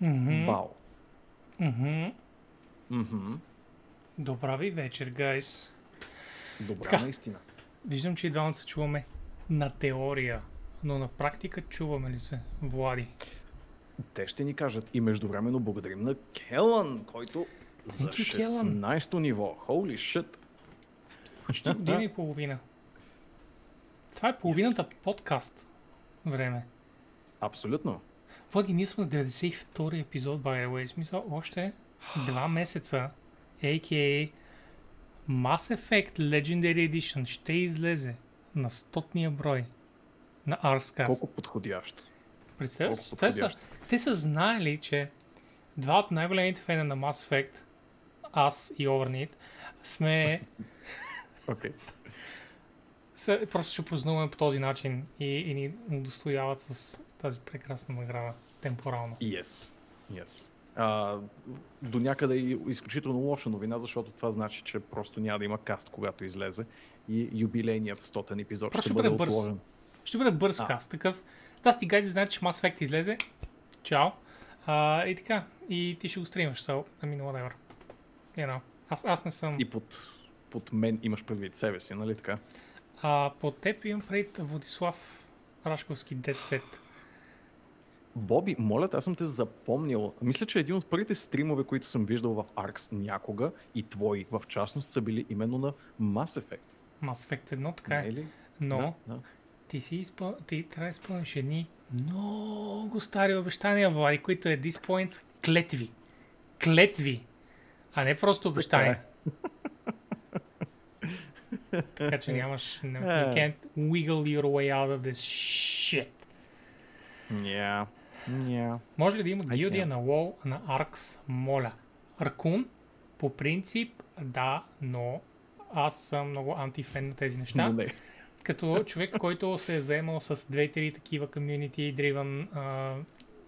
Мгм. Бао. Мгм. Мгм. Добра ви вечер, гайс. Добра, Така. наистина. Виждам, че и двамата се чуваме на теория, но на практика чуваме ли се, Влади? Те ще ни кажат. И междувременно благодарим на Келън, който за Thank you, Келън. 16-то ниво. Holy shit. Почти година и половина. Това е половината подкаст време. Абсолютно. Влади, ние сме на 92-и епизод, by the way. Смисъл, още два месеца, a.k.a. Mass Effect Legendary Edition ще излезе на стотния брой на Arscast. Колко подходящо. Представяш? Те са, те са знаели, че два от най-големите фена на Mass Effect, аз и Overneat, сме са, просто ще празнуваме по този начин и, и ни удостояват с тази прекрасна награда темпорално. Yes. Yes. А, до някъде и изключително лоша новина, защото това значи, че просто няма да има каст, когато излезе и юбилейният 100 епизод ще ще бъде бърз. отложен. Ще бъде бърз А. каст, такъв. Да, ти гайди знаят, че Mass Effect излезе. Чао. А, и така. И ти ще го стримаш, so, I mean, whatever. You know. Аз, аз не съм... И под, под мен имаш предвид себе си, нали така? А, по теб имам предвид Владислав Рашковски Set. Боби, моля, аз съм те запомнил. Мисля, че един от първите стримове, които съм виждал в Arx някога и твои в частност са били именно на Mass Effect. Mass Effect 1, така е. ли? Но Да, да. ти си изпъл... ти трябва да изпълниш едни много стари обещания, Влади, които е this point са клетви. Клетви. А не просто обещания. така че нямаш... Не, you can't wiggle your way out of this shit. Yeah. Yeah. Може ли да има Ай, гилдия на WoW на Arx? Моля. Аркун, по принцип, да, но аз съм много антифен на тези неща. Но не. Като човек, който се е заемал с 2-3 такива community driven а,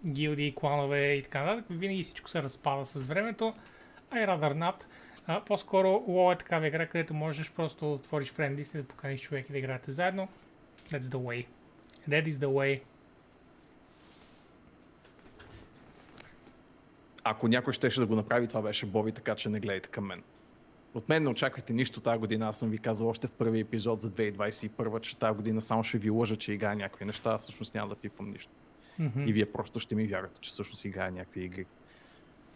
гилдии, кланове и така нататък, винаги всичко се разпада с времето. I rather not. А, по-скоро WoW е такава игра, където можеш просто да отвориш friend и да поканиш човек и да играете заедно. That's the way. That is the way. Ако някой щеше да го направи, това беше Боби, така че не гледайте към мен. От мен не очаквайте нищо тази година. Аз съм ви казал още в първи епизод за 2021, че тази година само ще ви лъжа, че играя някакви неща, а всъщност няма да пипвам нищо. Мгм. И вие просто ще ми вярвате, че всъщност играя някакви игри.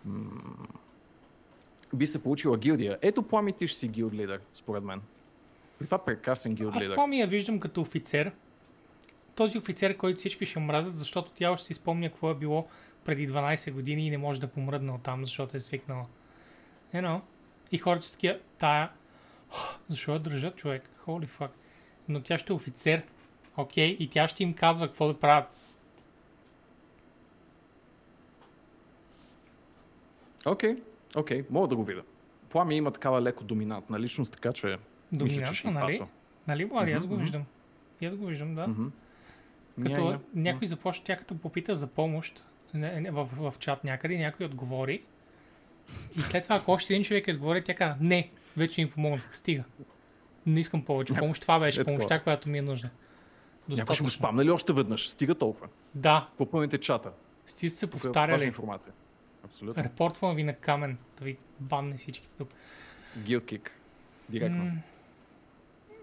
М, Би се получила гилдия. Ето Плами ти ще си гилд лидер, според мен. При това прекрасен гилд Аз лидер. Плами я виждам като офицер. Този офицер, който всички ще мразят, защото тя още си спомня какво е било преди 12 години и не може да помръдне от там, защото е свикнала. You know? И хората са такива, тая, защо я държат човек? Holy fuck. Но тя ще е офицер, окей, и тя ще им казва какво да правят. Окей, окей, мога да го видя. Плами има такава леко доминантна личност, така че мисля, че ще Доминантна, нали? пасва. Нали, Влади, аз го виждам. И аз го виждам, да. Мгм. Като Ня, ня. някой започне, тя като попита за помощ не, в, в, чат някъде, някой отговори. И след това, ако още един човек отговори, тя каза, не, вече ми помогнах, стига. Не искам повече помощ, това беше Е, такова. помощта, която ми е нужна. Някой ще го Достатъчно. спамне ли още веднъж? Стига толкова. Да, Попълните чата. сти се Тук е повтаряли. информация. Абсолютно. Репортвам ви на камен, да ви банне всичките тук. Guild Директно. М,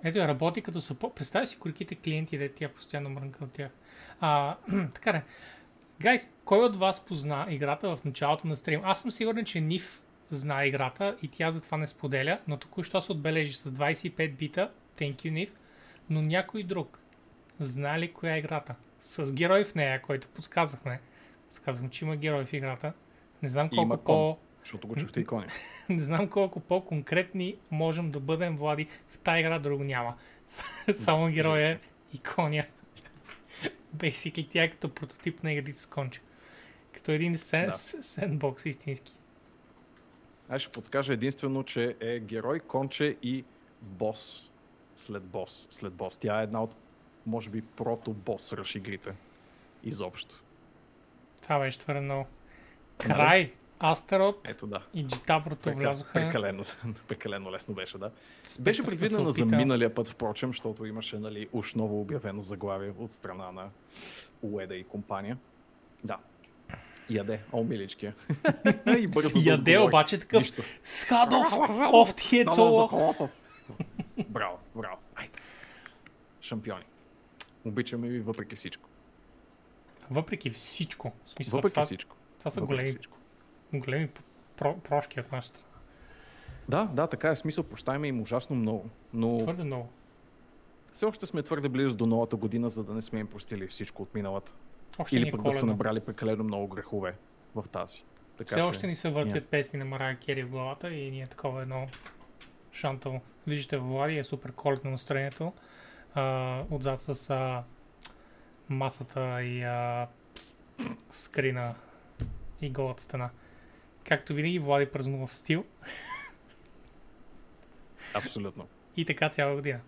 Ето работи като съпо... Представя си колките клиенти, де тя постоянно мрънка от тях. А, така де. Гайс, кой от вас позна играта в началото на стрим? Аз съм сигурен, че Ниф знае играта и тя затова не споделя, но току-що се отбележи с 25 бита. Thank you, Ниф. Но някой друг знае ли коя е играта? С герой в нея, който подсказахме. Подсказвам, че има герой в играта. Не знам И колко има по... Защото го чухте икони. Не знам колко по-конкретни можем да бъдем, Влади. В тази игра друго няма. Само героя е икония. Basically, тя е като прототип на игрите с конче. Като един сен, Да. сендбокс истински. Аз ще подскажа единствено, че е герой, конче и бос. След бос. След бос. Тя е една от, може би, прото-бос ръш игрите. Изобщо. Това беше твърде много. Край! Астерот Ето да. и Джитаброто Прека- влязоха. Прекалено, прекалено лесно беше, да. Спектър Беше се за миналия път, впрочем, защото имаше нали, уж ново обявено заглавие от страна на Уеда и компания. Да. Яде, о, миличкия. и бързо Яде обаче такъв Нищо. схадов, офт. Браво, браво. Айде. Шампиони. Обичаме ви въпреки всичко. Въпреки всичко. В смисъл, Въпреки това, всичко. това са Въпреки големи, всичко. Големи про- прошки от наша страна. Да, да, така е смисъл. Прощаваме им ужасно много. Но Твърде много. все още сме твърде близо до новата година, за да не сме им простили всичко от миналата. Още Или е пък да са набрали прекалено много грехове в тази. Така, Все че... още ни се въртят песни на Марая Кери в главата и ние такова едно шантало. Виждате, Влади е супер коледно настроението. А, отзад с а, масата и а, скрина и голата стена. Както винаги, Влади празнува в стил Абсолютно. и така цяла година.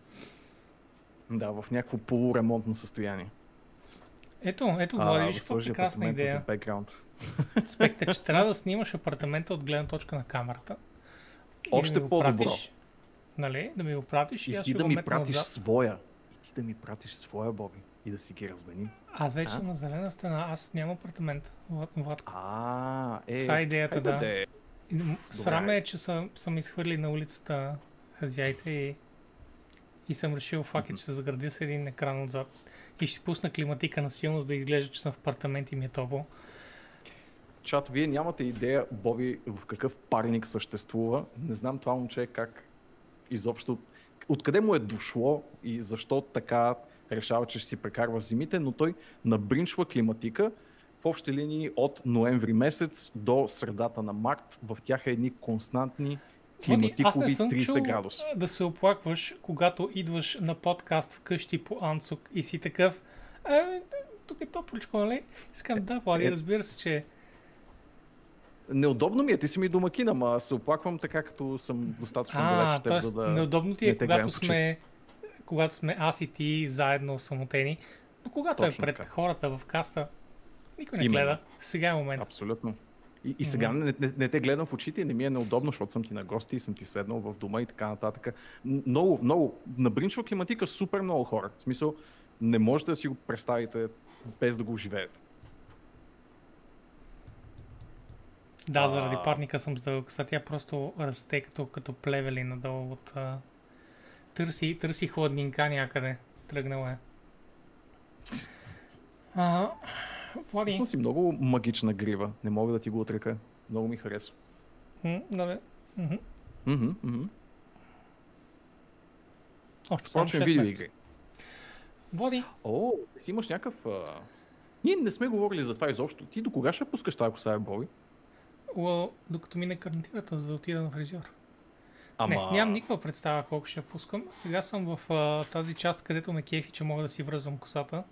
Да, в някакво полуремонтно състояние. Ето, ето, Влади, виж сложи прекрасна идея. бекграунд. Аспекта, че трябва да снимаш апартамента от гледна точка на камерата. Още да по-добро. Нали, да ми го пратиш и, И аз ти да ми пратиш отзад. своя. И ти да ми пратиш своя, Боби. И да си ги разменим. Аз вече А? на зелена стена, аз нямам апартамент. Влад- Владко. А, е. Това е идеята, да. е. М- Срам е, че съм, съм изхвърли на улицата хазяите и, и съм решил факт, че се заградя с един екран отзад. И ще пусна климатика на силност да изглежда, че съм в апартамент и ми е топло. Чат, вие нямате идея, Боби, в какъв парник съществува. Не знам това момче как изобщо... Откъде му е дошло и защо така решава, че ще си прекарва зимите, но той набринчва климатика в общи линии от ноември месец до средата на март. В тях е едни константни климатикови съм 30 чул градуса. да се оплакваш, когато идваш на подкаст вкъщи по Анцук и си такъв. А, тук е топличко, нали? Искам да, Влади, Е, разбира се, че Неудобно ми е, ти си ми домакин, ама се оплаквам така, като съм достатъчно далеч от теб, т.е. за да... неудобно ти е, не когато сме, когато сме аз и ти заедно самотени, но когато Точно е пред така. хората в каста, никой не Именно. гледа. Сега е момент. Абсолютно. И, и сега не, не, не те гледам в очите и не ми е неудобно, защото съм ти на гости и съм ти седнал в дома и така нататък. Много, много, набринчва климатика супер много хора. В смисъл, не можете да си го представите без да го живеете. Да, А. заради парника съм с дълъг. Сега тя просто расте като, като плевели надолу от... Търси, търси хладнинка някъде. Тръгнала е. А, Влади, си много магична грива. Не мога да ти го отрека. Много ми харесва. м, да, мгм. Мгм, мгм. още само Впрочем, 6 видеоигри. месеца. Влади, О, си имаш някакъв... А... Ние не сме говорили за това изобщо. Ти до кога ще пускаш тази коса, Боби? Well, докато мине карантината, за да отида на фризьор. Ама... Не, нямам никаква представа колко ще я пускам. Сега съм в а, тази част, където ме кефи, че мога да си връзвам косата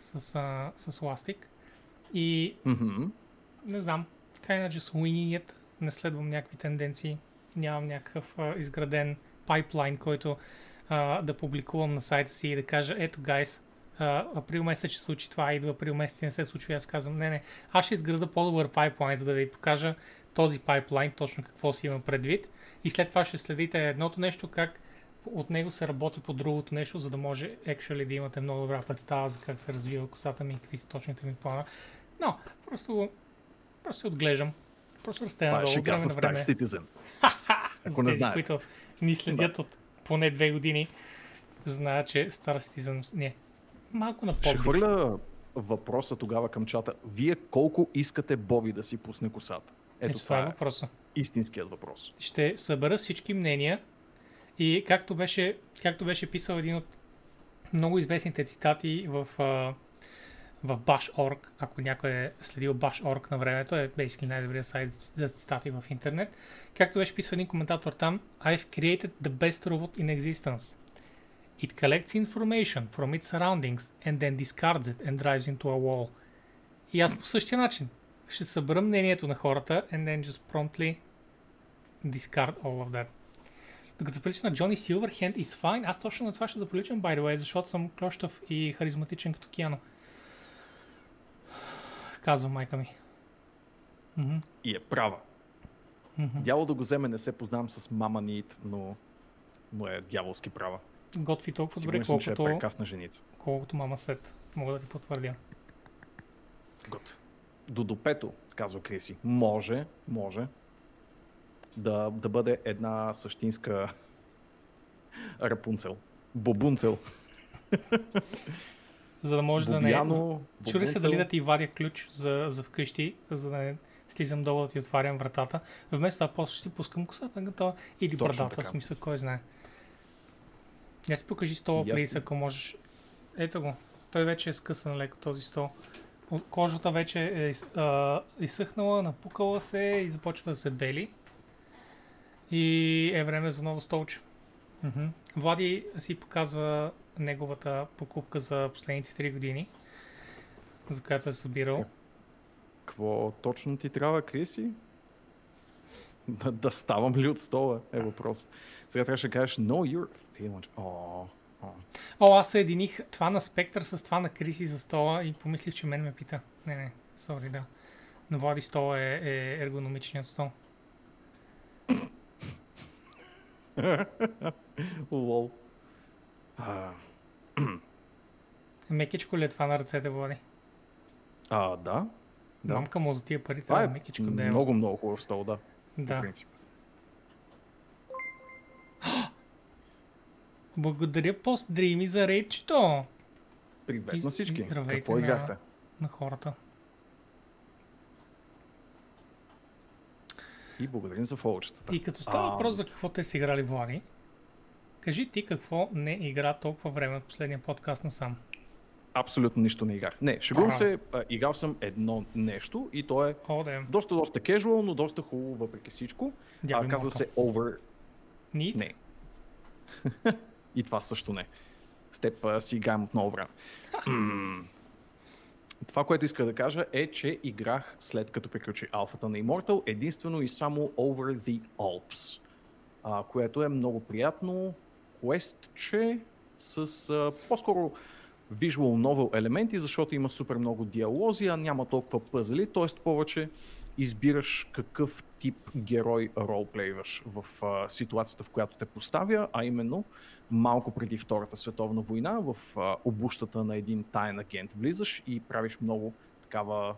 с, а, с ластик. И Мгм. не знам, kinda just winging it. Не следвам някакви тенденции. Нямам някакъв а, изграден пайплайн, който а, да публикувам на сайта си и да кажа, ето, гайс, април месец ще случи това, идва април месец и не се случва. Аз казвам, не, не, аз ще изграда по-добър пайплайн, за да ви покажа този пайплайн, точно какво си има предвид. И след това ще следите едното нещо, как от него се работи по другото нещо, за да може actually да имате много добра представа за как се развива косата ми и какви са точните ми плана. Но, просто, просто се отглеждам. Просто расте Това е шега с Star. Citizen. Ако не знаете. които ни следят от поне две години, знаят, че Star Citizen не. Малко на Ще хвърля въпроса тогава към чата. Вие колко искате Боби да си пусне косата? Ето, Ето това е това е въпроса. истинският въпрос. Ще събера всички мнения и както беше, както беше писал един от много известните цитати в, в Bash.org, ако някой е следил Bash.org на времето, е basically най-добрият сайт за цитати в интернет. Както беше писал един коментатор там, I've created the best robot in existence. It collects information from its surroundings and then discards it and drives into a wall. И аз по същия начин ще събера мнението на хората and then just promptly discard all of that. Докато заприлича на Джони Силверхенд is fine, аз точно на това ще заприличам, by the way, защото съм клощав и харизматичен като Киано. Казва майка ми. Мгм, И е права. мгм. Дявол да го вземе, не се познавам с мама Нит, но, но е дяволски права. Готви толкова добре, Сигурен съм, че е колкото, прекрасна женица. колкото мама Сет. Мога да ти потвърдя. Гот. Додопето, казва Криси, може, може да, да бъде една същинска Рапунцел. Бобунцел. За да може да не... Бобяно, Чури се дали да ти вадя ключ за, за вкъщи, за да не слизам долу да ти отварям вратата. Вместо това после ще си пускам косата готова или Точно брадата, в така. смисъл, кой знае. Я си покажи стола, плейс, ако можеш. Ето го. Той вече е скъсан леко този стол. Кожата вече е а, изсъхнала, напукала се и започва да се бели. И е време за ново столче. Мгм. Влади си показва неговата покупка за последните 3 години, за която е събирал. Какво точно ти трябва, Криси? Да, да ставам ли от стола е въпрос. Сега трябваше да кажеш, no, you're feeling... О, о. Аз съединих това на Спектър с това на Криси за стола и помислих, че мен ме пита. Не, не, сори, да. На Влади стола е, е ергономичният стол. Лол. А, Мекичко ли е това на ръцете, Влади? а, да. Да. Мамка му за тия пари, Това трябва е мекичко да е. много, много хубав стол, да. По Да. принцип. Благодаря постдрими за рейдчето Привет Из- на всички. здравейте Какво на- играхте? на хората. И благодарим за фолчетата. И като става въпрос за какво те са играли, Влади, кажи ти какво не игра толкова време от последния подкаст на сам. Абсолютно нищо не играх. Не, шегувам се, а, играл съм едно нещо и то е О, да доста, доста casual, но доста хубаво въпреки всичко. Дявай А, казва малко. се Over... Need? Не. и това също не. С теб си играем от много време. Това, което иска да кажа е, че играх след като приключи алфата на Immortal единствено и само Over the Alps, а, което е много приятно квестче с а, по-скоро visual novel елементи, защото има супер много диалози, а няма толкова пъзели, т.е. повече избираш какъв тип герой ролплейваш в а, ситуацията, в която те поставя, а именно малко преди Втората световна война в а, обущата на един таен агент влизаш и правиш много такава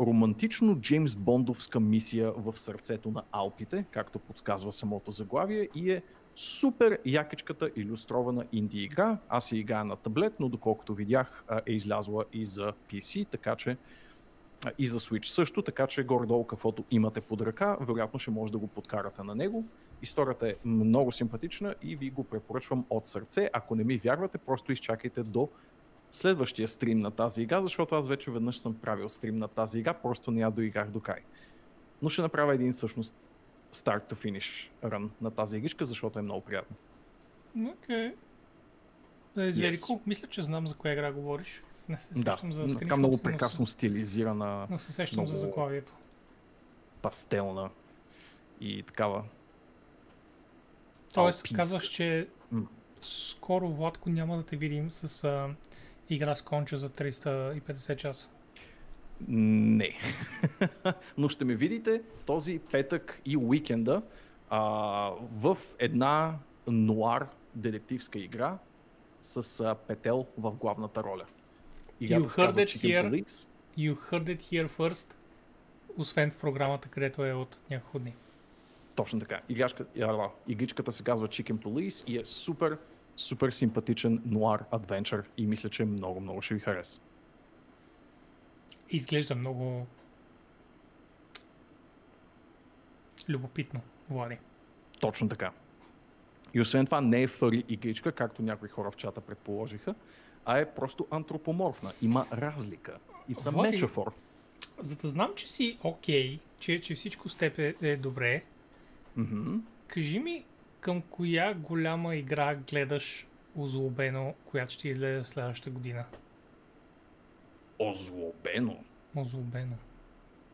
романтично Джеймс Бондовска мисия в сърцето на Алпите, както подсказва самото заглавие и е супер якичката иллюстрована инди игра. Аз си играя на таблет, но доколкото видях е излязла и за PC, така че и за Switch също, така че горе-долу каквото имате под ръка, вероятно ще може да го подкарате на него. Историята е много симпатична и ви го препоръчвам от сърце. Ако не ми вярвате, просто изчакайте до следващия стрим на тази игра, защото аз вече веднъж съм правил стрим на тази игра, просто не я доиграх до край. Но ще направя един всъщност start to finish run на тази игричка, защото е много приятно. Окей. Да, е Yes. yes. Мисля, че знам за коя игра говориш. Не се Да, сещам за така скриншота, много но прекрасно стилизирана, Но се сещам за много- заглавието. пастелна и такава. Тоест, алпийска. казваш, че М. скоро, Владко, няма да те видим с а, игра с конча за 350 часа. Не. Но ще ме видите този петък и уикенда а, в една нуар детективска игра с а, Петел в главната роля. You heard it here. You heard it here first, освен в програмата, където е от няколко дни. Точно така. Играчка, яла, игричката се казва Chicken Police и е супер, супер симпатичен нуар адвенчър и мисля, че много, много ще ви хареса. Изглежда много любопитно, Влади. Точно така. И освен това не е фъри игричка, както някои хора в чата предположиха, а е просто антропоморфна. Има разлика. It's a Влади, metaphor. За да знам, че си окей, че, че всичко с теб е, е добре, Мгм. кажи ми към коя голяма игра гледаш озлобено, която ще излезе следващата година? Озлобено. Озлобено.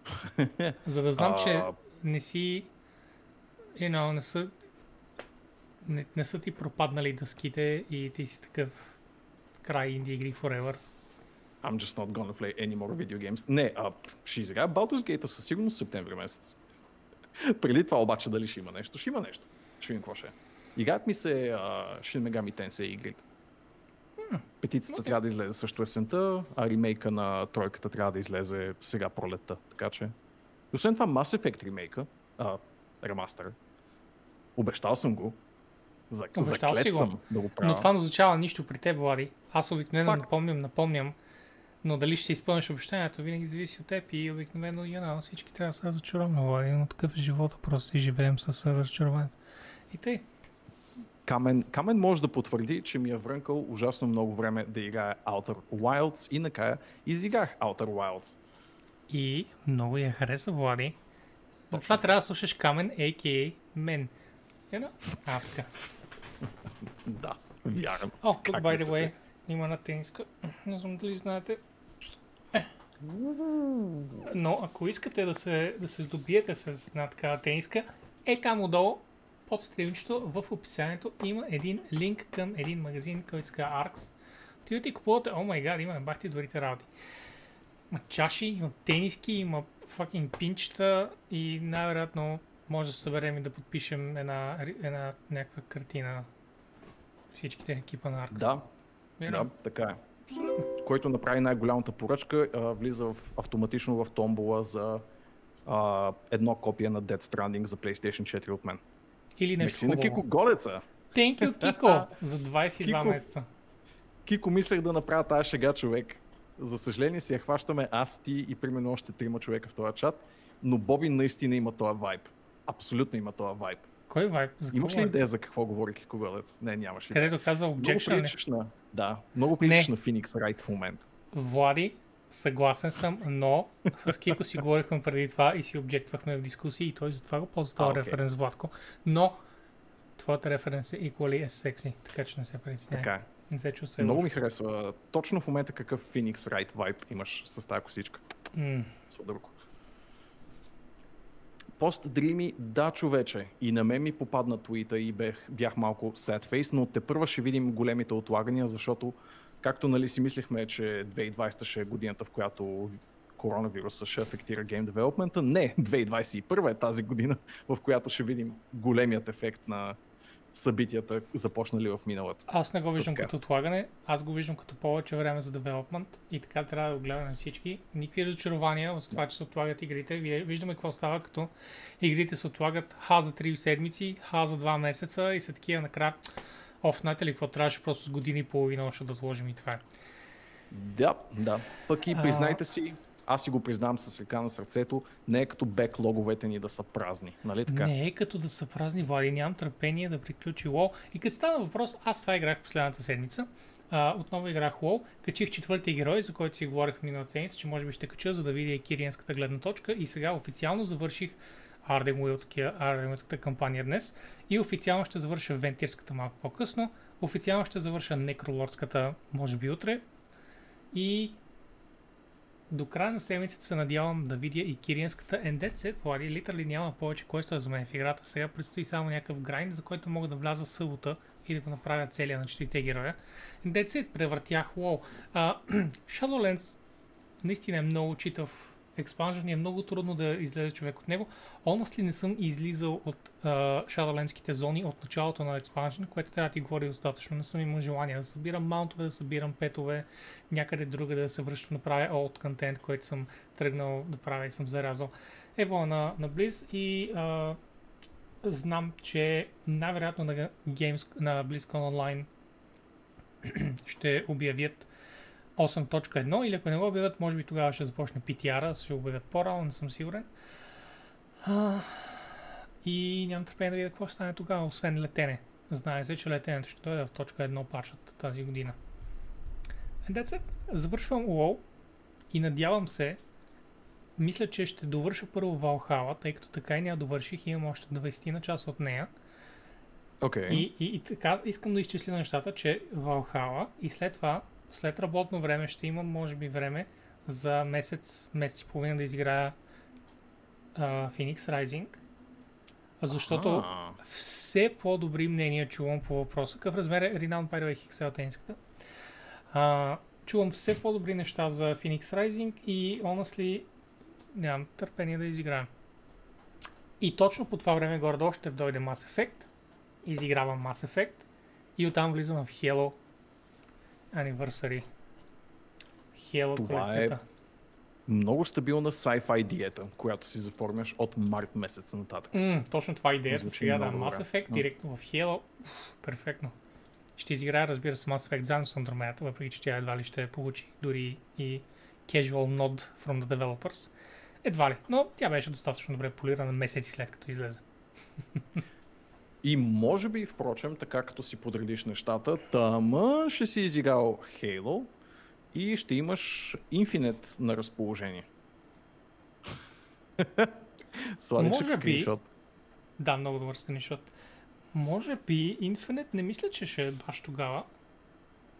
За да знам, че не си... You know, не са... Не, не са ти пропаднали дъските и ти си такъв край инди игри forever. I'm just not gonna play any more video games. Не, а, ще изиграя Baldur's Gate със сигурност септември месец. Преди това обаче дали ще има нещо? Ще има нещо. Ще видим какво ще е. Играят ми се а, Shin Megami Tensei игрите. Петицата Окей. трябва да излезе също есента, а ремейка на тройката трябва да излезе сега пролетта. Така че. И Освен това, Mass Effect ремейка, а, ремастър, обещал съм го. За, Обещал си заклет го. съм да го правя. Но това не означава нищо при теб, Влади. Аз обикновено Факт. напомням, напомням, но дали ще си изпълниш обещанието, винаги зависи от теб и обикновено, you know, всички трябва да се разочароваме, Влади, но такъв е живота, просто си живеем с разочарованието. И тъй. Камен, Камен може да потвърди, че ми е врънкал ужасно много време да играе Outer Wilds и накрая изиграх Outer Wilds. И много я хареса, Влади. Затова трябва да слушаш Камен, a.k.a. мен. You know? А, така. Да, вярно. О, тук, by the way, има на тениска. Не знам дали знаете. Е. Но ако искате да се, да се здобиете с една такава тениска, е там отдолу под стримчето в описанието има един линк към един магазин, който се казва Arx. Отивате и купувате, о май гад, има бахти добрите работи. Има чаши, има тениски, има fucking пинчета и най-вероятно може да се съберем и да подпишем една, една някаква картина всичките екипа на Arx. Да, You да, така е. Който направи най-голямата поръчка, а, влиза в, автоматично в томбола за а, едно копие на Dead Stranding за PlayStation 4 от мен. Или нещо Мерси на хубаво. Кико Голеца. Thank you, Кико, за 22 Кико. месеца. Кико мислех да направя тази шега човек. За съжаление си я хващаме аз, ти и примерно още трима човека в този чат, но Боби наистина има този вайб. Абсолютно има този вайб. Кой вайб? За Имаш ли идея за какво говори Кико Голец? Не, нямаш ли. Където каза Много objection, ли? приличаш на... Да, много приличаш на Phoenix Wright в момента. Влади, съгласен съм, но с Кико си говорихме преди това и си обжектвахме в дискусии и той затова го ползва този окей. референс, Владко. Но твоят референс е equally as sexy, така че не се притеснявай. Така е. Не се чувствай Много лошо. ми харесва точно в момента какъв Phoenix Wright вайб имаш с тази косичка. М, Сладърко. Пост Дрими, да човече. И на мен ми попадна твита и бях, бях малко sad face, но те първа ще видим големите отлагания, защото както нали си мислихме, че 2020 ще е годината, в която коронавируса ще афектира гейм девелопмента. Не, 2021 е тази година, в която ще видим големият ефект на събитията, започнали в миналата. Аз не го виждам Така. като отлагане, аз го виждам като повече време за девелопмент и така трябва да го гледаме всички. Никакви разочарования от това, че се отлагат игрите. Виждаме какво става, като игрите се отлагат ха за 3 седмици, ха за 2 месеца и са такива накрая. Оф, знаете ли какво трябваше просто с години и половина още да отложим и това. Да, да. Пък и признайте си, аз си го признавам с ръка на сърцето, не е като беклоговете ни да са празни. Нали така? Не е като да са празни влади, нямам търпение да приключи лол. И като стана въпрос, аз това играх последната седмица. А, отново играх лол, качих четвъртия герой, за който си говорих миналата седмица, че може би ще кача, за да видя кириенската гледна точка. И сега официално завърших Арденуилската кампания днес. И официално ще завърша Вентирската малко по-късно. Официално ще завърша Некролордската, може би утре. И до края на седмицата се надявам да видя и that's it, Влади. Литерали няма повече кой за мен в играта. Сега предстои само някакъв грайнд, за който мога да вляза събота и да го направя целия на четирите героя. It, превъртях. Uh, Shadowlands наистина е много читав и е много трудно да излезе човек от него. Honestly не съм излизал от uh, Shadowlandските зони от началото на експанжена, което трябва да ти говори достатъчно. Не съм имал желание да събирам маунтове, да събирам петове, някъде друга да се връщам да правя old контент, който съм тръгнал да правя и съм зарязал. Ево на, на Blizz и а, знам, че най-вероятно на, Games, на BlizzCon Online ще обявят 8.1 или ако не го обявят, може би тогава ще започне PTR, ще обявят по-рано, не съм сигурен. А, и нямам търпение да видя какво ще стане тогава, освен летене. Знае се, че летенето ще дойде в точка 1 парчът тази година. And that's it. Завършвам WoW и надявам се, мисля, че ще довърша първо Valhalla, тъй като така и не я довърших имам още 20 на час от нея. Окей. И, и, и така искам да изчисля нещата, че Valhalla и след това, след работно време ще имам, може би, време за месец, месец и половина да изиграя uh, Phoenix Rising. Защото Аха. все по-добри мнения чувам по въпроса. Какъв размер е Renown way XL тениската? А, чувам все по-добри неща за Phoenix Rising и honestly нямам търпение да изиграем. И точно по това време горе ще дойде Mass Effect, изигравам Mass Effect и оттам влизам в Halo Anniversary. Halo Това е. Много стабилна sci-fi диета, която си заформяш от март месец нататък. М, точно това е идеята Звучи сега, да. Mass. Effect Да. директно в Halo. Уф, перфектно. Ще изиграя, разбира се, Mass Effect заедно с Andromeda, въпреки че тя едва ли ще получи дори и casual nod from the developers. Едва ли, но тя беше достатъчно добре полирана месеци след като излезе. И може би, впрочем, така като си подредиш нещата, тама ще си изиграл Halo и ще имаш Infinite на разположение. Сладичък Може би. скриншот. Да, много добър скриншот. Може би Infinite не мисля, че ще е баш тогава,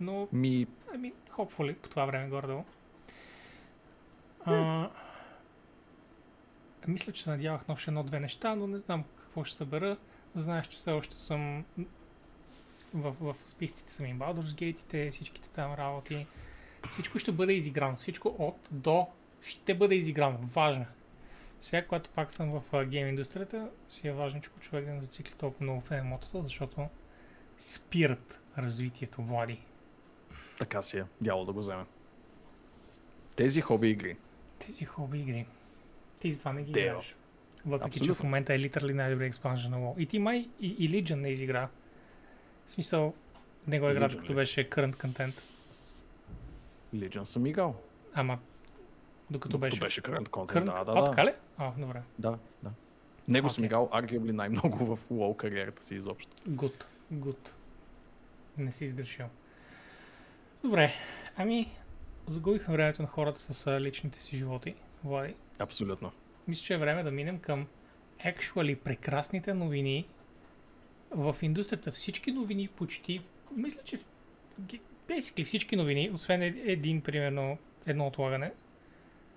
но Ми, Ами, hopefully, по това време горе-долу. А, мисля, че се надявах на още едно-две неща, но не знам какво ще събера. Знаеш, че все още съм в, в списъците са ми Baldur's Gate, всичките там работи. Всичко ще бъде изиграно. Всичко от до ще бъде изиграно. Важно. Сега, когато пак съм в гейм индустрията, си е важно, че човек да не зацикли толкова много в емотата, защото спират развитието, Влади. така си е. Дяло да го вземе. Тези хоби игри. Тези хоби игри. Ти затова не ги играеш. Въпреки, че в Абсолютно. момента е литерали най-добри експанжен на WoW. И ти май и, и Legion не изигра. В смисъл, не го Legion като ли? беше current content. Legion съм играл. Ама, докато Докато беше... беше current content. current... Да, да, а, да. така ли? А, добре. Да, да. Него съм Окей. играл arguably най-много в WoW кариерата си изобщо. Good, good. Не си сгрешил. Добре, ами, загубихме времето на хората с личните си животи, Влади. Абсолютно. Мисля, че е време да минем към actually прекрасните новини в индустрията. Всички новини почти, мисля, че basically всички новини, освен е- един, примерно, едно отлагане,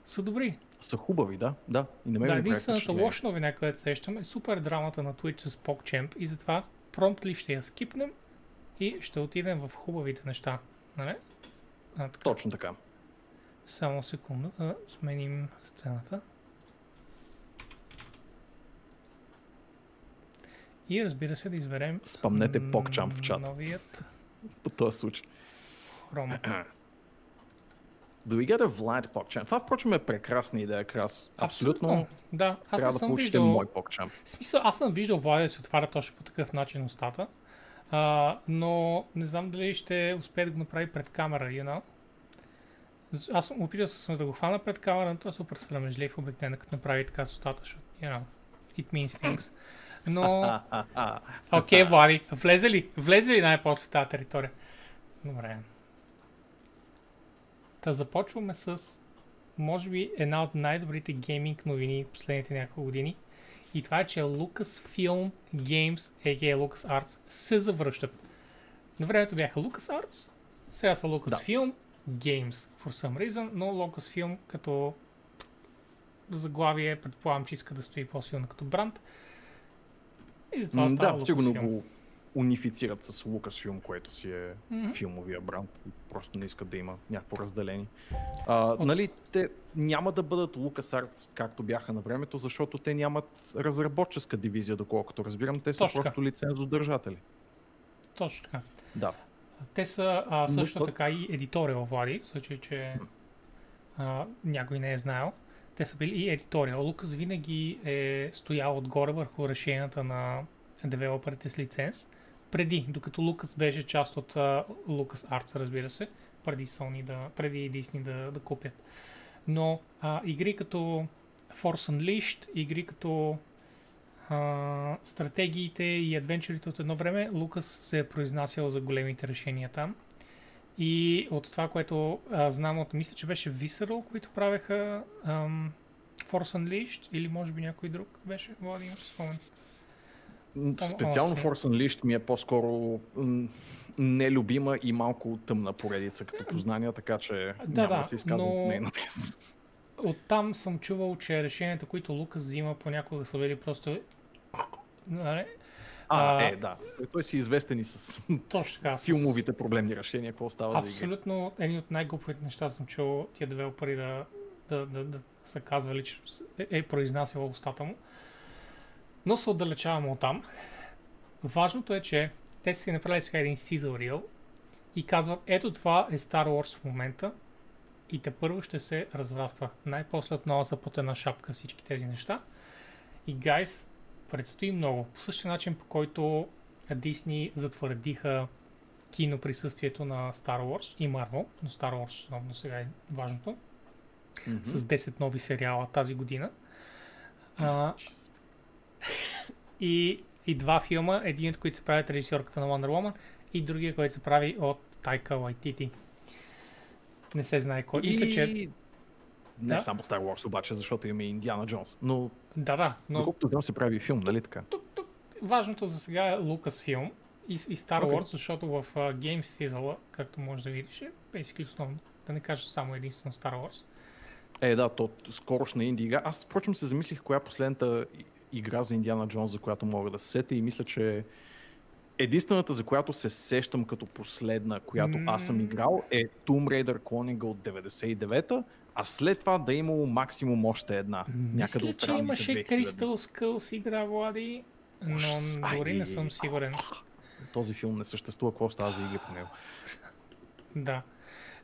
са добри. Са хубави, да. Да. И на мен Да, единствената лоша новина, която сещам е супер драмата на Twitch с PogChamp и затова промптли ще я скипнем и ще отидем в хубавите неща. Нали? А, така. Точно така. Само секунда да сменим сцената. И разбира се да изберем Спомнете м, PogChamp в чат. Новият По този случай. хром. Do we get a Vlad PogChamp? Това, впрочем, е прекрасна идея, Крас. Абсолютно. Да, аз Трябва да съм получите виждал... мой PogChamp. В смисъл, аз съм виждал Влади да си отваря точно по такъв начин устата, а, но не знам дали ще успее да го направи пред камера, you know? Аз съм опитал съм да го хвана пред камера, но той е супер срамежлив обикновено, като направи така с устата, защото, you know, it means things. Но, окей, okay, Влади, влезе ли? Влезе ли най-после в тази територия? Добре. Та започваме с, може би, една от най-добрите гейминг новини последните няколко години. И това е, че Lucasfilm Games, a.k.a. LucasArts, се завръщат. На времето бяха LucasArts, сега са Lucasfilm Games, for some reason, но Lucasfilm като заглавие, предполагам, че иска да стои по-силно като бранд. И затова М, става Да, сигурно Lucasfilm. го унифицират с Lucasfilm, което си е Мгм. филмовия бранд. Просто не искат да има някакво разделение. А, нали, те няма да бъдат LucasArts, както бяха на времето, защото те нямат разработческа дивизия, доколкото разбирам. Те са Точно просто лицензодържатели. Точно така. Да. Те са а, Но също то- така и едиториал, Влади, в случай, че а, някой не е знаел. Те са били и едиториал. Лукас винаги е стоял отгоре върху решенията на девелоперите с лиценз, преди, докато Лукас беше част от а, Lucas Arts, разбира се, преди Sony да, преди Disney да, да купят. Но а, игри като Force Unleashed, игри като а, стратегиите и адвенчурите от едно време, Лукас се е произнасял за големите решения там. И от това, което а, знам от, мисля, че беше Visceral, които правеха ам, Force Unleashed, или може би някой друг беше, Влади, имаш спомен. Специално. Force Unleashed ми е по-скоро нелюбима и малко тъмна поредица като познания, така че Да, няма да, да се изказвам но- нейната. Оттам съм чувал, че решенията, които Лукас взима, понякога са били просто... А, А, е, да. Той си известен и с Точно така. филмовите проблемни решения, какво става за игри. Абсолютно един от най-глупавите неща съм чул тия девелопери да, да, да, да са казвали, че е, е произнасяла устата му. Но се отдалечаваме от там. Важното е, че те си направили сега един sizzle reel и казват, ето това е Star Wars в момента и те първо ще се разраства. Най-после отново са под една шапка всички тези неща. И гайс, предстои много. По същия начин, по който Дисни затвърдиха кино присъствието на Star Wars и Marvel, но Star Wars основно сега е важното, mm-hmm. с 10 нови сериала тази година. А, и, и два филма, един от които се прави от режисьорката на Wonder Woman и другия, който се прави от Тайка Лайтити. Не се знае кой. И... Мисля, че... Не да? само Star Wars обаче, защото има и Индиана Джонс. Но, да, да. Но... Доколкото знам се прави филм, нали така? Тук, тук, важното за сега е Лукас филм и, и Star okay. Wars, защото в uh, Game Sizzle, както можеш да видиш, е basically основно. Да не кажа само единствено Star Wars. Е, да, то скорошна инди игра. Аз, впрочем, се замислих коя е последната игра за Индиана Джонс, за която мога да се сетя и мисля, че единствената, за която се сещам като последна, която mm. аз съм играл, е Tomb Raider Cloning от 99-та, а след това да е имало максимум още една. Някъде Мисля, че имаше 2000. Crystal Skulls игра, Влади, но Ай, дори не съм сигурен. Този филм не съществува, какво става за игри по него? да.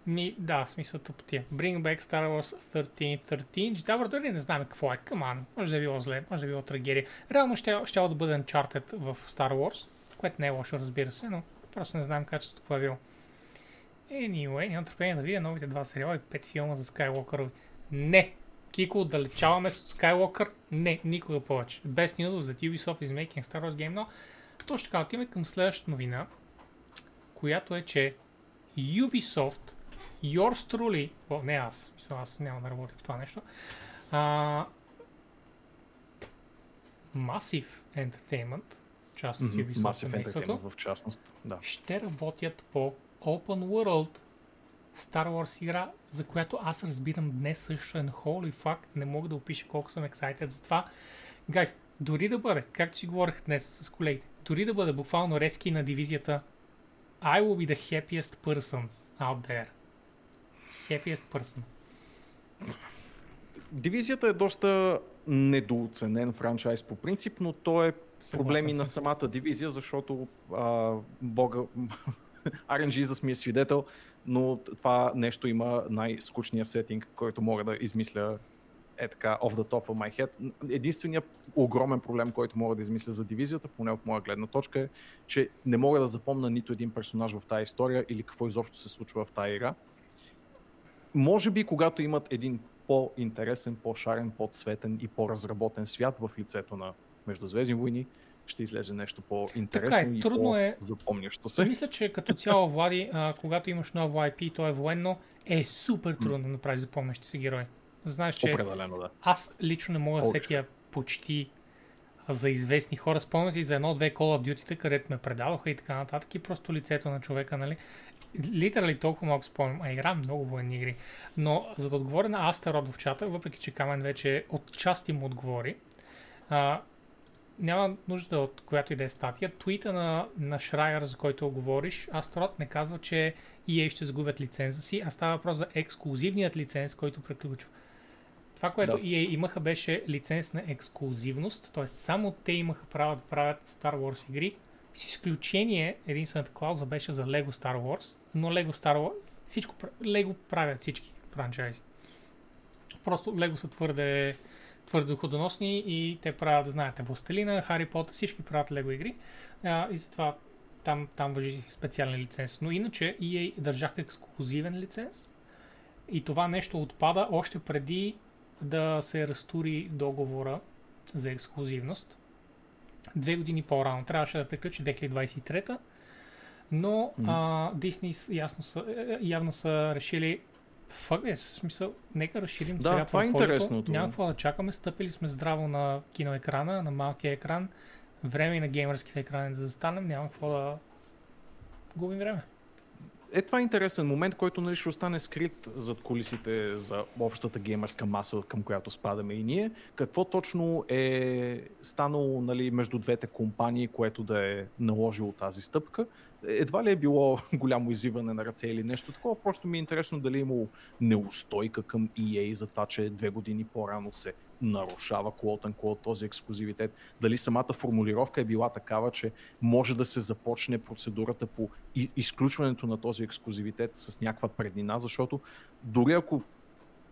Ми, да, в смисъл тъпотия. Bring back Star Wars 1313. GTA дори не знаме какво е. Каман. Може да е било зле, може да е било трагедия. Реално ще, ще да бъде Uncharted в Star Wars, което не е лошо, разбира се, но просто не знаем качеството какво е било. Anyway, нямам търпение да видя новите два сериала и пет филма за Skywalker. Не! Кико, отдалечаваме с Skywalker? Не, никога повече. Best news that Ubisoft is making Star Wars game, но точно така отиваме към следващата новина, която е, че Ubisoft Yours truly, о, не аз, мисля, аз няма да работя в това нещо, а, Massive Entertainment, част от Ubisoft Massive Entertainment в частност, да. ще работят по Open World Star Wars игра, за която аз разбирам днес също е на holy fuck, не мога да опиша колко съм excited за това. Гайс, дори да бъде, както си говорих днес с колегите, дори да бъде буквално резки на дивизията I will be the happiest person out there happiest person. Дивизията е доста недооценен франчайз по принцип, но то е проблеми на самата дивизия, защото а, бога, RNG за ми е свидетел, но това нещо има най-скучния сетинг, който мога да измисля е така off the top of my head. Единственият огромен проблем, който мога да измисля за дивизията, поне от моя гледна точка е, че не мога да запомна нито един персонаж в тази история или какво изобщо се случва в тази игра може би, когато имат един по-интересен, по-шарен, по-цветен и по-разработен свят в лицето на Междузвездни войни, ще излезе нещо по-интересно е, и по-запомнящо се. Мисля, че като цяло, Влади, а, когато имаш ново IP, то е военно, е супер трудно да направиш запомнящи се герой. Знаеш, че Определено, да. аз лично не мога да сетя почти за известни хора. Спомням си за едно-две Call of Duty, където ме предаваха и така нататък и просто лицето на човека, нали? литерали толкова малко спомням, а играм много военни игри. Но за да отговоря на Астарот в чата, въпреки че Камен вече от части му отговори, а, няма нужда от която и да е статия. Твита на, на Шрайер, за който говориш, Астарот не казва, че EA ще загубят лиценза си, а става въпрос за ексклюзивният лиценз, който приключва. Това, което да. EA имаха беше лиценз на ексклюзивност, т.е. само те имаха право да правят Star Wars игри, с изключение, единствената клауза беше за Lego Star Wars, но Lego Star Wars, всичко, Lego правят всички франчайзи. Просто Lego са твърде, твърде доходоносни и те правят, знаете, Властелина, Хари Потър, всички правят Lego игри а, и затова там, там въжи специален лиценз. Но иначе EA държаха ексклюзивен лиценз и това нещо отпада още преди да се разтури договора за ексклюзивност две години по-рано. Трябваше да приключи 2023 но mm. а, Disney ясно са, е, е, явно са решили Фак е, смисъл, нека разширим да, сега това е интересното. Няма какво да чакаме, стъпили сме здраво на киноекрана, на малкия екран, време и на геймърските екрани да застанем, няма какво да губим време е това е интересен момент, който нали, ще остане скрит зад колисите за общата геймърска маса, към която спадаме и ние. Какво точно е станало нали, между двете компании, което да е наложило тази стъпка? Едва ли е било голямо извиване на ръце или нещо такова, просто ми е интересно дали е имало неустойка към EA за това, че две години по-рано се нарушава quote unquote този ексклюзивитет. Дали самата формулировка е била такава, че може да се започне процедурата по изключването на този ексклюзивитет с някаква преднина, защото дори ако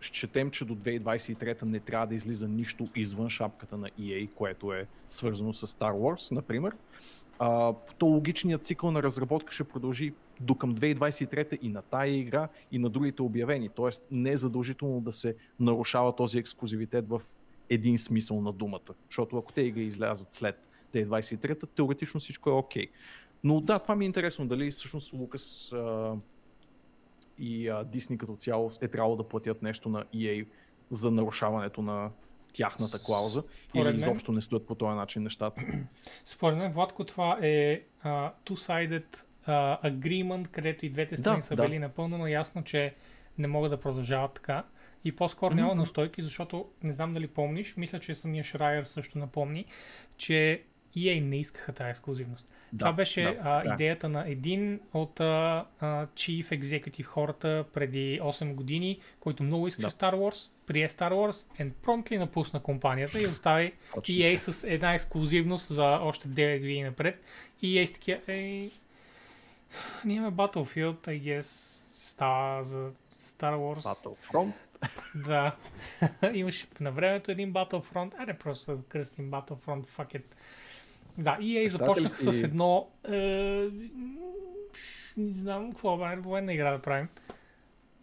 счетем, че до 2023 не трябва да излиза нищо извън шапката на EA, което е свързано с Star Wars, например, а, то логичният цикъл на разработка ще продължи до към 2023 и на тая игра, и на другите обявени. Тоест не е задължително да се нарушава този ексклюзивитет в един смисъл на думата. Защото ако те игри излязат след 2023, теоретично всичко е окей. Okay. Но да, това ми е интересно, дали всъщност Лукас а, и Disney като цяло е трябвало да платят нещо на EA за нарушаването на тяхната клауза Според или изобщо не стоят по този начин нещата. Според мен, Владко, това е uh, two-sided uh, agreement, където и двете страни да, са да. били напълно наясно, че не могат да продължават така. И по-скоро mm-hmm. няма настойки, защото не знам дали помниш, мисля, че самия Шрайер също напомни, че EA не искаха тази ексклюзивност. Да, Това беше да, а, да. идеята на един от а, а, Chief Executive хората преди 8 години, който много искаше да. Star Wars, прие Star Wars and promptly напусна компанията и остави EA с една ексклюзивност за още 9 години напред. И EA с такива, ей, ние имаме Battlefield, I guess, става за Star Wars. Battlefront? да. Имаше на времето един Battlefront. Аре, просто да кръстим Battlefront, fuck it. Да, EA започнах си... с едно... Е, не знам какво бе, военна игра да правим.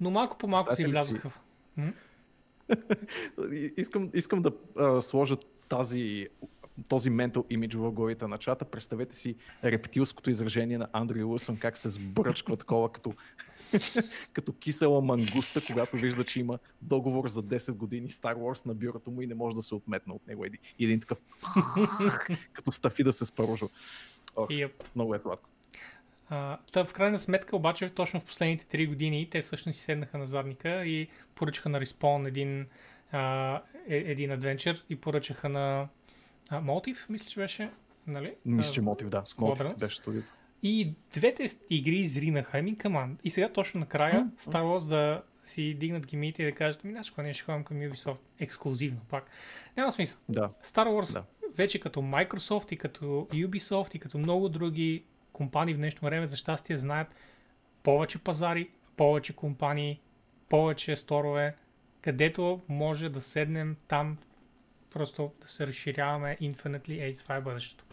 Но малко по малко си влязоха. Искам, искам да а, сложа тази този ментал имидж в главите на чата. Представете си рептилското изражение на Андрю Лусън, как се сбръчква такова като, като кисела мангуста, когато вижда, че има договор за 10 години Star Wars на бюрото му и не може да се отметне от него. Един, един такъв като стафи да се спаружва. Ох, yep. Много е сладко. Uh, та в крайна сметка обаче точно в последните 3 години те всъщност си седнаха на задника и поръчаха на Respawn един, uh, един адвенчър и поръчаха на а, Мотив, мисля, че беше, нали? Мисля, че Мотив, да. Мотив беше студиото. И двете игри изринаха. Ами, каман. И сега точно накрая. Star Wars да си дигнат гимите и да кажат, ми, знаеш, не ще ходим към Ubisoft ексклюзивно пак. Няма смисъл. Да. Star Wars да. вече като Microsoft и като Ubisoft и като много други компании в днешно време, за щастие, знаят повече пазари, повече компании, повече сторове, където може да седнем там просто да се разширяваме infinitely, ей, това е бъдещето.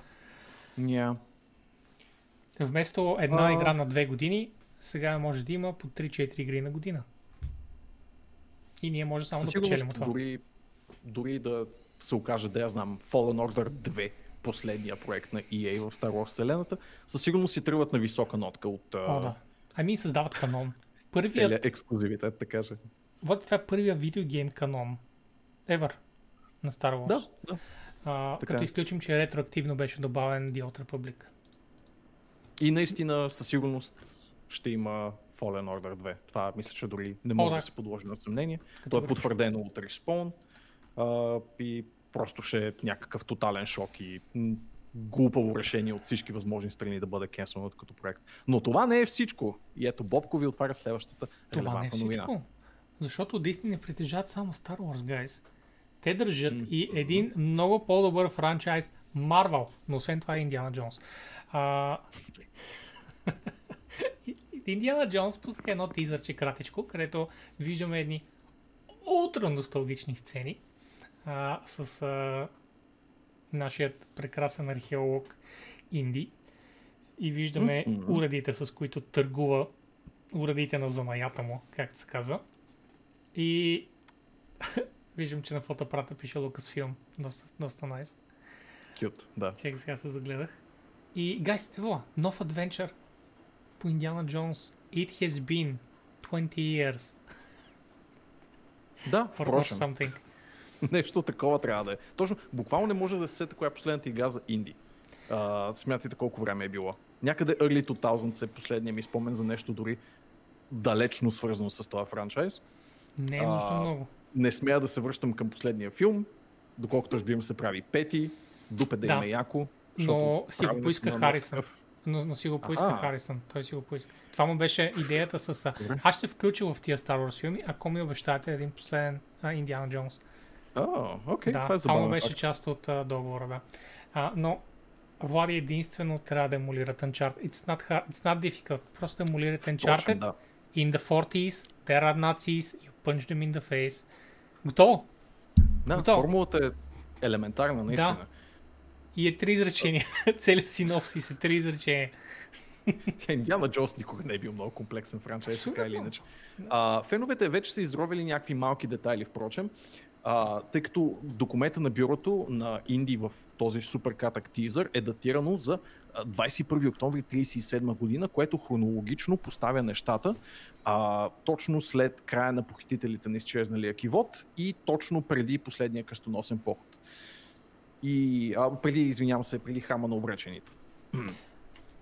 Yeah. Вместо една uh... игра на две години, сега може да има по 3-4 игри на година. И ние може само Със да печелим от това. Дори, дори да се окаже, да я знам, Fallen Order 2, последния проект на EA в Star Wars вселената, със сигурност си тръгват на висока нотка от... О, да. Ами създават канон. Първият... Целият ексклюзивитет, така че. Вот това е първия видеогейм канон. Ever на Star Wars. Да, да. А, като е. изключим, че ретроактивно беше добавен The Old Republic. И наистина със сигурност ще има Fallen Order 2. Това мисля, че дори не може О, да. да се подложи на съмнение. Като То е потвърдено от Respawn а, и просто ще е някакъв тотален шок и глупаво решение от всички възможни страни да бъде кенселнат като проект. Но това не е всичко. И ето Бобко ви отваря следващата Това не е всичко. Новина. Защото Disney не притежават само Star Wars, guys. Те държат mm-hmm. и един много по-добър франчайз Marvel, но освен това е Индиана Джонс. А... Индиана Джонс пуснаха едно тизърче кратичко, където виждаме едни ултра носталгични сцени а, с а, нашият прекрасен археолог Инди и виждаме mm-hmm. уредите, с които търгува уредите на занаята му, както се казва. И Виждам, че на фотоапарата пише Lucasfilm. Доста, доста найс. Кют, да. Сега, сега се загледах. И, гайс, ево, нов адвенчър по Индиана Джонс. It has been 20 years. Да, впрочем. something. Нещо такова трябва да е. Точно, буквално не може да се сета коя е последната игра за инди. Uh, смятайте колко време е било. Някъде Early 2000 е последния ми спомен за нещо дори далечно свързано с това франчайз. Не е нужно uh, много не смея да се връщам към последния филм, доколкото разбирам се прави пети, дупе да, да. има яко. Но си го поиска Харисън. Но, но си го поиска А-а. Харисън. Той си го поиска. Това му беше идеята с... Добре. Аз ще се включа в тия Star Wars филми, ако ми обещаете един последен Индиана Джонс. О, окей, да, това е забавно. беше част от а, договора, да. А, но Влади единствено трябва да емулират Uncharted. It's not, hard, it's not difficult. Просто емулирате Uncharted. Точно, да. In the 40s, there are Nazis, punch them in the face. Готово. Да, Готово. формулата е елементарна, наистина. И е три изречения. Целият синопсис е три изречения. Индиана Джонс никога не е бил много комплексен франчайз, така или иначе. А, феновете вече са изровили някакви малки детайли, впрочем, а, тъй като документа на бюрото на Инди в този супер кратък тизър е датирано за 21 октомври 1937 година, което хронологично поставя нещата а, точно след края на похитителите на изчезналия кивот и точно преди последния кръстоносен поход. И а, преди, извинявам се, преди храма на обречените.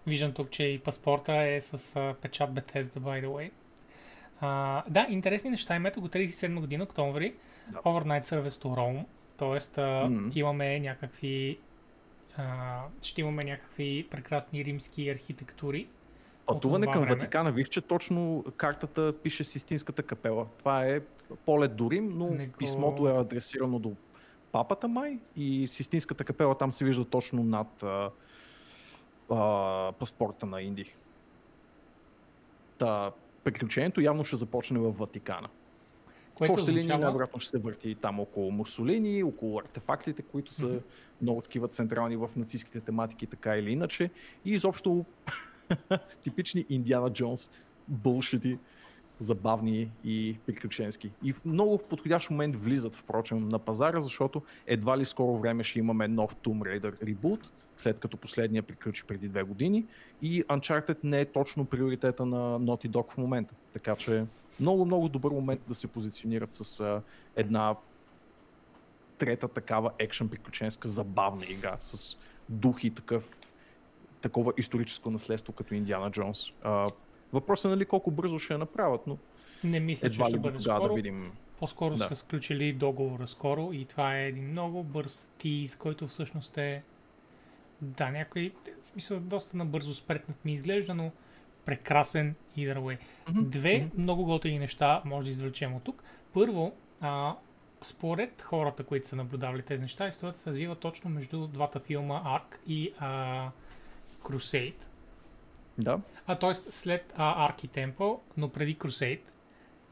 Виждам тук, че и паспорта е с а, печат Bethesda, by the way. А, да, интересни неща. Името го 37 година, октомври. Да. Overnight Service to Rome. А, Мгм. имаме някакви... А, ще имаме някакви прекрасни римски архитектури. Пътуване към време. Ватикана, виж, че точно картата пише Систинската капела. Това е полет до Рим, но Не го- писмото е адресирано до папата май и Систинската капела там се вижда точно над а, а, паспорта на Инди. Та, приключението явно ще започне в Ватикана. Което линии означава- най-вероятно ще се върти там около Мусолини, около артефактите, които са Мгм. много такива централни в нацистските тематики, така или иначе. И изобщо типични Индиана Джонс булшити, забавни и приключенски. И в много подходящ момент влизат, впрочем, на пазара, защото едва ли скоро време ще имаме нов Tomb Raider ребут, след като последния приключи преди две години. И Uncharted не е точно приоритета на Naughty Dog в момента. Така че много, много добър момент да се позиционират с а, една трета такава екшен приключенска забавна игра с дух и такъв такова историческо наследство като Индиана Джонс. А, въпросът е нали колко бързо ще я направят, но Не мисля, че едва ще ли бъде скоро. да видим. По-скоро Да. са сключили договора скоро и това е един много бърз тиз, който всъщност е... Да, някой... В смисъл, доста набързо спретнат ми изглежда, но прекрасен either way. Две мгм. много готини неща може да извлечем от тук. Първо, а, според хората, които са наблюдавали тези неща, историята се развива точно между двата филма Ark и а, Crusade. Да. А т.е. след а, Ark и Temple, но преди Crusade.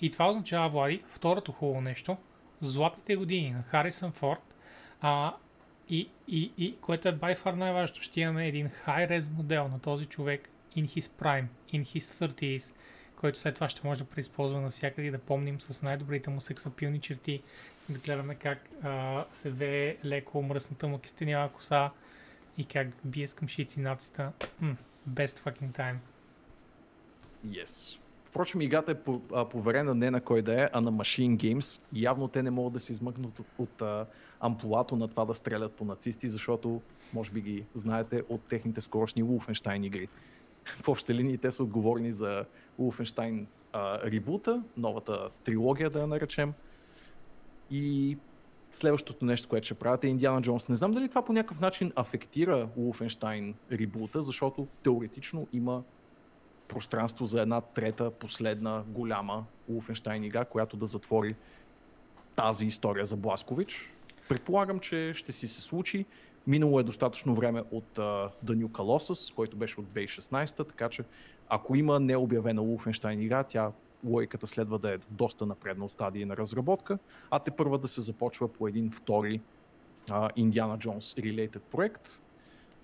И това означава, Влади, второто хубаво нещо, златните години на Харисън Форд, а, и, и, и, което е by far най-важното, ще имаме един high-res модел на този човек in his prime, in his 30s, който след това ще може да преизползва навсякъде и да помним с най-добрите му сексапилни черти да гледаме как а, се вее леко мръсната му кистенява коса и как бие с къмшици нацията. М, best fucking time. Yes. Впрочем, играта е поверена не на кой да е, а на Machine Games. Явно те не могат да се измъкнат от, от а, амплуато на това да стрелят по нацисти, защото, може би ги знаете, от техните скорошни Wolfenstein игри. В общи линии те са отговорни за Wolfenstein а, ребута, новата трилогия да я наречем. И следващото нещо, което ще правят е Индиана Джонс. Не знам дали това по някакъв начин афектира Wolfenstein ребута, защото теоретично има пространство за една трета, последна, голяма Wolfenstein игра, която да затвори тази история за Бласкович. Предполагам, че ще си се случи. Минало е достатъчно време от uh, The New Colossus, който беше от 2016, така че ако има необявена Wolfenstein игра, тя логиката следва да е в доста напреднал стадий на разработка, а те първа да се започва по един втори Indiana Jones related проект,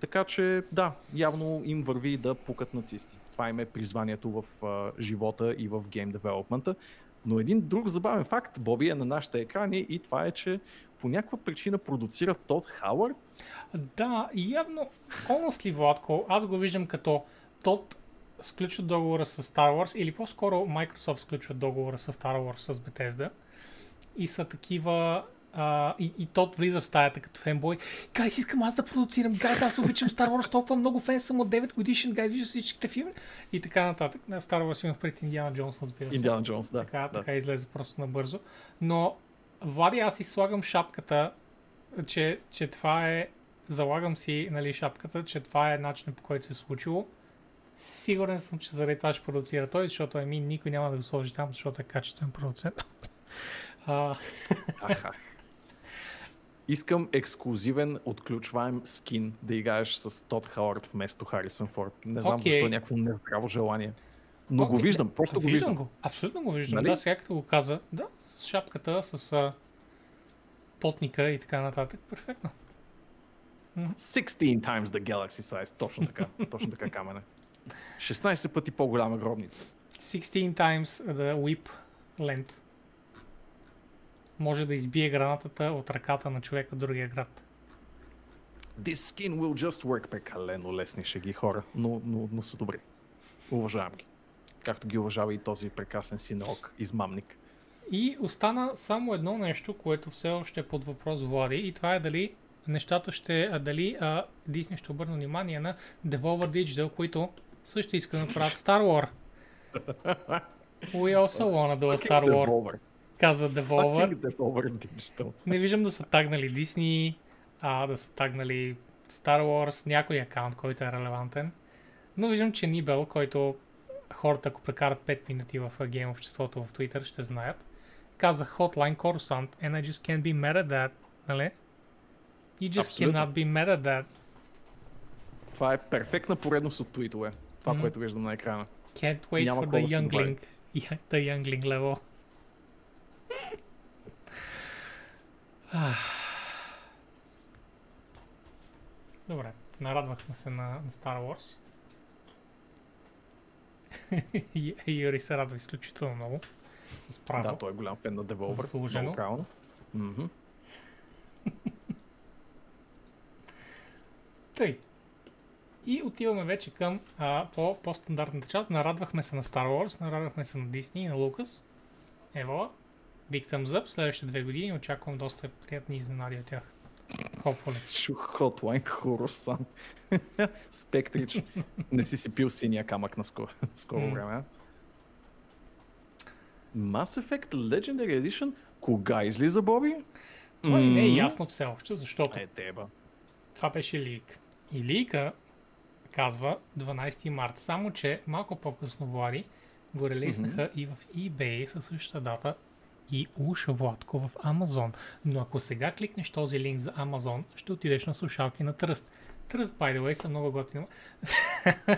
така че да, явно им върви да пукат нацисти. Това им е призванието в а, живота и в гейм девелопмента. Но един друг забавен факт, Боби, е на нашите екрани и това е, че по някаква причина продуцира Тод Хауърд. Да, явно, honestly, Владко, аз го виждам като Тот сключва договора с Star Wars, или по-скоро Microsoft сключва договора с Star Wars с Bethesda и са такива а, и, и Тот влиза в стаята като фенбой. Гайс, искам аз да продуцирам. Гайс, аз обичам Star Wars, толкова много фен съм от 9 годишен. Гайс, вижда всичките филми. И така нататък. На Star Wars имах пред Индиана Джонс, разбира се. Индиана Джонс, да. Така, да. така излезе просто набързо. Но, Влади, аз си слагам шапката, че, че това е... Залагам си нали, шапката, че това е начинът по който се е случило. Сигурен съм, че заради това ще продуцира той, защото ами, никой няма да го сложи там, защото е качествен продуцент. Искам ексклюзивен отключваем скин да играеш с Тод Хауърд вместо Харисън Форд. Не знам Окей. защо е някакво нездраво желание. Но го Окей, виждам, просто го виждам. Го. Абсолютно го виждам. Нали? Да, сега като го каза. Да, с шапката, с а, потника и така нататък. Перфектно. 16 times the galaxy size. Точно така. Точно така камене. 16 пъти по-голяма гробница. 16 times the whip length. Може да избие гранатата от ръката на човека в другия град. This skin will just work. Прекалено лесни шеги хора, но, но, но са добри. Уважавам ги. Както ги уважава и този прекрасен синок, измамник. И остана само едно нещо, което все още е под въпрос Влади и това е дали нещата ще, дали а, Disney ще обърна внимание на Devolver Digital, които също искат да направят Star War. We also wanna do a Star War. Казва Devolver. Devolver Digital. Не виждам да са тагнали Disney, а, да са тагнали Star Wars, някой акаунт, който е релевантен. Но виждам, че Nibel, който хората, ако прекарат 5 минути в гейм обществото в Twitter, ще знаят, каза Hotline Coruscant and I just can't be mad at that, нали? You just Абсолютно. cannot be mad at that. Това е перфектна поредност от твитове. Това, Мгм. което виждам на екрана. Can't wait Няма for the youngling. Yeah, the youngling level. Добре, нарадвахме се на, на Star Wars. Юри се радва изключително много. С право. Да, той е голям фен на Devolver. Заслужено. Много правилно. Мгм. Тъй. И отиваме вече към а, по, по-стандартната част. Нарадвахме се на Star Wars, нарадвахме се на Disney и на Lucas. Ево, Big Thumbs Up. Следващите две години очаквам доста приятни изненади от тях. Hopefully. Чух Hotline Coruscant. Спектрич. Не си си пил синия камък на скоро, скоро М. време. Mass Effect Legendary Edition? Кога излиза, Боби? И не е ясно все още, защото Е, теба. това беше лик. И лика казва 12 марта, само че малко по-късно Влади го релизнаха и в eBay със същата дата и уж Владко в Amazon. Но ако сега кликнеш този линк за Amazon, ще отидеш на слушалки на Тръст. Тръст, by the way, са много готини.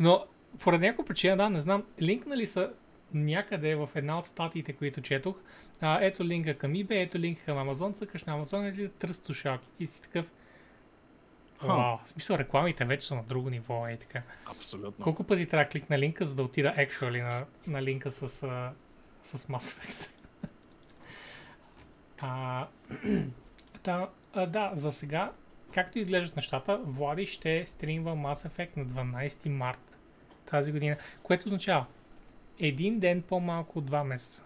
Но поради някаква причина, да, не знам, линкнали са някъде в една от статиите, които четох. А, ето линка към eBay, ето линка към Amazon, цъкаш на Amazon и излиза Тръст слушалки. И си такъв. Вау, в смисъл рекламите вече са на друго ниво, е така. Абсолютно. Колко пъти трябва да кликна линка, за да отида actually на, на линка с, с Mass Effect? А, та, а, да, за сега, както изглеждат нещата, Влади ще стримва Mass Effect на 12 март тази година, което означава един ден по-малко от 2 месеца.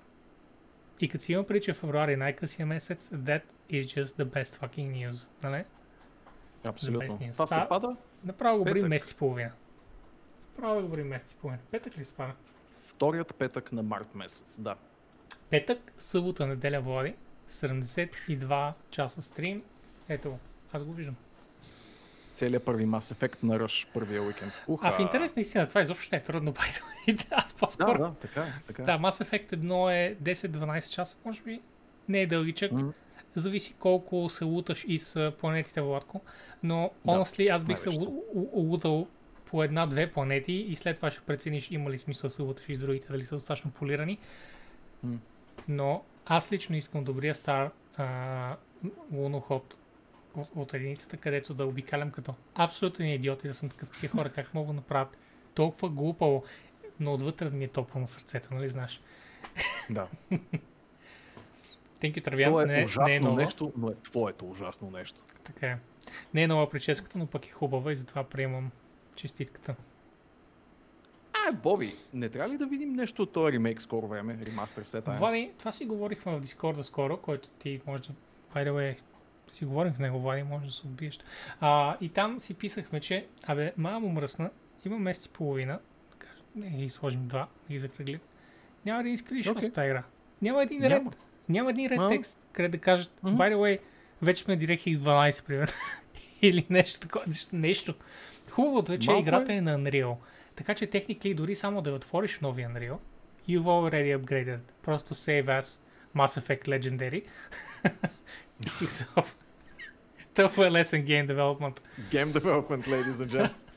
И като си има преди, че февруари е най-късия месец, that is just the best fucking news, нали? Абсолютно. Това се Да. пада Направо го Петък. месец и половина. Направо го бори месец и половина. Петък ли се пада? вторият петък на март месец. Да. Петък, събота, неделя води. 72 часа стрим. Ето. Аз го виждам. Целият първи Mass Effect на Rush първия уикенд. Уха. А в интерес на истина, това изобщо не е трудно, by the way. Аз Да, по-скоро. да, така е. Така е. Да, Mass Effect 1 е 10-12 часа, може би. Не е дългичък. М. Зависи колко се луташ и с планетите, Владко. Но, Да, honestly, аз бих се лу- лутал по една-две планети и след това ще прецениш има ли смисъл да се луташ и с другите, дали са достатъчно полирани. М. Но аз лично искам добрия стар а, луноход от, от единицата, където да обикалям като абсолютен идиот и да съм такъв такива хора, как могат да направят толкова глупаво, но отвътре да ми е топло на сърцето, нали знаеш? Да. You, Тървян. То е не, ужасно не е нова. нещо, но е твоето ужасно нещо. Така е. Не е нова прическата, но пък е хубава и затова приемам честитката. А, Боби, не трябва ли да видим нещо от този ремейк скоро време? Ремастър сета е. Влади, това си говорихме в Дискорда скоро, който ти може да... By the way, си говорим в него, Влади, може да се отбиеш. А, и там си писахме, че, абе, малко мръсна, има месец и половина, да не ги сложим два, да ги закръглим. Няма един скриншот Окей. в тази игра. Няма един ред, Няма. няма един ред текст, къде да кажат, Мгм. by the way, вече сме DirectX 12, примерно. Или нещо такова, нещо. Хубавото е, че Малко играта е. е на Unreal. Така че техникли дори само да я отвориш в новия Unreal, you've already upgraded. Просто save as Mass Effect Legendary. и си готов. Това е лесен гейм девелопмент. Game development, ladies and gents.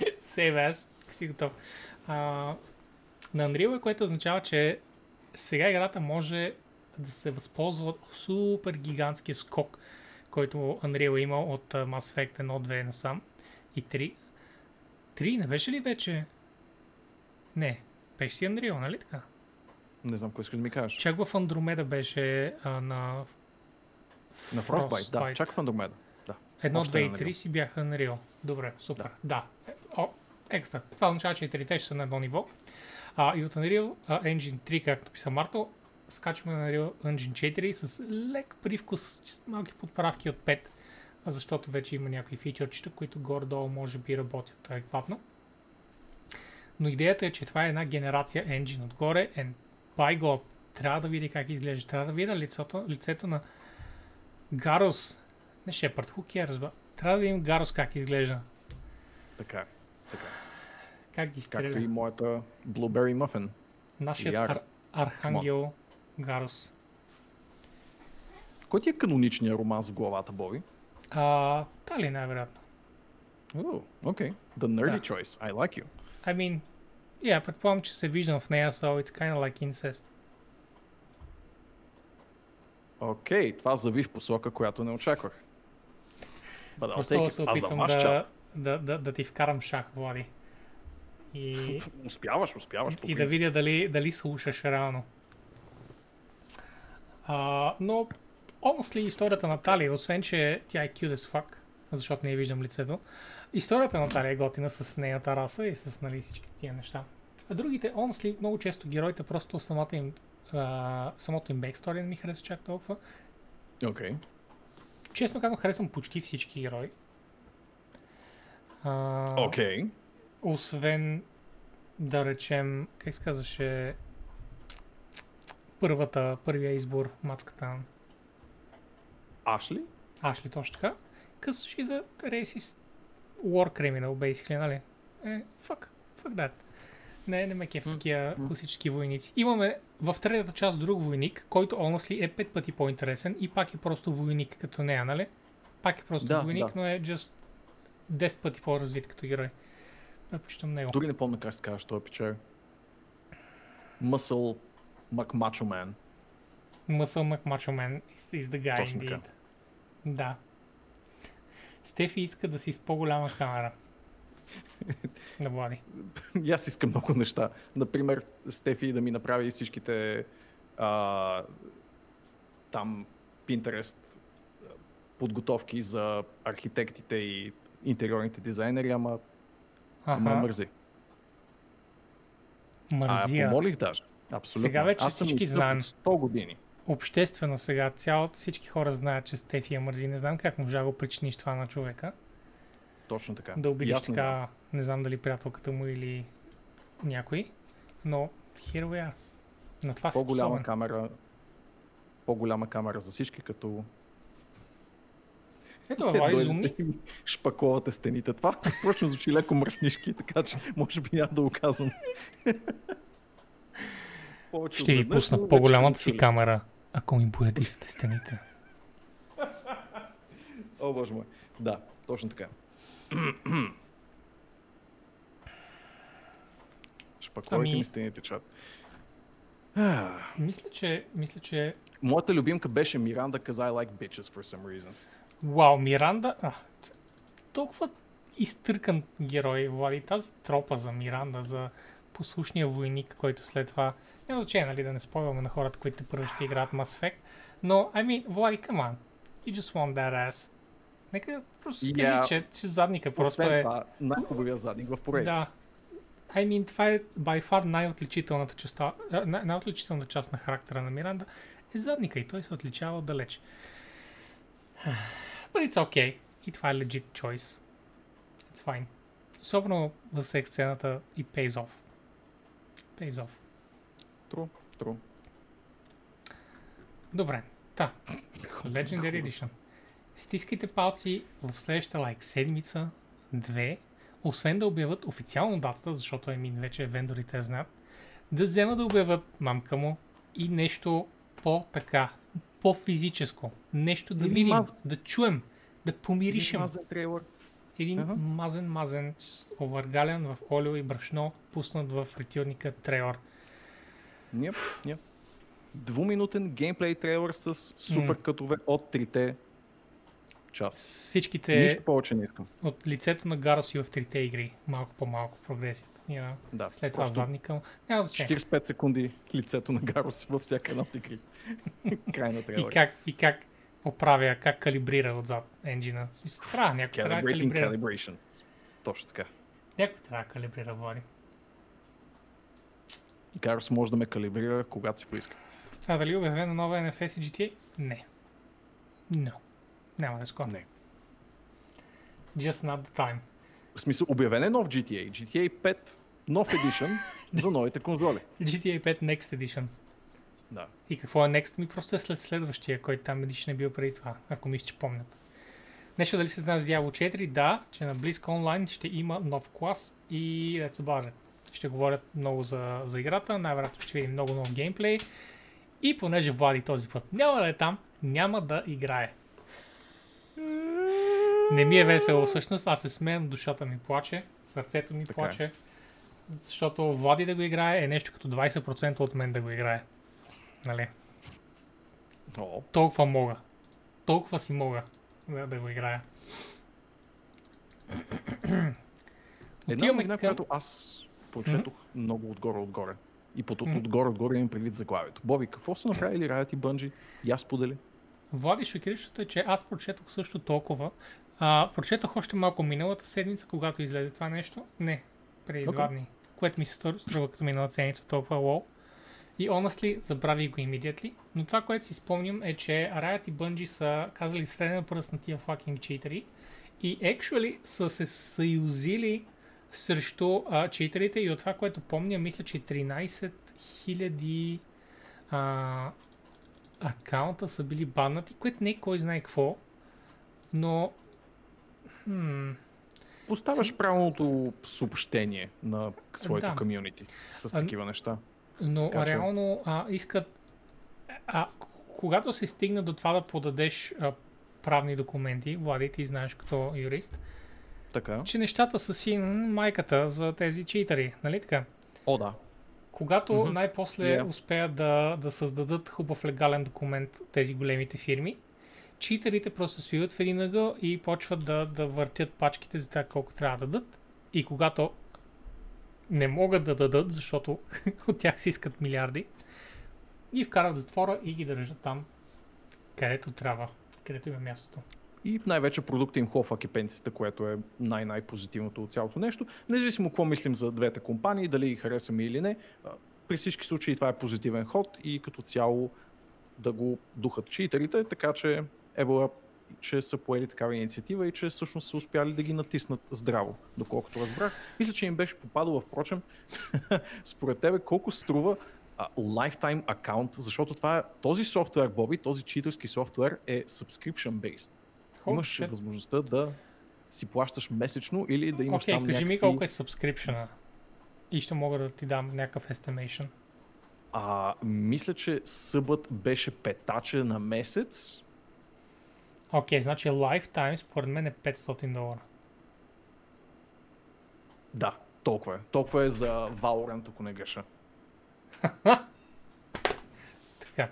Save as. Си готов. А, на Unreal е, което означава, че сега играта може да се възползва от супер гигантския скок, който Unreal е имал от Mass Effect 1, 2 насам и 3. 3 не беше ли вече? Не, беше си Unreal, нали така? Не знам кой искаш да ми кажеш. Чак в Andromeda беше а, на На Frostbite, да. Чак в Andromeda. Да. 1, Още 2 и 3 него. си бяха Unreal. Добре, супер. Да. Е, О, екстра. Това означава, че и трите ще са на едно ниво. А, и от Unreal а, Engine 3, както писа Марто, скачваме на Unreal Engine 4 с лек привкус, с малки подправки от 5, а защото вече има някои фичърчета, които горе-долу може би работят адекватно. Но идеята е, че това е една генерация engine отгоре and by God, трябва да види как изглежда. Трябва да видя лицето, лицето на Гарос. Не Шепард, who cares, бе? Трябва да видим Гарос как изглежда. Така е. Така. е. Как ги стреля. Както и моята Blueberry Muffin. Нашият ар- архангел Гарос. Кой ти е каноничният роман с главата, Боби? А, Тали най-вероятно. Oh, okay. The nerdy Да. choice. I like you. I mean, yeah, предполагам, че се виждам в нея, so it's kind of like incest. Окей, okay, това зави в посока, която не очаквах. But I'll take се опитвам да, чат? да, да, да ти вкарам шах, Влади. И, Успяваш, успяваш. И да видя дали, дали слушаш реално. А, но, honestly, историята на Тали, освен че тя е cute as fuck, защото не виждам лицето, историята на Тали е готина с нейната раса и с нали, всички тия неща. А другите, honestly, много често героите просто самата им, а, самото им backstory не ми харесва чак толкова. Окей. Честно казвам, харесвам почти всички герои. Окей. Освен, да речем, как се казваше, първата, първия избор, мацката Ашли? Ашли, точно така. Because she's a racist war criminal, basically, нали? Е, fuck, fuck that. Не, не ме кеф такива класически войници. Имаме в третата част друг войник, който honestly е пет пъти по-интересен и пак е просто войник като нея, нали? Пак е просто Да, войник, да. но е just 10 пъти по-развит като герой. Предпочитам него. Дори не помня как се казва, що пичер. Muscle McMacho Man. Muscle McMacho Man is, is the guy Точно indeed. така. Да. Стефи иска да си с по-голяма камера. да Влади. И аз искам много неща. Например, Стефи да ми направи всичките а, там Pinterest а, подготовки за архитектите и интериорните дизайнери, ама, ама мързи. А, мързия. помолих даже. Абсолютно. Сега вече Аз съм всички знаем. 100 години. Обществено сега, цяло, всички хора знаят, че Стефи е мързи. Не знам как можа да го причиниш това на човека. Точно така. Да обидиш знам. така, не знам дали приятелката му или някой. Но here we are. На това По-голяма камера, по-голяма камера за всички, като Ето, бе, Влади, зумни. шпаковате стените. Това впрочем звучи леко мръснишки, така че може би няма да го казвам. Ще ви пусна по-голямата си камера, ако ми боядисате стените. О, боже мой. Да, точно така. Шпаковете Ами- ми стените, чат. Мисля, че, мисля, че Моята любимка беше Миранда, cause I like bitches for some reason. Вау, Миранда. А, толкова изтъркан герой, Влади. Тази тропа за Миранда, за послушния войник, който след това... Няма значение, нали, да не спойваме на хората, които първо ще играят Mass Effect. Но, I mean, Влади, come on. You just want that ass. Нека просто скажи, Yeah. че, че задника просто Освен е... това, най-хубавия задник в поредица. Да. I mean, това е by far най-отличителната част, най- най-отличителната част на характера на Миранда е задника и той се отличава отдалеч. But it's okay. И това е legit choice. It's fine. Особено в секс сцената и pays off. Pays off. Тру, тру. Добре. Та. Legendary Edition. Стискайте палци в следващата лайк седмица, две, освен да обявят официално датата, защото Емин вече вендорите знаят, да взема да обявят мамка му и нещо по-така, по-физическо. Нещо да Или видим, маз- да чуем, да помиришем. Мазен трейлър. Един Ага. мазен, мазен, овъргалян в олио и брашно, пуснат в фритюрника трейлър. Ня, ня. Двуминутен геймплей трейлър с супер кътове от трите част. Всичките Нищо повече не искам. от лицето на Гарос и в трите игри. Малко по-малко прогресията. You know. Да, След това задника. Няма значение. 45 секунди лицето на Гарос във всяка една от игри. Край на И трейлър. как, и как оправя, как калибрира отзад енджина. Трябва, някой трябва да калибрира. Точно така. Някой трябва да калибрира, Влади. Гарос може да ме калибрира, когато си поиска. Това дали е обявена нова NFS и GTA? Не. No. Няма да е скоро. Не. Just not the time. В смисъл, обявен е нов GTA. GTA 5, нов едишън за новите конзоли. GTA 5 Next Edition. Да. И какво е Next? Ми просто е след следващия, който там Edition е бил преди това, ако мисля, че помнят. Нещо дали се знае с Diablo 4? Да, че на Blizzcon Online ще има нов клас и that's about it. Ще говорят много за, за играта, най-вероятно ще видим много нов геймплей. И понеже Влади този път няма да е там, няма да играе. Не ми е весело всъщност, аз се смеям, душата ми плаче, сърцето ми Така е. плаче. Защото Влади да го играе е нещо като 20% от мен да го играе. Нали? О, Толкова мога. Толкова си мога да, да го играя. Една новина, към- която аз прочетох много отгоре-отгоре. И под Мгм. отгоре-отгоре имам предвид заглавието. Боби, какво са направили Riot и Bungie? И аз сподели. Влади шокиращото е, че аз прочетох също толкова. А, прочетох още малко миналата седмица, когато излезе това нещо. Не, преди Ok. два дни. Което ми се стру- струва като миналата седмица толкова лоу. И honestly, забравих го immediately. Но това, което си спомням е, че Riot и Bungie са казали среден пръст на тия fucking читери. И actually са се съюзили срещу а, читерите и от това, което помня, мисля, че 13 000 а, акаунта са били баннати, което не е кой знае какво, но хм, Поставяш правилното съобщение на своето Да. комьюнити с А, такива неща. но Така че- реално а, искат а, когато се стигна до това да подадеш а, правни документи, Влади, ти знаеш като юрист, Така. че нещата са си майката за тези читери, нали така? О, да. Когато Мгм. най-после Yeah. успеят да, да създадат хубав легален документ тези големите фирми, читерите просто свиват в един ъгъл и почват да, да въртят пачките за това колко трябва да дадат. И когато не могат да дадат, защото от тях се искат милиарди, ги вкарат в затвора и ги държат там, където трябва, където им е мястото. И най-вече продукта им хлопва кипенците, което е най-най-позитивното от цялото нещо. Независимо какво мислим за двете компании, дали ги харесваме или не, при всички случаи това е позитивен ход и като цяло да го духат читерите, така че ево че са поели такава инициатива и че всъщност са успяли да ги натиснат здраво, доколкото разбрах. Мисля, че им беше попадало, впрочем, според тебе колко струва lifetime аккаунт, защото това е, този софтуер, Боби, този читерски софтуер е subscription based. Holy Имаш shit. възможността да си плащаш месечно или да имаш Окей, там кажи ми колко е subscription и ще мога да ти дам някакъв estimation. А, мисля, че събът беше петаче на месец. Окей, значи lifetime според мен е 500 долара. Да, толкова е. Толкова е за Valorant, ако не греша. Така.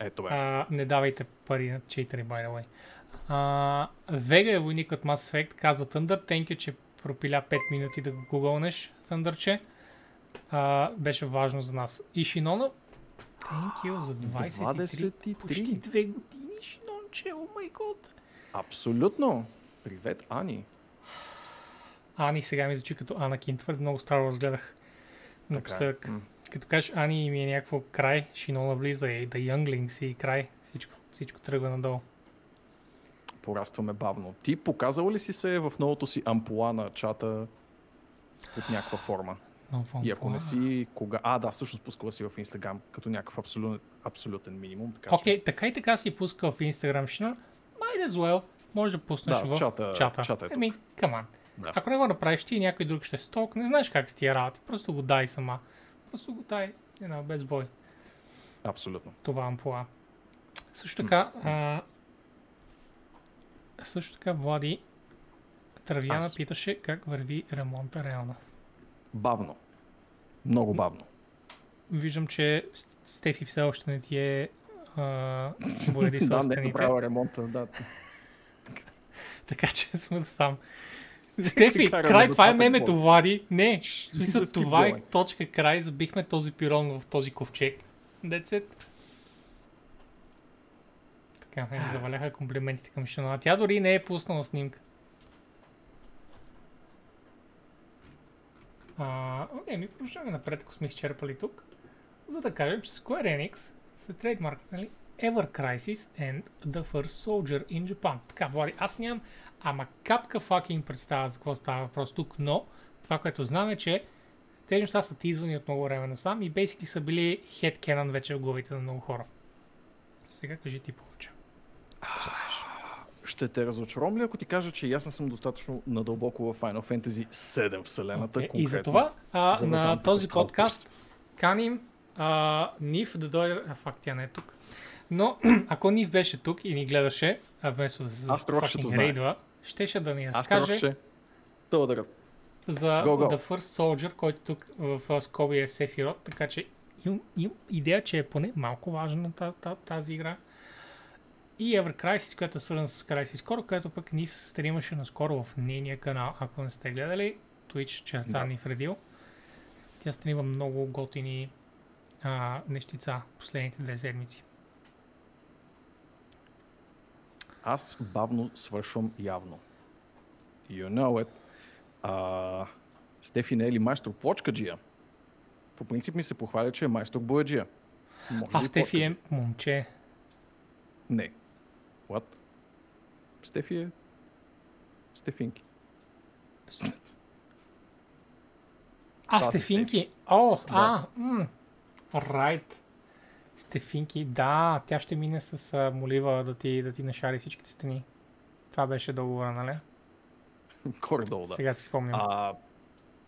Ето бе. А, не давайте пари на читери, by the way. Вега е войник от Mass Effect, каза Thunder. Thank you, че пропиля 5 минути да го гугълнеш, Thunderче. А, беше важно за нас. И Шинона, thank you за 23, 23. почти 2 години, Шинонче, о май год. Абсолютно. Привет, Ани. Ани сега ми звучи като Анакин, твърде много Star Wars гледах. Така е. Напоследък. Като кажеш Ани ми е някакво край, Шинона влиза и The Younglings и край. Всичко, всичко тръгва надолу. Порастваме бавно. Ти показал ли си се в новото си ампула на чата под някаква форма? И ако не си, кога... А, да, всъщност пускала си в Инстаграм като някакъв абсолютен, абсолютен минимум. Така, okay, така и така си пускал в Instagram Шинон. Might as well. Може да пуснеш Да, в чата- чата. чата е. Еми, come on. Да. Ако не го направиш ти, някой друг ще е сток. Не знаеш как с тия работи. Просто го дай сама. Просто го дай, you know, без бой. Абсолютно. това ампула. Също така, а, също така Влади Травяна Аз. питаше как върви ремонта реално. Бавно. Много бавно. Виждам, че Стефи все още не ти е а, бояди да, не е направила ремонта. Да. така че сме сам. Стефи, край, това е мемето? Влади. Не, в смисъл, това е точка край, забихме този пирон в този ковчег. That's it. Така, е, заваляха комплиментите към Шанона. Тя дори не е пуснала снимка. А, окей, ми продължаваме напред, ако сме изчерпали тук. За да кажем, че Square Enix са трейдмаркнали Ever Crisis and The First Soldier in Japan. Така, Влади, аз нямам ама капка факинг представа за какво става въпрос тук, но това, което знам е, че тези неща са тизвани от много време насам и basically са били headcanon вече в главите на много хора. Сега кажи ти повече. Ще те разочаровам ли, ако ти кажа, че аз не съм достатъчно надълбоко в Final Fantasy 7 вселената? Okay. И за това а, за да на този подкаст каним а, Нив да дойде... А, факт, тя не е тук. Но ако Нив беше тук и ни гледаше, а вместо да се рейдва, щеше да ни Аз разкаже да ударят. за Go, go. The First Soldier, който тук в скоби е Сефирот, така че имам, имам идея, че е поне малко важна та- та- тази игра. И Ever Crisis, която е свързана с Crisis Core, която пък Нив стримаше наскоро в нейния канал. Ако не сте гледали, Twitch черта Да. Нив Радио. Тя стрима много готини а, нещица последните две седмици. Аз бавно свършвам явно. You know it. А, Стефи не е ли майстор плочкаджия? По принцип ми се похваля, че е майстор бояджия. Може А Стефи е момче. Не. What? Стефи е... Стефинки. А, Стефинки! О, а, райт. Стефинки, да, тя ще мине с а, молива да ти, да ти нашари всичките стени. Това беше договора, нали? Горе-долу, да. Сега си спомням. А,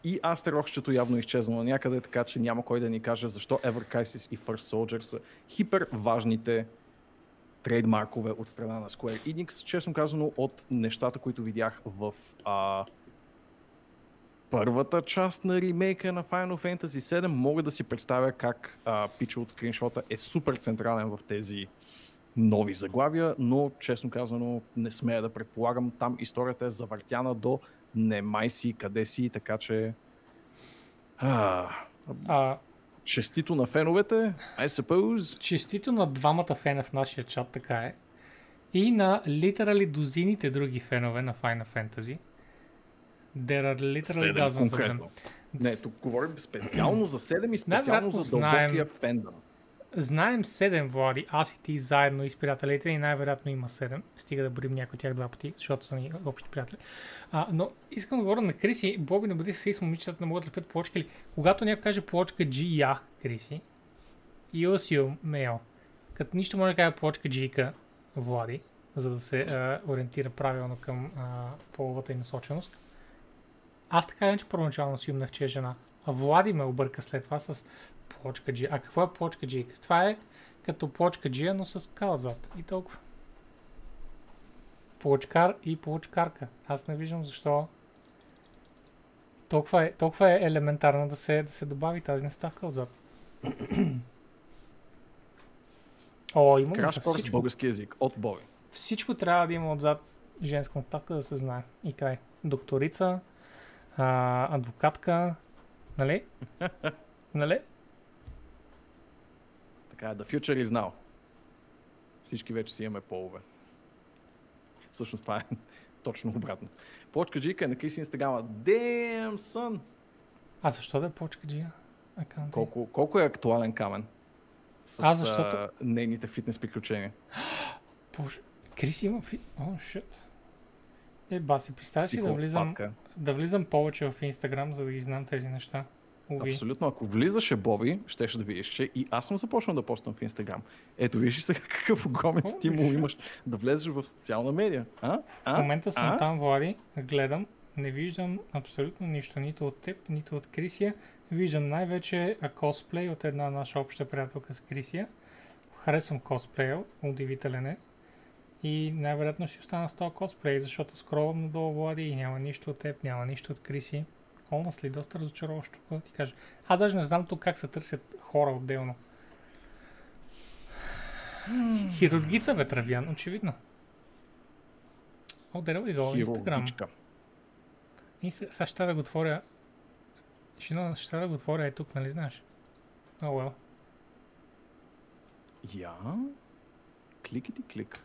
и Астерохчето явно е изчезнало някъде, така че няма кой да ни каже защо Ever Crisis и First Soldier са хипер важните трейдмаркове от страна на Square Enix. Честно казано, от нещата, които видях в а, първата част на ремейка на Final Fantasy VII, мога да си представя как а, пича от скриншота е супер централен в тези нови заглавия, но честно казано не смея да предполагам. Там историята е завъртяна до не май си, къде си, така че... А, честито на феновете, I suppose. честито на двамата фена в нашия чат, така е. И на литерали дозините други фенове на Final Fantasy. There are literally dozens of them. Не, тук говорим специално за 7 и специално за дълбокия фендъм. Знаем 7 Влади, аз и ти заедно и с приятелите и най-вероятно има 7. Стига да борим някой от тях два пъти, защото са ни общи приятели. А, но искам да говоря на Криси. Боби, не бъди се с момичетата, не могат да лепят плочки. Ли? Когато някой каже плочка G, я, Криси, you assume male. Като нищо може да каже плочка G, Влади, за да се а, ориентира правилно към а, половата и насоченост. Аз така иначе първоначално си умнах, че е жена. А Влади ме обърка след това с плочка G. А какво е плочка G? Това е като плочка G, но с кал зад. И толкова. Плочкар и плочкарка. Аз не виждам защо толкова е, толкова е елементарно да се, да се добави тази неставка отзад. О, има Краш курс Всичко, български язик от Боби. всичко трябва да има отзад женска наставка да се знае. И край. Докторица, а, адвокатка, нали? нали? Така е, the future is now. Всички вече си имаме полове. Всъщност това е точно обратно. Плочка Джика е на Крис Инстаграма. Damn, son! А защо да е почка джия? Акаунт. Колко, колко е актуален камен? С А, защото- а, нейните фитнес приключения. Боже, Крис има фи... О, шит. Е, баси, представя си да влизам, да влизам повече в Инстаграм, за да ги знам тези неща. Уви. Абсолютно. Ако влизаше Боби, щеше да видиш, че и аз съм започнал да поствам в Инстаграм. Ето виж сега какъв огромен стимул имаш да влезеш в социална медия. А? А? В момента съм а? там, Влади, гледам, не виждам абсолютно нищо, нито от теб, нито от Крисия. Виждам най-вече косплей от една наша обща приятелка с Крисия. харесвам косплея, удивителен е. И най-вероятно ще остана с този косплей, защото скролвам надолу Влади и няма нищо от теб, няма нищо от Криси. Honestly, доста разочароващо, какво да ти кажа. Аз даже не знам тук как се търсят хора отделно. Хирургица бе, Травян, очевидно. О, there we go, Instagram. Инста... Сега ще да го отворя. Ще, ще да го отворя е тук, нали знаеш? О, oh, well. Я? Кликити клик.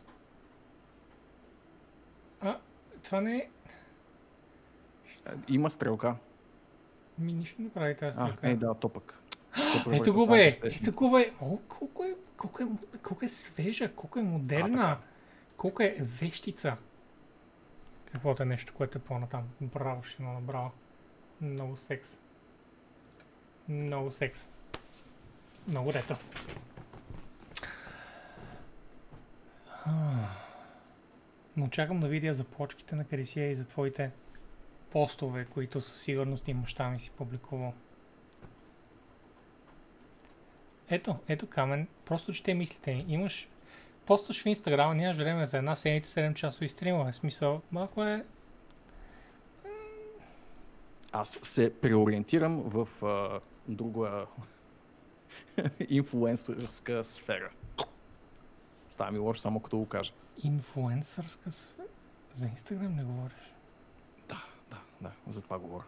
А, това не е... А, Има стрелка. Ми нищо не прави тази А, стрелка. е, да, то пък. То пък Ето го бе, ето го бе. О, колко е, колко е, колко е свежа, колко е модерна, А, колко е вещица. Каквото е нещо, което е по-натам. Браво, ще има браво. Много секс. Много секс. Много ретро. А. Но чакам да видя за плочките на Карисия и за твоите постове, които със сигурност и баща ми си публикувал. Ето, ето Камен, просто чете мислите ми. Имаш, постваш в Инстаграм, нямаш време за една седмица 7 часови стримове. Смисъл, малко е... Аз се преориентирам в а, друга инфлуенсърска сфера. Става ми лошо само като го кажа. Инфлуенсърска сфера? За Инстаграм не говориш. Да, за това говоря.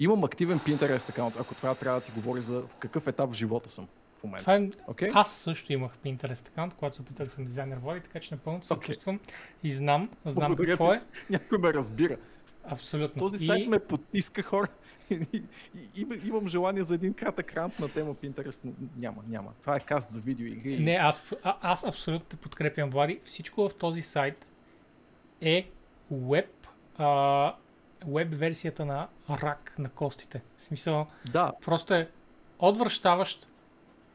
Имам активен Pinterest аккаунт, ако това трябва да ти говори за в какъв етап в живота съм в момента. Това е... Окей? Аз също имах Pinterest аккаунт, когато се опитах съм дизайнер води, така че напълно се Окей. чувствам и знам, знам Благодаря какво ти. е. Някой ме разбира. Абсолютно. Този И- сайт ме потиска хора. И, и, има- имам желание за един кратък рант на тема Pinterest, но няма, няма. Това е каст за видеоигри. Не, аз, а, аз абсолютно те подкрепям, Влади. Всичко в този сайт е веб, а, веб версията на рак на костите. В смисъл, Да, просто е отвръщаващ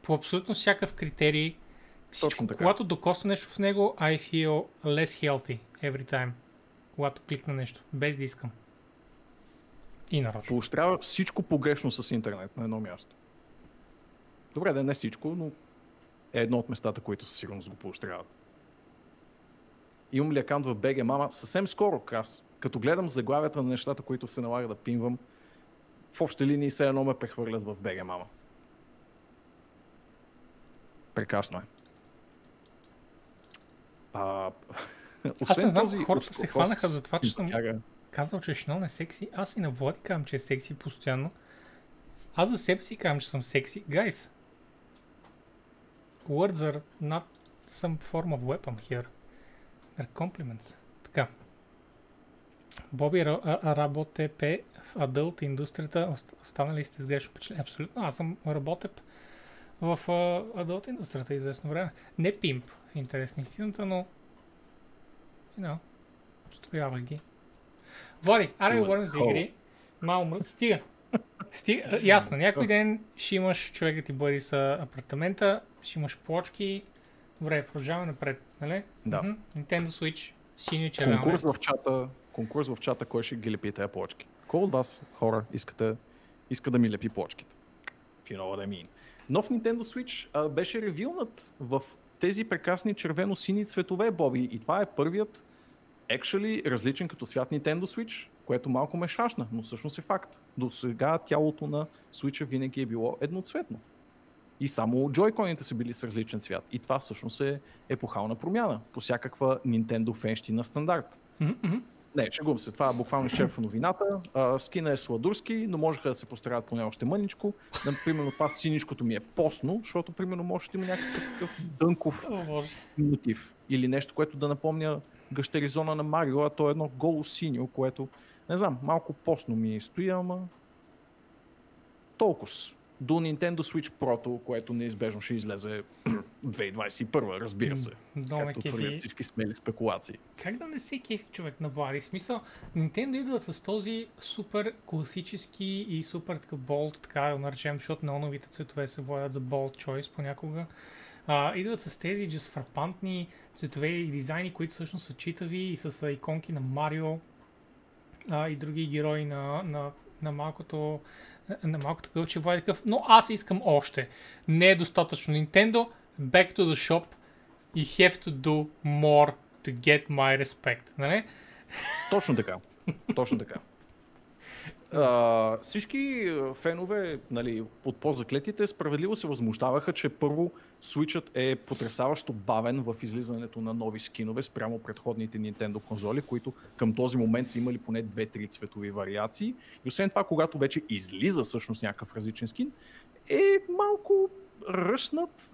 по абсолютно всякакъв критерий. Всичко, Точно така. когато докосна нещо в него, I feel less healthy every time. Когато кликна нещо, без да искам. И нарочно. поощрява всичко погрешно с интернет на едно място. Добре, да не всичко, но е едно от местата, които със сигурност го поощряват. Имам ли акаунт в BG Mama? Съвсем скоро, аз. Като гледам заглавията на нещата, които се налага да пинвам, в общи линии все едно ме прехвърлят в BG Mama. Прекрасно е. А, освен не знам, този хората се хванаха за това, че съм- казал, че Шнон е секси. Аз и на Влади казвам, че е секси постоянно. Аз за себе си казвам, че съм секси. Guys, words are not some form of weapon here. They're compliments. Боби работе пе в адълт индустрията. Ост- Останали сте с грешно впечатление. Абсолютно. Аз съм работеп в адълт индустрията известно време. Не пимп, в интерес на истината, но you know, строявах ги. Влади, аре Cool. говорим за игри. Мало мръд, стига. Стига. Ясно, някой ден ще имаш човек да ти бъде с апартамента, ще имаш плочки. Добре, продължаваме напред, нали? Да. Nintendo Switch, синьо червено. Конкурс в чата, конкурс в чата, кой ще ги лепи тези плочки. Кой от вас, хора, искате, иска да ми лепи плочките? If you know. Нов Nintendo Switch а, беше ревилнат в тези прекрасни червено-сини цветове, Боби. И това е първият actually различен като цвят Nintendo Switch, което малко ме шашна, но всъщност е факт. До сега тялото на Switch винаги е било едноцветно. И само джойконите са били с различен цвят. И това всъщност е епохална промяна по всякаква Nintendo фенщина стандарт. Мгм. Не, шегувам се. Това буквално изчерпва новината. А, скина е сладурски, но можеха да се постарят поне още мъничко. Например, това синичкото ми е постно, защото примерно може да има някакъв такъв дънков боже. мотив. Или нещо, което да напомня гъщеризона на Марио, а то е едно голо синьо, което, не знам, малко постно ми стои, ама толкова. До Nintendo Switch Pro, което неизбежно ще излезе 2021, разбира се. Много ме Както твърдят всички смели спекулации. Как да не се кефи човек на Влади? Смисъл, Nintendo идват с този супер класически и супер така болт, така го наречем, защото неоновите цветове се водят за болт choice понякога. А, идват с тези just фрапантни цветове и дизайни, които всъщност са читави и с иконки на Марио а, и други герои на, на, на малкото на малко такъв, че Влади такъв, но аз искам още. Не е достатъчно. Nintendo, back to the shop, you have to do more to get my respect. Нали? Точно така. Точно така. А, всички фенове нали, от по-заклетите справедливо се възмущаваха, че първо Switchът е потрясаващо бавен в излизането на нови скинове спрямо предходните Nintendo конзоли, които към този момент са имали поне 2-3 цветови вариации. И освен това, когато вече излиза всъщност някакъв различен скин, е малко ръшнат.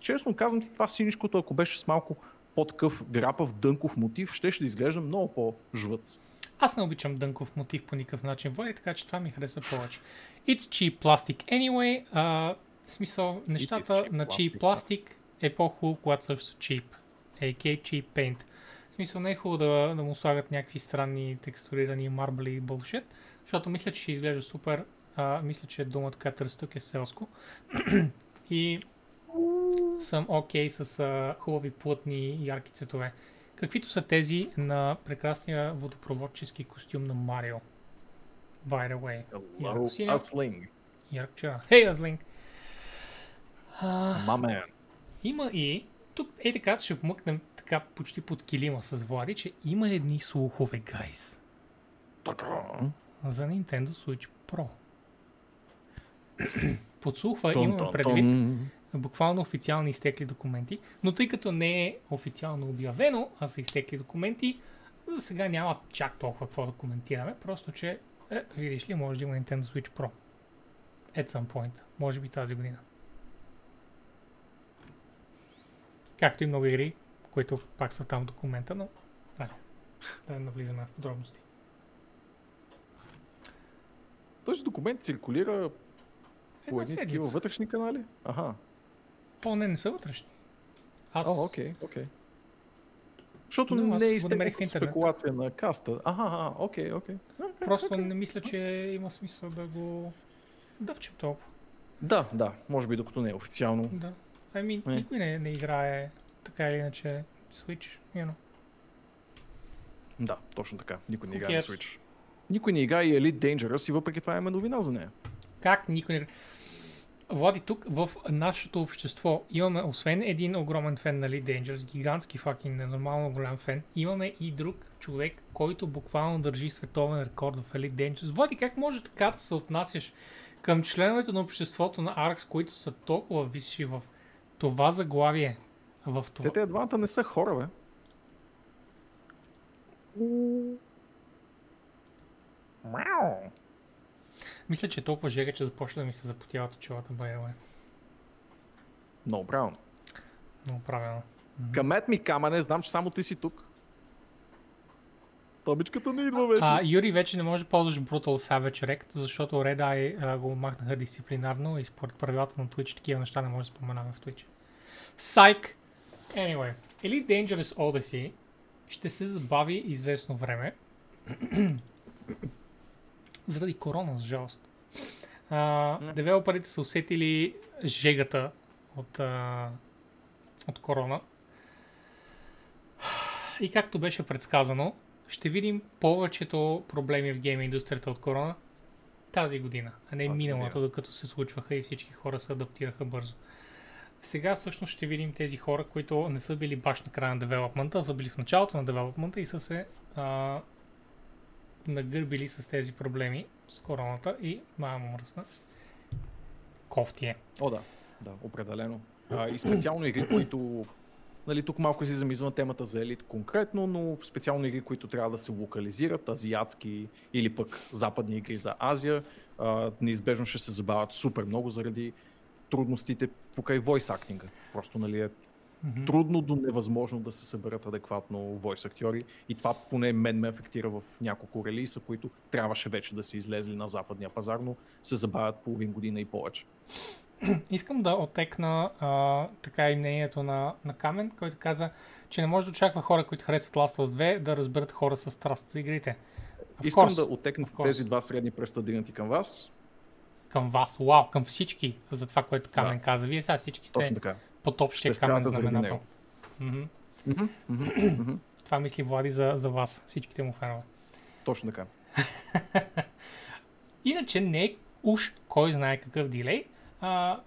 Честно казвам ти, това синишкото, ако беше с малко по-такъв грапав, дънков мотив, ще ще изглежда много по-жвъц. Аз не обичам дънков мотив по никакъв начин, Води, така че това ми хареса повече. It's cheap plastic anyway. Uh, в смисъл, нещата cheap на cheap plastic е по-хубаво, когато са cheap. AK cheap paint. В смисъл, не е хубаво да, да му слагат някакви странни текстурирани марбли и bullshit, защото мисля, че ще изглежда супер. Uh, мисля, че думата, която тук е селско. И съм окей okay с uh, хубави плътни ярки цветове каквито са тези на прекрасния водопроводчески костюм на Марио. By the way. Hello, Аслинг. Яркчера. Хей, Аслинг! Мамен. Има и, тук е така, ще вмъкнем така почти под килима с Влади, че има едни слухове, гайс. Така. За Nintendo Switch Pro. Подслухва имаме предвид, буквално официални изтекли документи, но тъй като не е официално обявено, а са изтекли документи, за сега няма чак толкова какво да коментираме, просто че, е, видиш ли, може да има Nintendo Switch Pro. At some point. Може би тази година. Както и много игри, които пак са там в документа, но да, да не навлизаме в подробности. Този документ циркулира по едни такива вътрешни канали? Аха. О, не, не са вътрешни. Аз... О, окей, окей. Защото Но, не е изтекла спекулация на каста. Ага, окей, окей. Просто okay. не мисля, че има смисъл да го дъвчем толкова. Да, да, може би докато не е официално. Да. Ами, mean, никой не, не играе така или иначе Switch, you know. Да, точно така. Никой не играе на Switch. Никой не играе и Elite Dangerous и въпреки това има новина за нея. Как никой не? Влади, тук в нашето общество имаме, освен един огромен фен на Lead Dangerous, гигантски факин, ненормално голям фен, имаме и друг човек, който буквално държи световен рекорд в Elite Dangerous. Влади, как може така да се отнасяш към членовете на обществото на Аркс, които са толкова висши в това заглавие? В това... Те, те двамата не са хора, бе. Мяу. Мисля, че е толкова жега, че започва да ми се запотяват очилата, байрове. Много правилно. Много правилно. Камет ми камане, знам, че само ти си тук. Табичката не идва вече. А, Юри вече не може да ползваш Brutal Savage Rect, защото Red Eye а, го махнаха дисциплинарно и според правилата на Twitch такива неща не може да споменаме в Twitch. Psych! Anyway, Elite Dangerous Odyssey ще се забави известно време заради корона, за жалост. А, девелоперите са усетили жегата от, а, от корона. И както беше предсказано, ще видим повечето проблеми в гейм индустрията от корона тази година, а не миналата, докато се случваха и всички хора се адаптираха бързо. Сега всъщност ще видим тези хора, които не са били баш на края на девелопмента, а са били в началото на девелопмента и са се а, нагърбили с тези проблеми с короната и мамо мръсна. Кофти е. О, да. Да, определено. А, и специално игри, които Нали, тук малко си замизвам темата за елит конкретно, но специално игри, които трябва да се локализират, азиатски или пък западни игри за Азия, а, неизбежно ще се забавят супер много заради трудностите покрай voice acting. Просто нали, е mm-hmm. трудно до невъзможно да се съберат адекватно войс актьори и това поне мен ме афектира в няколко релиса, които трябваше вече да се излезли на западния пазар, но се забавят половин година и повече. Искам да отекна а, така и мнението на, на Камен, който каза, че не може да очаква хора, които харесват Last of Us 2, да разберат хора с страст за игрите. Of Искам course. да отекна тези два средни пръста дигнати към вас. Към вас, вау, към всички за това, което Камен да. каза. Вие сега всички сте Точно така под общия камен знаменател. Mm-hmm. Mm-hmm. Mm-hmm. Това мисли Влади за, за вас, всичките му фенове. Точно така. Иначе не е уж кой знае какъв дилей. А,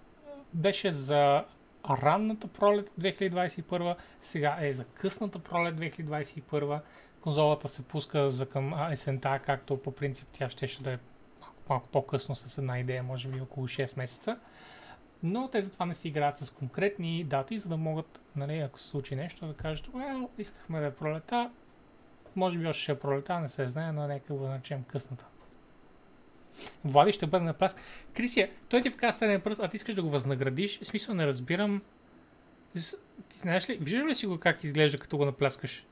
беше за ранната пролет 2021, сега е за късната пролет 2021. Конзолата се пуска за към есента, както по принцип тя ще, ще да е малко, малко по-късно с една идея, може би около 6 месеца. Но те затова не си играят с конкретни дати, за да могат, нали, ако се случи нещо, да кажат, well, искахме да е пролета, може би още ще е пролета, не се знае, но нека го наречем късната. Влади ще бъде на пас. Крисия, той ти вкара среден пръст, а ти искаш да го възнаградиш. В смисъл не разбирам. Ти знаеш ли, виждаш ли си го как изглежда като го напляскаш?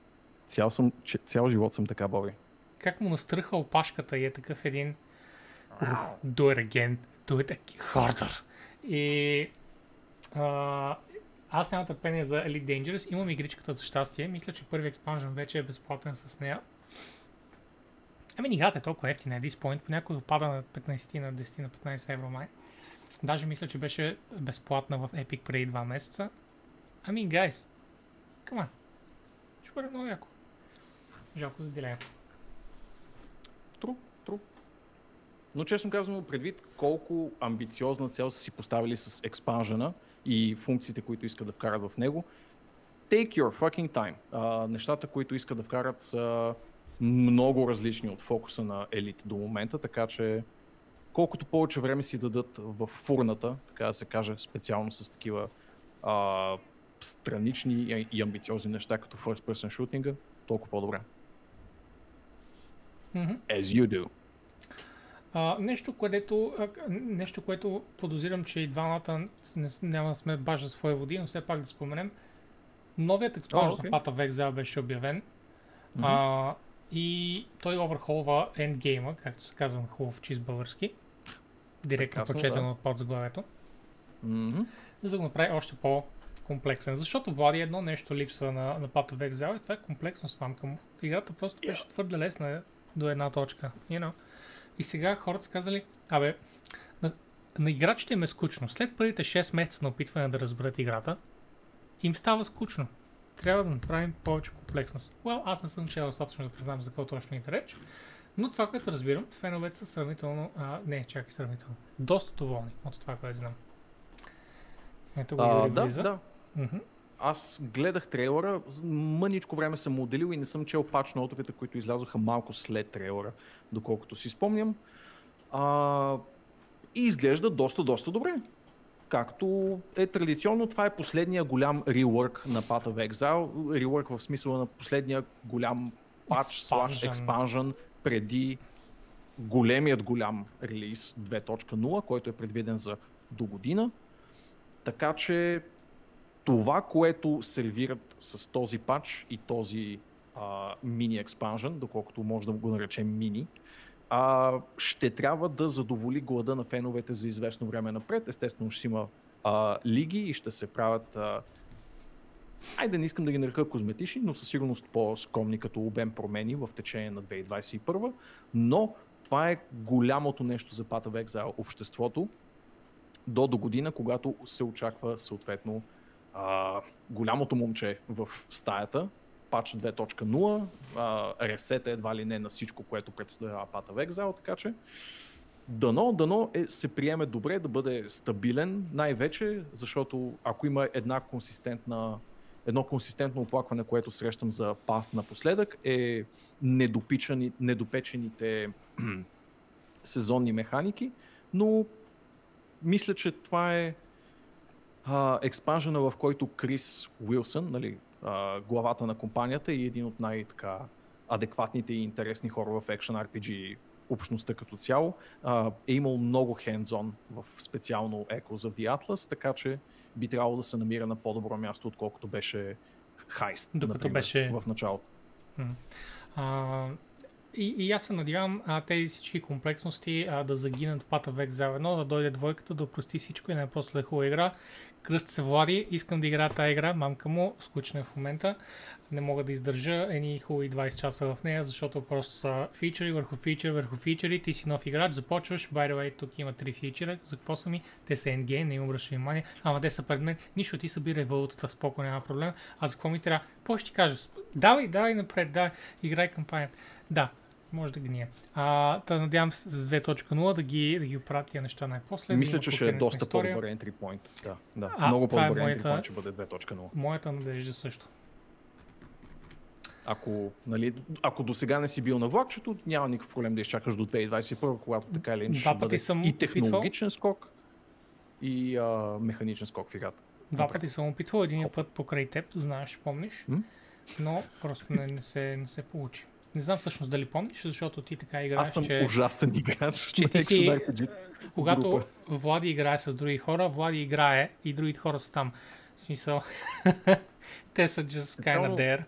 Цял, съм, цял живот съм така, Боби. Как му настръха опашката и е такъв един do it again, И аз нямам търпение за Elite Dangerous. Имам игричката за щастие. Мисля, че първи експанжен вече е безплатен с нея. Ами играта е толкова ефтина, this point. Понякога пада на 15 на 10 на 15 евро май. Даже мисля, че беше безплатна в Epic преди 2 месеца. Ами, guys, come on. Ще бъде много яко. Жалко за дилеята. Тру, тру. Но честно казвам, предвид колко амбициозна цел са си поставили с експанжена и функциите, които искат да вкарат в него, take your fucking time. А, нещата, които искат да вкарат са много различни от фокуса на елит до момента, така че колкото повече време си дадат в фурната, така да се каже, специално с такива а, странични и амбициозни неща, като first person шутинга, толкова по-добре. Mm-hmm. As you do. А, нещо, което, нещо, което подозирам, че и двамата не, няма да сме баш за свои води, но все пак да споменем. Новият експанжен okay. на Path of Exile беше обявен. Mm-hmm. А, и той оверхолва ендгейма, както се казва на хубав чист български. Директно прочетено да. от подзаглавието. Mm-hmm. За да го направи още по-комплексен. Защото Влади едно нещо липсва на, на Path of Exile и това е комплексност мамка му. Играта просто беше твърде лесна до една точка. You know? И сега хората са казали, абе, на, на играчите им е скучно. След първите 6 месеца на опитване да разберат играта, им става скучно. Трябва да направим повече комплексност. Well, аз не съм чел достатъчно да знам за какво точно е реч, но това, което разбирам, феновете са сравнително, а, не, чакай сравнително, доста доволни от това, което знам. Ето го А, да, да. Мгм. Аз гледах трейлера, мъничко време съм му отделил и не съм чел пач нотовете, които излязоха малко след трейлера, доколкото си спомням. А, и изглежда доста, доста добре. Както е традиционно, това е последния голям реwork на Path of Exile. Rework в смисъла на последния голям пач, слаш, експанжен преди големият голям релиз 2.0, който е предвиден за до година. Така че това, което сервират с този пач и този мини експанжен, доколкото може да го наречем мини, а, ще трябва да задоволи глада на феновете за известно време напред. Естествено ще има а, лиги и ще се правят а, Айде, не искам да ги нарека козметични, но със сигурност по-скромни като обем промени в течение на 2021. Но това е голямото нещо за Path of Exile обществото до до година, когато се очаква съответно а, голямото момче в стаята, пач 2.0, а, ресет е едва ли не на всичко, което представлява Path of Exile, така че дано, дано е, се приеме добре, да бъде стабилен, най-вече, защото ако има една консистентна едно консистентно оплакване, което срещам за Path напоследък е недопечените сезонни механики, но мисля, че това е експанжена, в който Крис Уилсън, нали, а, главата на компанията и един от най-така адекватните и интересни хора в Action RPG общността като цяло, а, е имал много hands-on в специално Echoes of the Atlas, така че би трябвало да се намира на по-добро място, отколкото беше Хайст, Докато например, беше- в началото. А, и, и аз се надявам а, тези всички комплексности а, да загинат в of Exile 1, да дойде двойката, да опрости всичко и най-после е хубава игра. Кръст се влади, искам да играя тази игра, мамка му, скучна е в момента. Не мога да издържа едни хубави 20 часа в нея, защото просто са фичери върху фичер върху фичери. Ти си нов играч, започваш, by the way, тук има три фичера, за какво са ми? Те са endgame, не им обръща внимание, ама те са пред мен. Нищо, ти събирай валутата, споко, няма проблем. А за какво ми трябва? Какво ще ти кажа? Давай, давай напред, давай, играй кампанията. Да, Може да гния. А, та надявам се с 2.0 да ги, да ги оправят тия неща най-после. да Мисля, има че ще е доста история. по-добър entry point. Да, да. А, Много е по-добър entry моята- point ще бъде 2.0. Моята надежда също. Ако, нали, ако до сега не си бил на влакчето, няма никакъв проблем да изчакаш до 2021, когато така или иначе ще бъде съм и технологичен скок, и а, механичен скок в играта. Два Добре. пъти съм опитвал, един път покрай теб, знаеш, помниш. Но просто не, не, се, не се получи. Не знам всъщност дали помниш, защото ти така играеш, Аз съм че ужасен играч че на ти си- RPG. когато група. Влади играе с други хора, Влади играе и другите хора са там. В смисъл, те са just kind of Специално- there.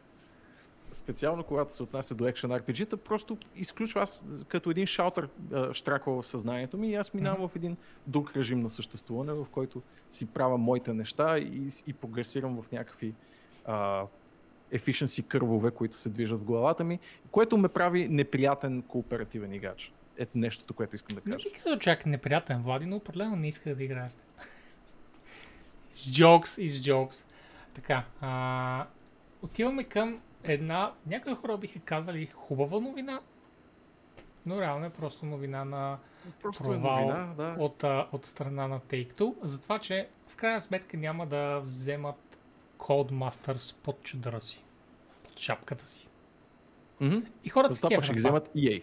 Специално когато се отнася до Action RPG-та, просто изключва аз като един шалтър а, штраква в съзнанието ми и аз минавам в един друг режим на съществуване, в който си правя моите неща и, и прогресирам в някакви а, efficiency кървове, които се движат в главата ми, което ме прави неприятен кооперативен играч. Ето нещото, което искам да Не кажа. би казал чак неприятен Влади, но определено не иска да играе с теб. С jokes и с jokes. Така, а, отиваме към една, някои хора биха казали хубава новина, но реално е просто новина на Просто е провал новина, да. от, от страна на Take-Two, за това, че в крайна сметка няма да вземат Codemasters под чадъра си, под шапката си. Мгм. И хората се кефят ще ги вземат EA.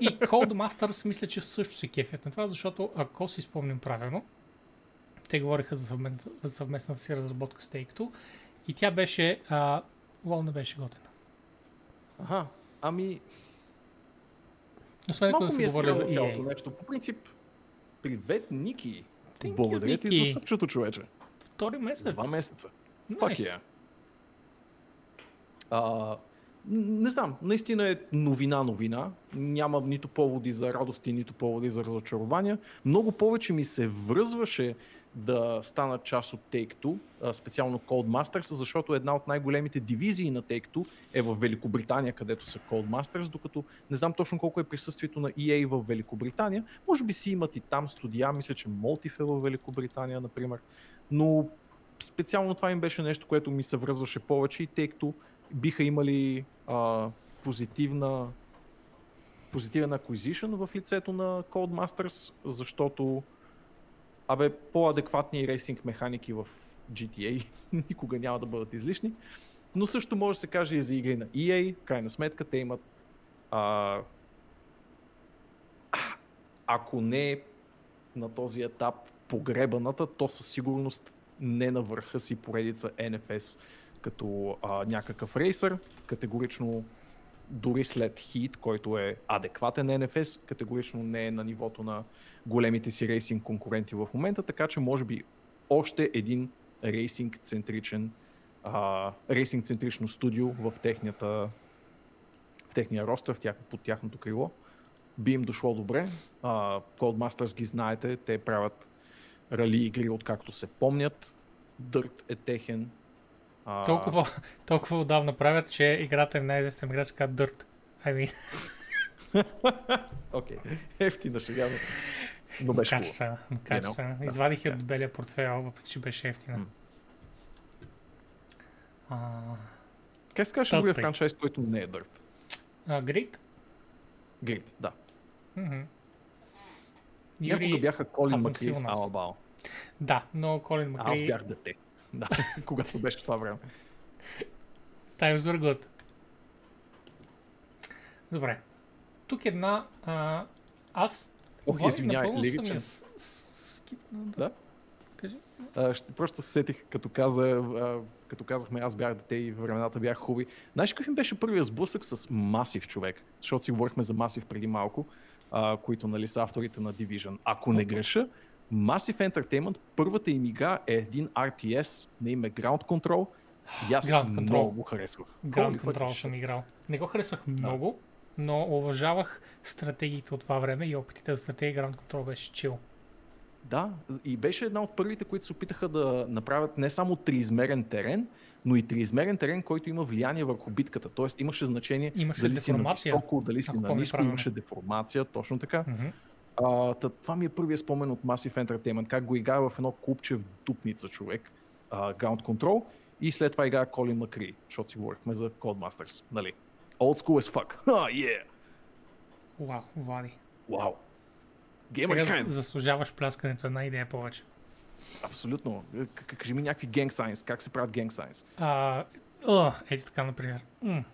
И Codemasters мисля, че също се кефят на това, защото ако си спомням правилно, те говориха за, съвмен... за съвместната си разработка с Take-Two и тя беше... А... Лол не беше готена. Ага, ами Освен ако да Малко ми е говори за цялото нещо. По принцип, привет, Ники. Благодаря ти за съпчето, човече. Втори месец. Два месеца. Nice. Fuck yeah. А, не знам, наистина е новина новина. Няма нито поводи за радости, нито поводи за разочарования. Много повече ми се връзваше да станат част от Take-Two, специално Codemasters, защото една от най-големите дивизии на Take-Two е в Великобритания, където са Codemasters, докато не знам точно колко е присъствието на EA в Великобритания. Може би си имат и там студия, мисля, че Motif е в Великобритания, например. Но специално това им беше нещо, което ми се връзваше повече и тъй като биха имали а, позитивна позитивен acquisition в лицето на Codemasters, защото абе, по-адекватни рейсинг механики в GTA никога няма да бъдат излишни. Но също може да се каже и за игри на EA. Крайна сметка те имат а, ако не на този етап погребаната, то със сигурност не на върха си поредица NFS като а, някакъв рейсър. Категорично дори след хит, който е адекватен NFS, категорично не е на нивото на големите си рейсинг конкуренти в момента, така че може би още един рейсинг центричен а, рейсинг центрично студио в технията в техния ростър, в тях, под тяхното крило би им дошло добре. А, Codemasters ги знаете, те правят рали игри откакто се помнят. Дърт е техен. А, Толкова, толкова отдавна правят, че играта е най-известен игра, се казва Dirt. I mean, Окей, ефтина шега, но- беше качествена. качествена. Извадих я Да. от белия портфел, въпреки че беше ефтина. М. А, Как се казваше другия франчайз, който не е Дърт? а, Grid? Grid, да. Мгм. Някога Юри, бяха Колин аз Макри с. Алабао. Да, но Колин Аз Макри... бях дете. Да, когато беше това време. Times were good. Добре. Тук една... А, аз... Ох, Влади, извинявай, лиричен. с- с- скипнал, Да? Кажи. А, ще, просто се сетих, като, каза, а, като казахме, аз бях дете и времената бях хубави. Знаеш какъв им беше първият сблъсък с Масив човек? Защото си говорихме за Масив преди малко, а, които нали, са авторите на Division. Ако не греша, Massive Entertainment, първата им игра е един RTS на име Ground Control. И аз Ground Control. много го харесвах. Ground Holy Control съм играл. Не го харесвах много, но уважавах стратегиите от това време и опитите за стратегия Ground Control беше чил. Да, и беше една от първите, които се опитаха да направят не само триизмерен терен, но и триизмерен терен, който има влияние върху битката. Тоест имаше значение Имаше дали си на високо, дали си на ниско, имаше деформация, точно така. Мгм. А, това ми е първият спомен от Massive Entertainment, как го играе в едно купче в дупница човек, а, Ground Control, и след това играе Колин Макри, защото си говорихме за Codemasters, нали? Old school as fuck. Ха, yeah! Вау, Влади. Вау. Gamer заслужаваш пляскането една идея повече. Абсолютно. Кажи ми някакви gang signs. Как се правят? А, а, ето така, например. М,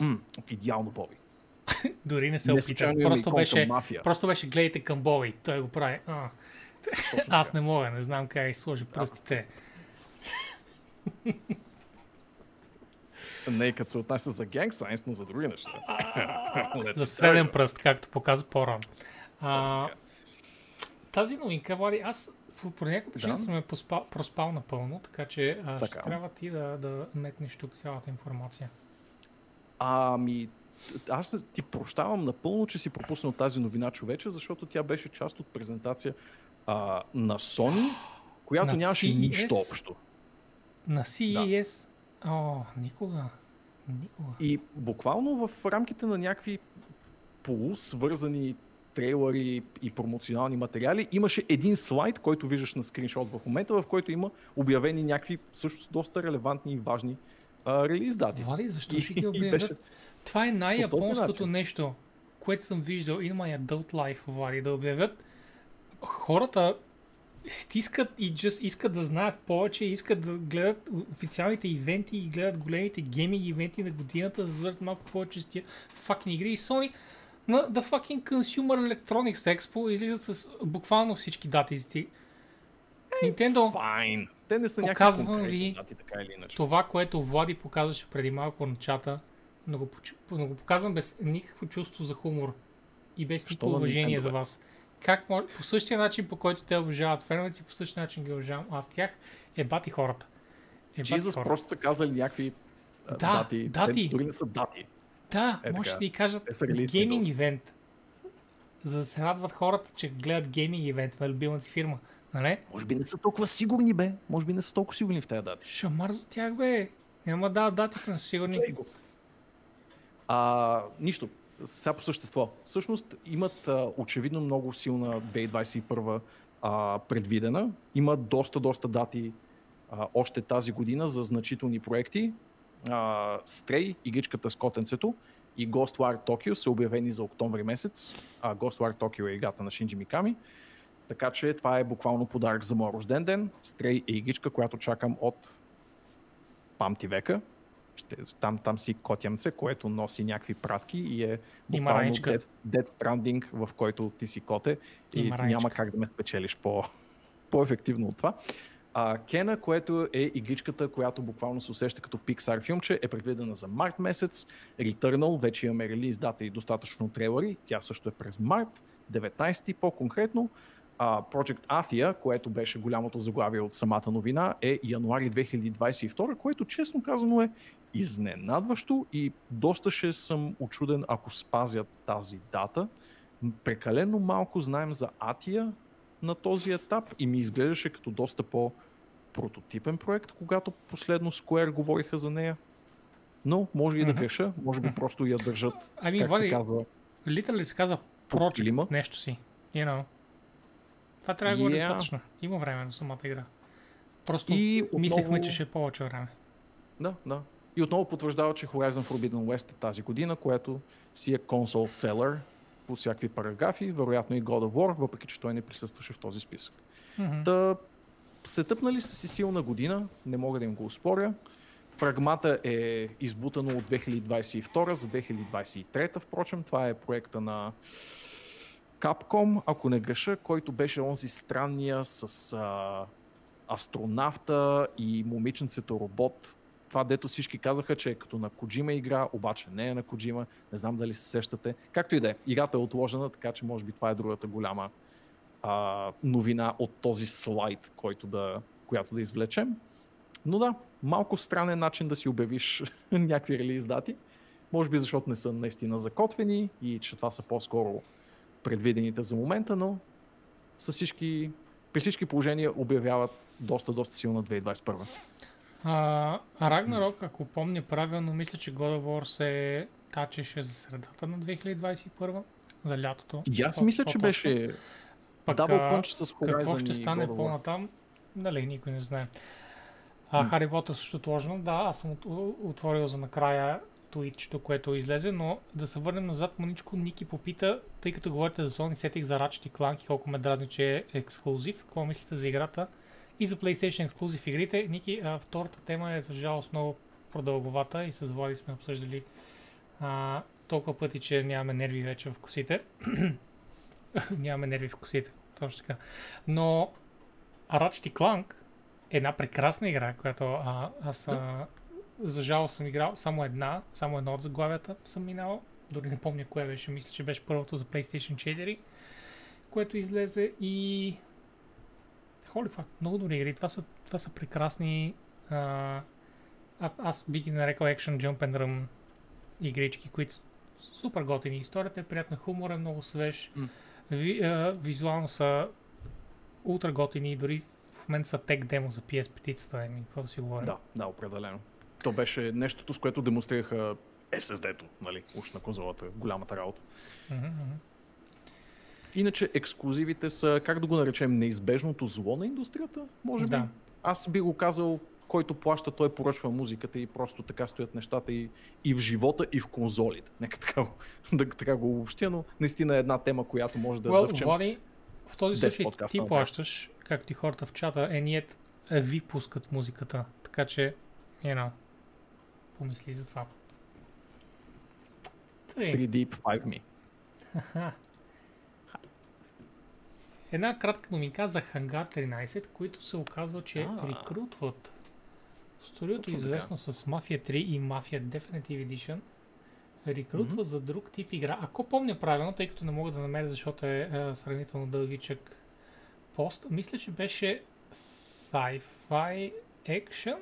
М, идеално, Боби. дори не се Не опита. случайно има Просто беше, мафия. просто беше гледайте към Боби. Той го прави. А. Аз не мога, не знам как сложи пръстите. Не, като се отнася за gang signs, но за други неща. За среден пръст, както показа по-рано. Тази новинка, Влади, аз по някаква причина Да. съм я поспал, проспал напълно, така че а, ще Така. трябва ти да, да метнеш тук цялата информация. Ами, аз ти прощавам напълно, че си пропуснал тази новина, човече, защото тя беше част от презентация а, на Sony, която На нямаше CES? нищо общо. На CES, о, никога, никога. И буквално в рамките на някакви полусвързани трейлери и промоционални материали, имаше един слайд, който виждаш на скриншот в момента, в който има обявени някакви всъщност доста релевантни и важни а, релиз дати. Влади, защо И- ще ги и обявят? беше- Това е най-японското нещо, което съм виждал in my adult life, Влади, да обявят хората стискат и just искат да знаят повече, искат да гледат официалните ивенти и гледат големите гейминг ивенти на годината, да знаят малко повече с тия fucking игри. И Sony на The fucking Consumer Electronics Expo излизат с буквално всички дати за ти. Nintendo, Файн. Те не са конкретни ви дати, така или иначе. това, което Влади показваше преди малко на чата, но го, но го показвам без никакво чувство за хумор и без никакво уважение Nintendo, за вас. Как може, по същия начин, по който те уважават феновете по същия начин ги уважавам аз тях, е бати хората. Е Jesus хората. просто са казали някакви Да, дати. дати. Те дори не са дати. Да, Е, може така. да ни кажат са гейминг ивент, за да се радват хората, че гледат гейминг ивент на любимата си фирма. Нали? Може би не са толкова сигурни, бе. Може би не са толкова сигурни в тези дати. Шамар за тях, бе. Няма да датите на сигурни. Чай го. А, нищо. Сега по същество. Всъщност имат а, очевидно много силна 2021 а, предвидена. Има доста, доста дати а, още тази година за значителни проекти. Stray, игричката с котенцето и Ghostwire Tokyo са обявени за октомври месец. А Ghostwire Tokyo е играта на Шинджи Миками. Така че това е буквално подарък за моят рожден ден. Stray е игричка, която чакам от памти века. Ще, там, там си котямце, което носи някакви пратки и е буквално. Dead, Dead Stranding, в който ти си коте и няма как да ме спечелиш по, по-ефективно от това. А, Кена, което е игричката, която буквално се усеща като Pixar филмче, е предвидена за март месец. Returnal, вече имаме релиз дата и достатъчно трейлери. Тя също е през март, 19 по-конкретно. А, Project Athia, което беше голямото заглавие от самата новина, е януари 2022, което честно казано е изненадващо и доста ще съм очуден, ако спазят тази дата. Прекалено малко знаем за Атия на този етап и ми изглеждаше като доста по-прототипен проект, когато последно Square говориха за нея. Но може и да греша, може би просто я държат, Ами, как Влади, се казва, Литърли се казва килима? нещо си. You know. Това трябва да го Yeah. yeah. достатъчно. Има време на самата игра. Просто И мислехме, отново- че ще е повече време. Да, да. И отново потвърждава, че Horizon Forbidden West е тази година, което си е консол селър по всякакви параграфи, вероятно и God of War, въпреки че той не присъстваше в този списък. Мгм. Та, сетъпнали са си силна година, не мога да им го успоря. Прагмата е избутано от 2022 за 2023, впрочем, това е проекта на Capcom, ако не греша, който беше онзи странния с а, астронавта и момиченцето робот. Това, дето всички казаха, че е като на Коджима игра, обаче не е на Коджима. Не знам дали се сещате. Както и да е, играта е отложена, така че може би това е другата голяма а, новина от този слайд, който да, която да извлечем. Но да, малко странен начин да си обявиш някакви релиз дати. Може би защото не са наистина закотвени и че това са по-скоро предвидените за момента, но всички, при всички положения обявяват доста, доста силна 2021. А, Ragnarok, ако помня правилно, мисля, че God of War се тачеше за средата на 2021, за лятото. И аз мисля, че беше Пък, Double Punch с Какво ще стане по-натам, нали, никой не знае. А, Хари Потър също отложено. Да, аз съм от- отворил за накрая твитчето, което излезе, но да се върнем назад, маничко Ники попита, тъй като говорите за Sony, сетих за Ratchet и Clank и колко ме дразни, че е ексклюзив. Какво мислите за играта? И за PlayStation ексклюзив игрите. Ники, а, втората тема е за жалост много продълговата и с Влади сме обсъждали а, толкова пъти, че нямаме нерви вече в косите. нямаме нерви в косите, точно така. Но Ratchet Clank е една прекрасна игра, която а, аз а, за жалост съм играл само една, само едно от заглавията съм минал. Дори не помня кое беше, мисля, че беше първото за PlayStation 4, което излезе и... Holy fuck, много добри игри. Това са, това са прекрасни... А, аз би ги нарекал Action Jump and Run игрички, които са супер готини. Историята е приятна, хумор е много свеж. М. Ви, а, визуално са ултра готини, дори в момента са тек демо за PS5-цата, еми, какво да си говорим. Да, да, определено. То беше нещото, с което демонстрираха SSD-то, нали, уж на конзолата, голямата работа. Мгм. Иначе ексклюзивите са, как да го наречем, неизбежното зло на индустрията, може би? Да. Аз би го казал, който плаща, той поръчва музиката и просто така стоят нещата и, и в живота, и в конзолите. Нека така, да, така го обобщя, но наистина е една тема, която може да Well, дъвчем. Влади, в този 10 случай подкаста ти плащаш, както и хората в чата, е ние ви пускат музиката. Така че, you know, помисли за това. Тъй. 3 Deep 5 Me. Една кратка новинка за Hangar 13, които се оказва, че А. рекрутват студиото, известно с Mafia 3 и Mafia Definitive Edition, рекрутва Мгм. за друг тип игра. Ако помня правилно, тъй като не мога да намеря, защото е, е сравнително дългичък пост, мисля, че беше sci-fi action.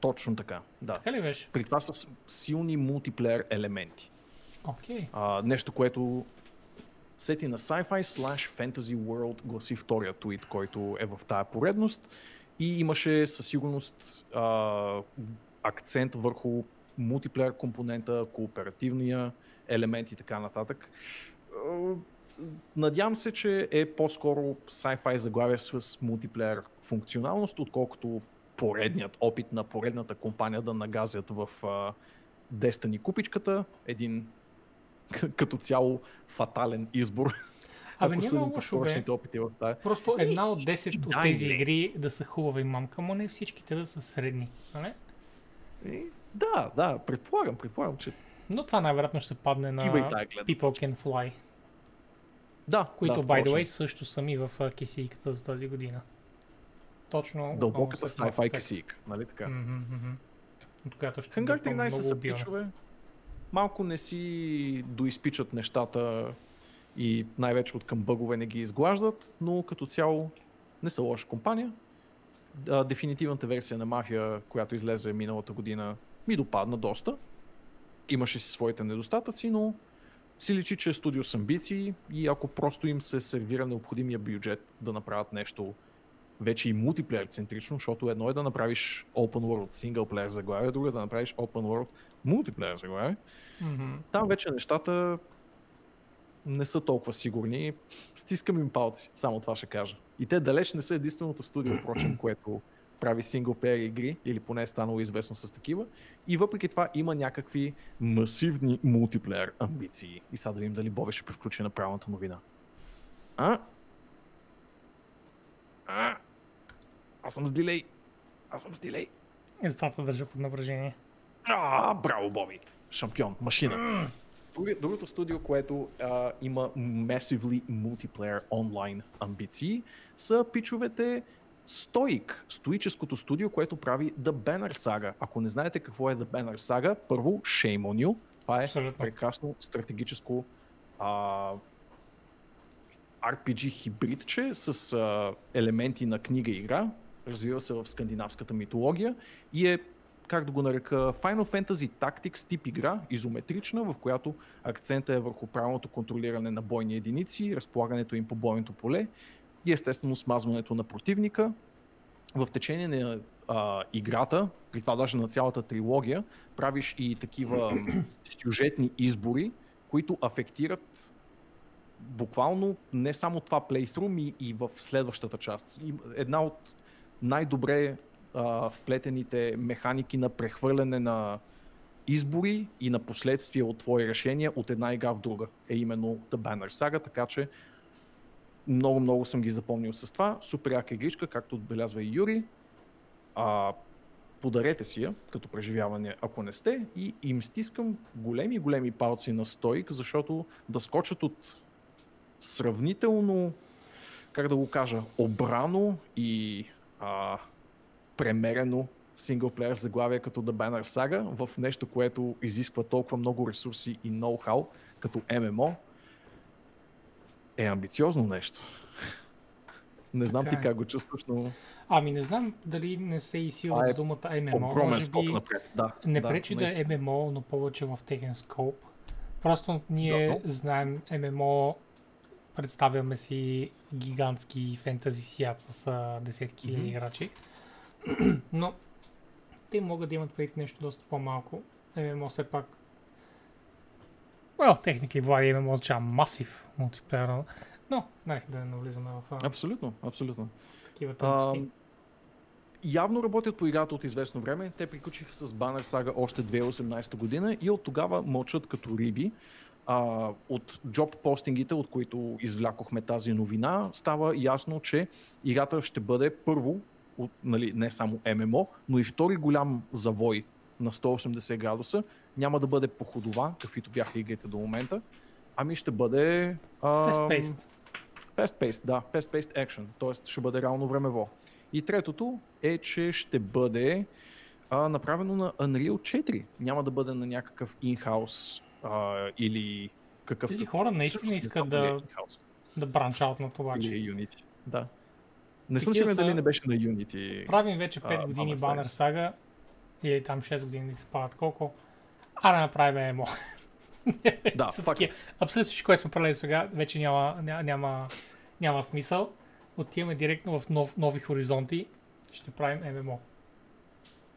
Точно така, да. Така ли беше? При това с силни мултиплеер елементи. А, нещо, което сети на Sci-Fi slash Fantasy World гласи втория твит, който е в тая поредност и имаше със сигурност а, акцент върху мултиплеер компонента, кооперативния елемент и така нататък. Надявам се, че е по-скоро sci-fi заглавие с мултиплеер функционалност, отколкото поредният опит на поредната компания да нагазят в а, Destiny купичката. Един като цяло фатален избор. Абе, ако няма съдим по лошо, бе. скорошните опити в тая. Просто една от 10 от дай, тези бе. игри да са хубави мамка, но не всичките да са средни. нали? И, да, да, предполагам, предполагам, че Но това най-вероятно ще падне на и. People Can Fly, Да, които, да, by the way, също са ми в KCI-ката за тази година. Точно. Дълбоката sci-fi касик, нали така? Мгм, мгм. От която ще Hangar дупам 13 много са пичове. Малко не си доизпичат нещата и най-вече от към бъгове не ги изглаждат, но като цяло не са лоша компания. Дефинитивната версия на Мафия, която излезе миналата година, ми допадна доста. Имаше си своите недостатъци, но си личи, че е студио с амбиции и ако просто им се сервира необходимия бюджет да направят нещо вече и мултиплеер центрично, защото едно е да направиш open world player заглавие, друго е да направиш open world multiplayer заглавие. Мгм. Там вече нещата не са толкова сигурни. Стискам им палци, само това ще кажа. И те далеч не са единственото студио, впрочем, което прави синглплеер игри, или поне е станало известно с такива. И въпреки това има някакви масивни мултиплеер амбиции. И сега да видим дали Боби ще превключи на правилната новина. А? А? Аз съм с дилей. Аз съм с дилей. И затова те държа под напрежение. А, браво, Боби! Шампион, машина. Други- Другото студио, което а, има massively multiplayer онлайн амбиции, са пичовете Stoic, стоическото студио, което прави The Banner Saga. Ако не знаете какво е The Banner Saga, първо, shame on you. Това е Абсолютно. прекрасно стратегическо а, RPG хибридче с а, елементи на книга и игра. Развива се в скандинавската митология и е как да го нарека, Final Fantasy Tactics тип игра, изометрична, в която акцента е върху правилното контролиране на бойни единици, разполагането им по бойното поле и естествено смазването на противника. В течение на а, играта, при това даже на цялата трилогия, правиш и такива сюжетни избори, които афектират буквално не само това плейтру, ми и в следващата част. И Една от най-добре а, вплетените механики на прехвърляне на избори и на последствия от твои решения от една игра в друга. Е именно The Banner Saga, така че много, много съм ги запомнил с това. Супер яка игричка, както отбелязва и Юри. А, подарете си я като преживяване, ако не сте. И им стискам големи, големи палци на стойк, защото да скочат от сравнително, как да го кажа, обрано и а, премерено синглплеер заглавие като The Banner Saga в нещо, което изисква толкова много ресурси и ноу-хау, като ММО, е амбициозно нещо. Не знам Така ти е. как го чувстваш, но Ами не знам дали не се изсилва е думата MMO. огромен Може скок би напред. Да, не да, пречи да е MMO, но повече в техен скоп. Просто ние Да, знаем MMO, представяме си гигантски фентази свят с а, десетки хиляди Мгм. играчи. но те могат да имат преди нещо доста по-малко. MMO все пак Well, technically, Влади MMO означава масив мултиплеер, но нали, да не навлизаме в Абсолютно, абсолютно. такива А, тънкости. явно работят по играта от известно време. Те приключиха с Banner Saga още 2018 година и от тогава мълчат като риби. А, от джоб постингите, от които извлякохме тази новина, става ясно, че играта ще бъде първо, от, нали, не само ММО, но и втори голям завой на 180 градуса. Няма да бъде походова, каквито бяха игрите до момента, ами ще бъде... Fast-paced. Fast-paced, да, fast-paced action, т.е. ще бъде реално времево. И третото е, че ще бъде а, направено на Unreal 4. Няма да бъде на някакъв in-house а, или какъв. Тези хора наистина искат да, да бранчаут на това, Или Unity. Да. Не съм сигурен са- дали не беше на Unity. правим вече 5 А, години Banner Saga или там 6 години се падат колко. А да направим емо. Да, факт. Абсолютно всичко, което сме правили сега, вече няма, няма, няма, няма смисъл. Отиваме директно в нов, нови хоризонти. Ще правим ММО.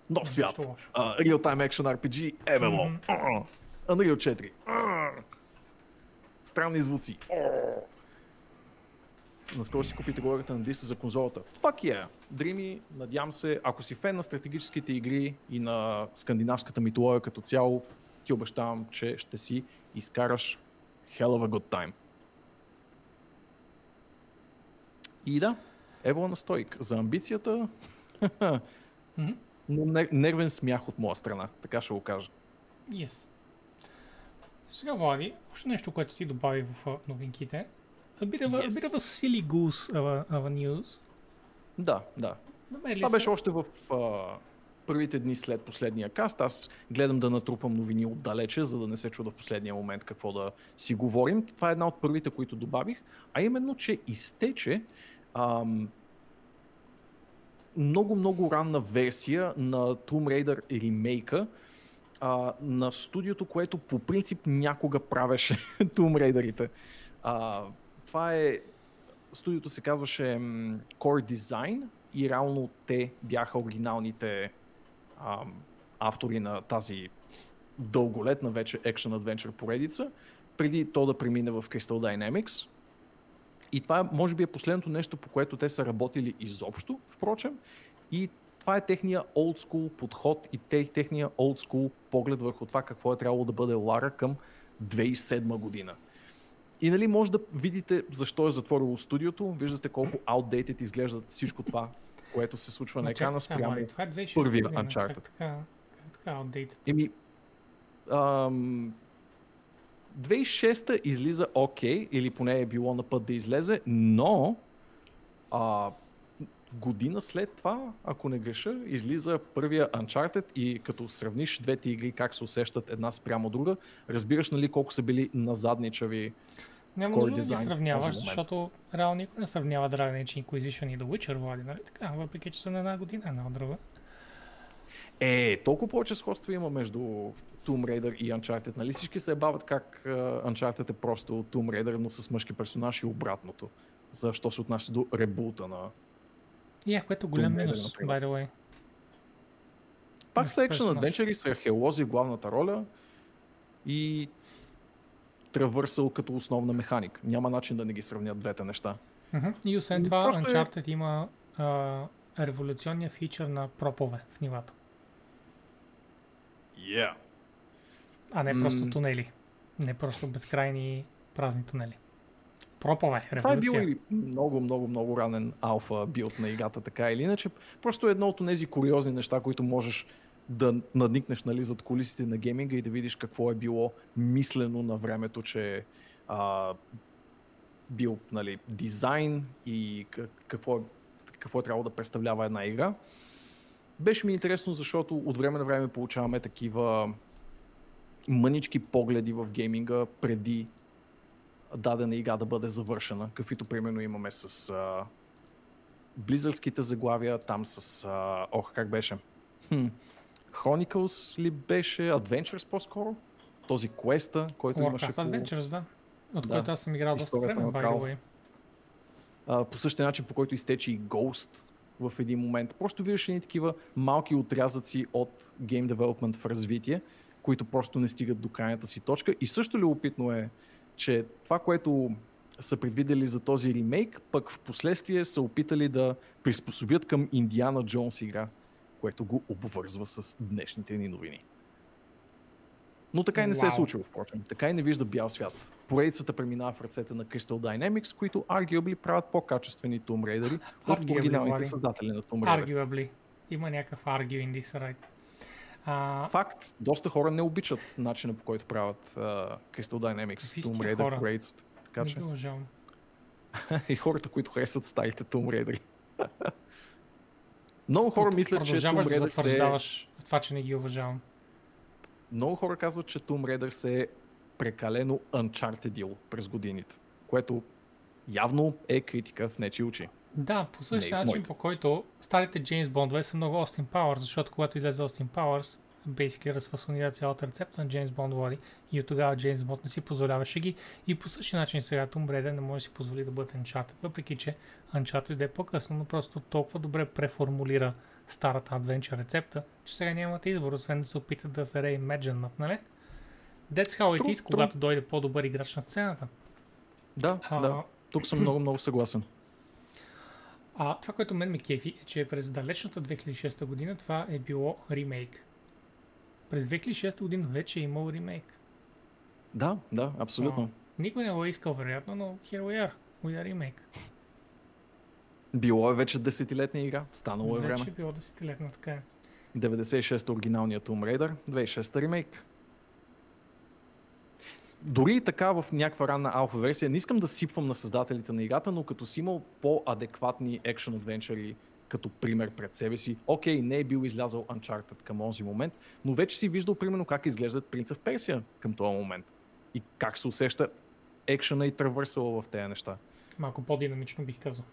Нов свят. Uh, Real-time action RPG, MMO. Мгм. Unreal 4. Uh, странни звуци. Наскоро си купи теорията на диска за конзолата. Fuck yeah! Dreamy, надявам се, ако си фен на стратегическите игри и на скандинавската митология като цяло, ти обещавам, че ще си изкараш hell of a good time. И да, ево на стойк. За амбицията, но нер- нервен смях от моя страна, така ще го кажа. Yes. Сега, Влади, още нещо, което ти добави в новинките. A bit of a, a Yes. bit of a silly goose of a, of a news. Да, да. Намерили Това беше още в а, първите дни след последния каст. Аз гледам да натрупам новини отдалече, за да не се чуда в последния момент какво да си говорим. Това е една от първите, които добавих, а именно, че изтече ам, много-много ранна версия на Tomb Raider ремейка а, на студиото, което по принцип някога правеше Tomb Raider-ите. А, това е... Студиото се казваше Core Design и реално те бяха оригиналните ам, автори на тази дълголетна вече Action Adventure поредица, преди то да премине в Crystal Dynamics. И това е, може би е последното нещо, по което те са работили изобщо, впрочем. И това е техния school подход и те, техния school поглед върху това какво е трябвало да бъде Лара към 2007 година. И нали може да видите защо е затворило студиото, виждате колко outdated изглеждат всичко това, което се случва на екрана спрямо. Е 2006 първия. Uncharted. Как така, как така outdated? Еми, ам, 2006 излиза окей, или поне е било на път да излезе, но а, година след това, ако не греша, излиза първия Uncharted и като сравниш двете игри как се усещат една спрямо друга, разбираш нали колко са били назадничави. Няма нужда да ги сравняваш, защото реално никой не сравнява Dragon Age Inquisition и The Witcher, Влади, нали така? Въпреки, че са на една година една от друга. Е, толкова повече сходство има между Tomb Raider и Uncharted. Нали всички се бават как uh, Uncharted е просто Tomb Raider, но с мъжки персонаж и обратното. Защо се отнася до ребута на... И yeah, което е голям минус, например. by the way. Пак са Action персонаж. Adventure са археолози в главната роля и Traversal като основна механик. Няма начин да не ги сравнят двете неща. Мгм. И освен това, просто е- Uncharted има а, революционния фичър на пропове в нивата. Yeah. А не просто М. тунели. Не просто безкрайни празни тунели. Пропове, Това е бил революция. и много, много, много ранен алфа билд на играта, така или иначе. Просто е едно от тези куриозни неща, които можеш да надникнеш нали, зад колисите на гейминга и да видиш какво е било мислено на времето, че а, бил нали, дизайн и какво е, какво е трябвало да представлява една игра. Беше ми интересно, защото от време на време получаваме такива мънички погледи в гейминга преди дадена игра да бъде завършена, каквито примерно имаме с а, близърските заглавия, там с, а, ох, как беше? Хм, Chronicles ли беше? Adventures по-скоро? Този квеста, който имаше Warcraft Adventures, да. От Да. който аз съм играл доста време, by а, по същия начин, по който изтече и Ghost в един момент. Просто виждаш едни такива малки отрязъци от Game Development в развитие, които просто не стигат до крайната си точка. И също любопитно е, че това, което са предвидели за този ремейк, пък в последствие са опитали да приспособят към Индиана Джонс игра, което го обвързва с днешните ни новини. Но така и не се е случило, впрочем. Така и не вижда бял свят. Поредицата преминава в ръцете на Crystal Dynamics, които arguably правят по-качествени Tomb Raider от оригиналните Влади. създатели на Tomb Raider. Arguably. Има някакъв argue in this, right? А, Факт, доста хора не обичат начина по който правят uh, Crystal Dynamics Tomb Raider хора? поредицата. Така не че и хората, които харесват старите Tomb Raider. Много хора Тук мислят, че Tomb Продължаваш да Raider се... това, че не ги уважавам. Много хора казват, че Tomb Raider се е прекалено uncharted през годините, което явно е критика в нечи очи. Да, по същия начин, по който старите Джеймс Бондове са много Austin Powers, защото когато излезе Austin Powers, basically разфасонира цялата рецепта на Джеймс Бонд води и от тогава Джеймс Бонд не си позволяваше ги и по същия начин сега Tomb Raider не може да си позволи да бъде Uncharted, въпреки че Uncharted е по-късно, но просто толкова добре преформулира старата Adventure рецепта, че сега нямате избор, освен да се опитат да се реимедженат, нали? That's how it is, true. когато дойде по-добър играч на сцената. Да, А, да. Тук съм много, много съгласен. А това, което мен ме кефи, е, че през далечната 2006 година това е било ремейк. През 2006 година вече е имал ремейк. Да, да, абсолютно. Никой не го е искал, вероятно, но here we are. We are remake. Било е вече десетилетна игра, станало е вече време. е било десетилетно, така е. 96-та оригиналният Tomb Raider, 26-та ремейк. Дори и така в някаква ранна алфа версия, не искам да сипвам на създателите на играта, но като си имал по-адекватни екшен адвенчъри като пример пред себе си, окей, не е бил излязъл Uncharted към този момент, но вече си виждал примерно как изглеждат Принца в Персия към този момент. И как се усеща екшена и травърсала в тези неща. Малко по-динамично бих казал.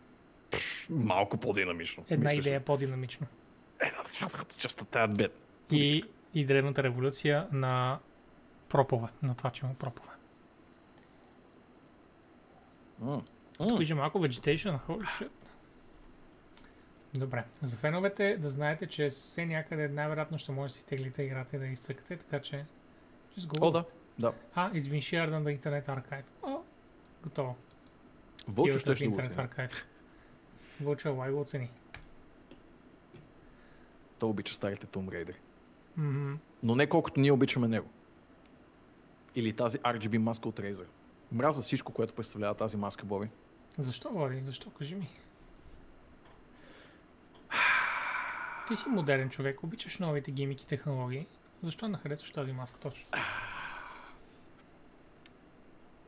Малко по-динамично. Една мислиш ли? идея по-динамично. Една част тази бед. И, и древната революция на пропове, на това, че има пропове. М. Тук М. виждам малко vegetation, holy shit. Добре, за феновете да знаете, че все някъде най-вероятно ще може да си стеглите играта и да изсъкате, така че just go. О, да. Да. А, it's been shared on the Internet Archive. О, готово. Вълчо ще ще го оцени. Вълчо, лай го оцени. Той обича старите Tomb Raider. Мгм. Но не колкото ние обичаме него. Или тази RGB маска от Razer. Мраза всичко, което представлява тази маска, Боби. Защо, Влади? Защо? Кажи ми. Ти си модерен човек, обичаш новите гимики технологии. Защо не харесваш тази маска точно?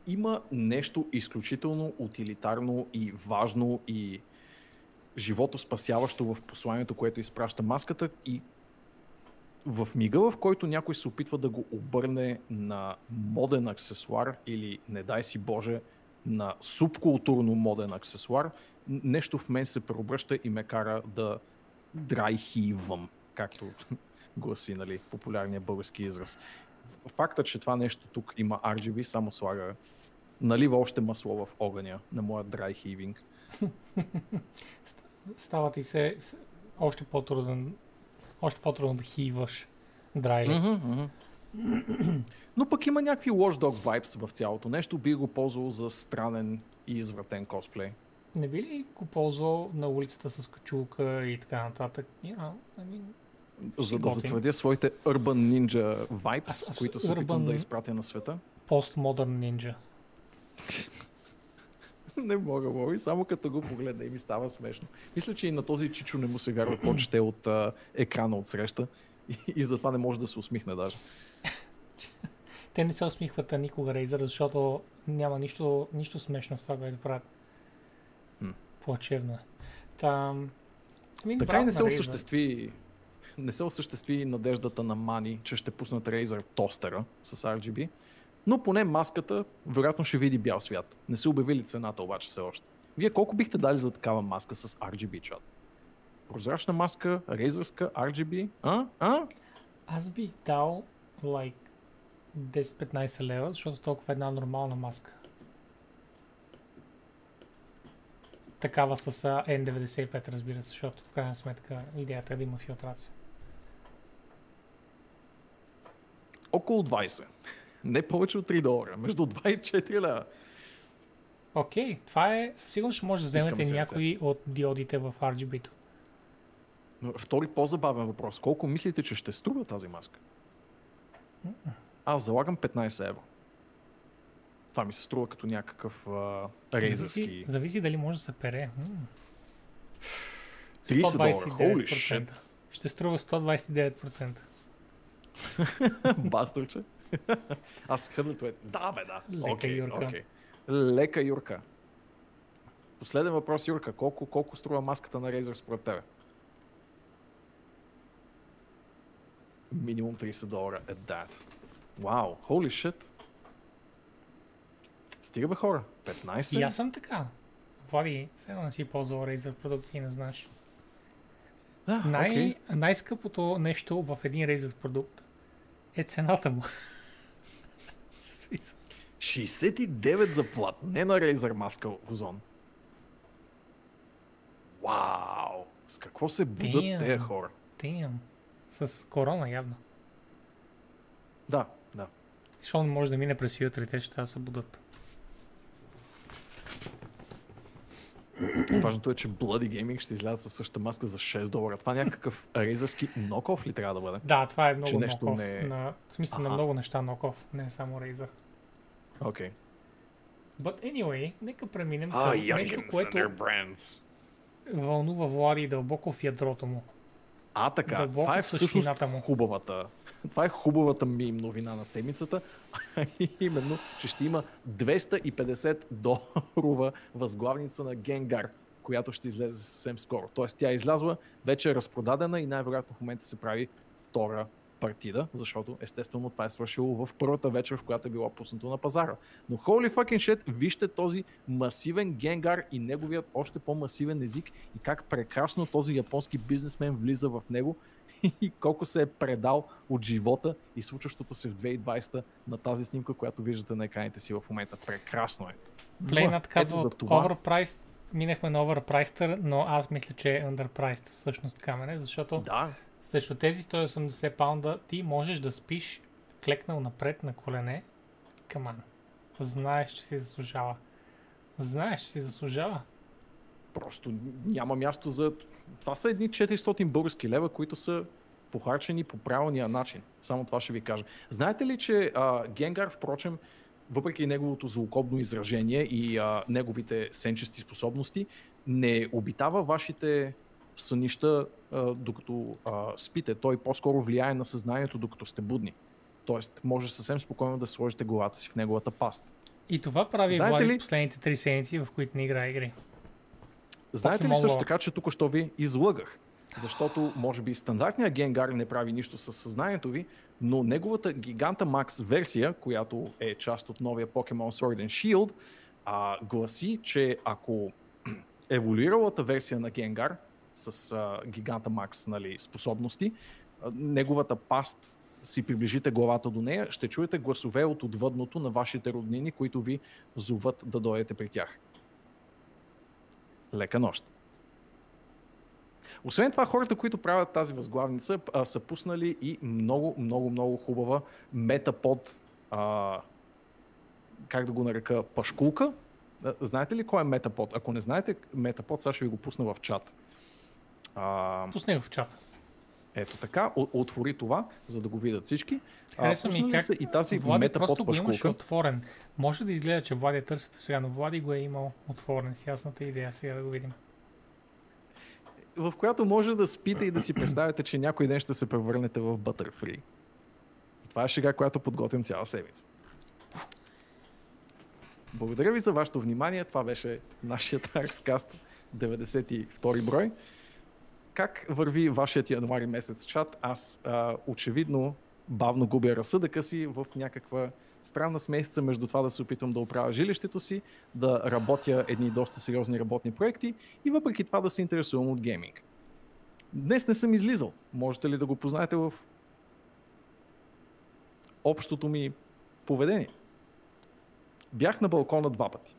Има нещо изключително утилитарно и важно и живото спасяващо в посланието, което изпраща маската и в мига, в който някой се опитва да го обърне на моден аксесуар или, не дай си Боже, на субкултурно моден аксесуар, нещо в мен се преобръща и ме кара да драйхивам, както гласи нали, популярният български израз. Факта, че това нещо тук има RGB, само слага, налива още масло в огъня на моя драйхивинг. Става ти все още по-труден, още по-трудно да хиваш драйли. Мгм, мгм. Но пък има някакви Watch Dog vibes в цялото нещо. Би го ползвал за странен и извратен косплей. Не би ли го ползвал на улицата с качулка и така нататък? You know, I mean, за да затвърдя своите Urban Ninja vibes, Аз- аз- които се опитвам Urban- да изпратя на света. Постмодерн нинджа. Не мога, Боби, само като го погледна и ми става смешно. Мисля, че и на този чичо не му се вярва по-чете от а, екрана от среща и, и затова не може да се усмихне даже. Те не се усмихват никога Razer, защото няма нищо, нищо смешно в това, което правят. Плачевно е. Там... Ами, Така и не се осъществи не се осъществи надеждата на Мани, че ще пуснат Razer тостера с RGB, но поне маската вероятно ще види бял свят. Не са обявили цената обаче все още. Вие колко бихте дали за такава маска с RGB чат? Прозрачна маска, рейзърска, RGB, а? А? Аз бих дал like 10-15 лева, защото толкова е една нормална маска. Такава с а, N95, разбира се, защото в крайна сметка идеята е да има филтрация. Около 20. Не повече от 3 долара. Между 2 и 4 лева. Окей, това е, със сигурност ще може да вземете някои от диодите в RGB-то. Втори по-забавен въпрос. Колко мислите, че ще струва тази маска? Аз залагам 15 евро. Това ми се струва като някакъв а, Зависи, рейзърски. зависи дали може да се пере. М. 30 долара. 129%. Holy shit. Ще струва 129%. Бастърче. Аз хъдна това. Да, бе, да. Лека Окей, Юрка. окей. Лека Юрка. Последен въпрос, Юрка. Колко, колко струва маската на Razer според тебе? Минимум 30 долара е that. Вау, holy shit. Стига бе хора. 15? И аз съм така. Влади, все едно не си ползвал Razer продукти и не знаеш. А, Най- окей. Най-скъпото нещо в един Razer продукт е цената му. Смисъл. 69 заплат. Не на Razer маска Озон. Вау! С какво се будат Damn. тези хора? Damn. С корона явно. Да, да. Защото не може да мине през филтрите, ще трябва да се будат. Важното е, че Bloody Gaming ще излязат със същата маска за 6 долара. Това някакъв рейзърски ноков ли трябва да бъде? Да, това е много Че нещо ноков. не е- На, в смисъл на Аха. много неща ноков, не само Razer. Окей. But anyway, нека преминем към нещо, Youngins което brands. вълнува Влади дълбоко в ядрото му. А, така. Дълбоко Това е всъщност му. хубавата. Това е хубавата мим новина на седмицата. а Именно, че ще има 250 доларова възглавница на Генгар, която ще излезе съвсем скоро. Тоест тя е излязла, вече е разпродадена и най-вероятно в момента се прави втора партида, защото естествено това е свършило в първата вечер, в която е било пуснато на пазара. Но holy fucking shit, вижте този масивен генгар и неговият още по-масивен език и как прекрасно този японски бизнесмен влиза в него и колко се е предал от живота и случващото се в 2020 на тази снимка, която виждате на екраните си в момента. Прекрасно е. Плейнат казва от това- overpriced, минахме на overpriced, но аз мисля, че е underpriced всъщност камене, защото Да, срещу тези 180 паунда ти можеш да спиш клекнал напред на колене. Каман. Знаеш, че си заслужава. Знаеш, че си заслужава. просто няма място за... Това са едни 400 български лева, които са похарчени по правилния начин. Само това ще ви кажа. Знаете ли, че а, Генгар, впрочем, въпреки неговото злокобно изражение и а, неговите сенчести способности, не обитава вашите сънища, а, докато а, спите. Той по-скоро влияе на съзнанието, докато сте будни. Тоест, може съвсем спокойно да сложите главата си в неговата паст. И това прави Знаете Влади ли- последните три седмици, в които не играе игри. Знаете ли Pokemon също Lore. така, че тук що ви излъгах? Защото, може би, стандартният Генгар не прави нищо със съзнанието ви, но неговата Гиганта Макс версия, която е част от новия Pokemon Sword and Shield, а, гласи, че ако еволюиралата версия на Генгар с а, Гиганта Макс нали, способности, неговата паст си приближите главата до нея, ще чуете гласове от отвъдното на вашите роднини, които ви зоват да дойдете при тях. Лека нощ. Освен това, хората, които правят тази възглавница, а, са пуснали и много, много, много хубава метапод, а, как да го нарека, пашкулка. Знаете ли кой е метапод? Ако не знаете метапод, сега ще ви го пусна в чат. А, Пусни го в чата. Ето така, отвори това, за да го видят всички. Хареса ми как и тази Влади мета просто го имаше отворен. Може да изгледа, че Влади е търсите сега, но Влади го е имал отворен с ясната идея. Сега да го видим. в която може да спите и да си представяте, че някой ден ще се превърнете в Butterfree. И това е шега, която подготвям цяла седмица. Благодаря ви за вашето внимание. Това беше нашият Аркскаст 92 брой. Как върви вашият януари месец чат? Аз а, очевидно бавно губя разсъдъка си в някаква странна смесица между това да се опитвам да оправя жилището си, да работя едни доста сериозни работни проекти и въпреки това да се интересувам от гейминг. Днес не съм излизал. Можете ли да го познаете в общото ми поведение? Бях на балкона два пъти.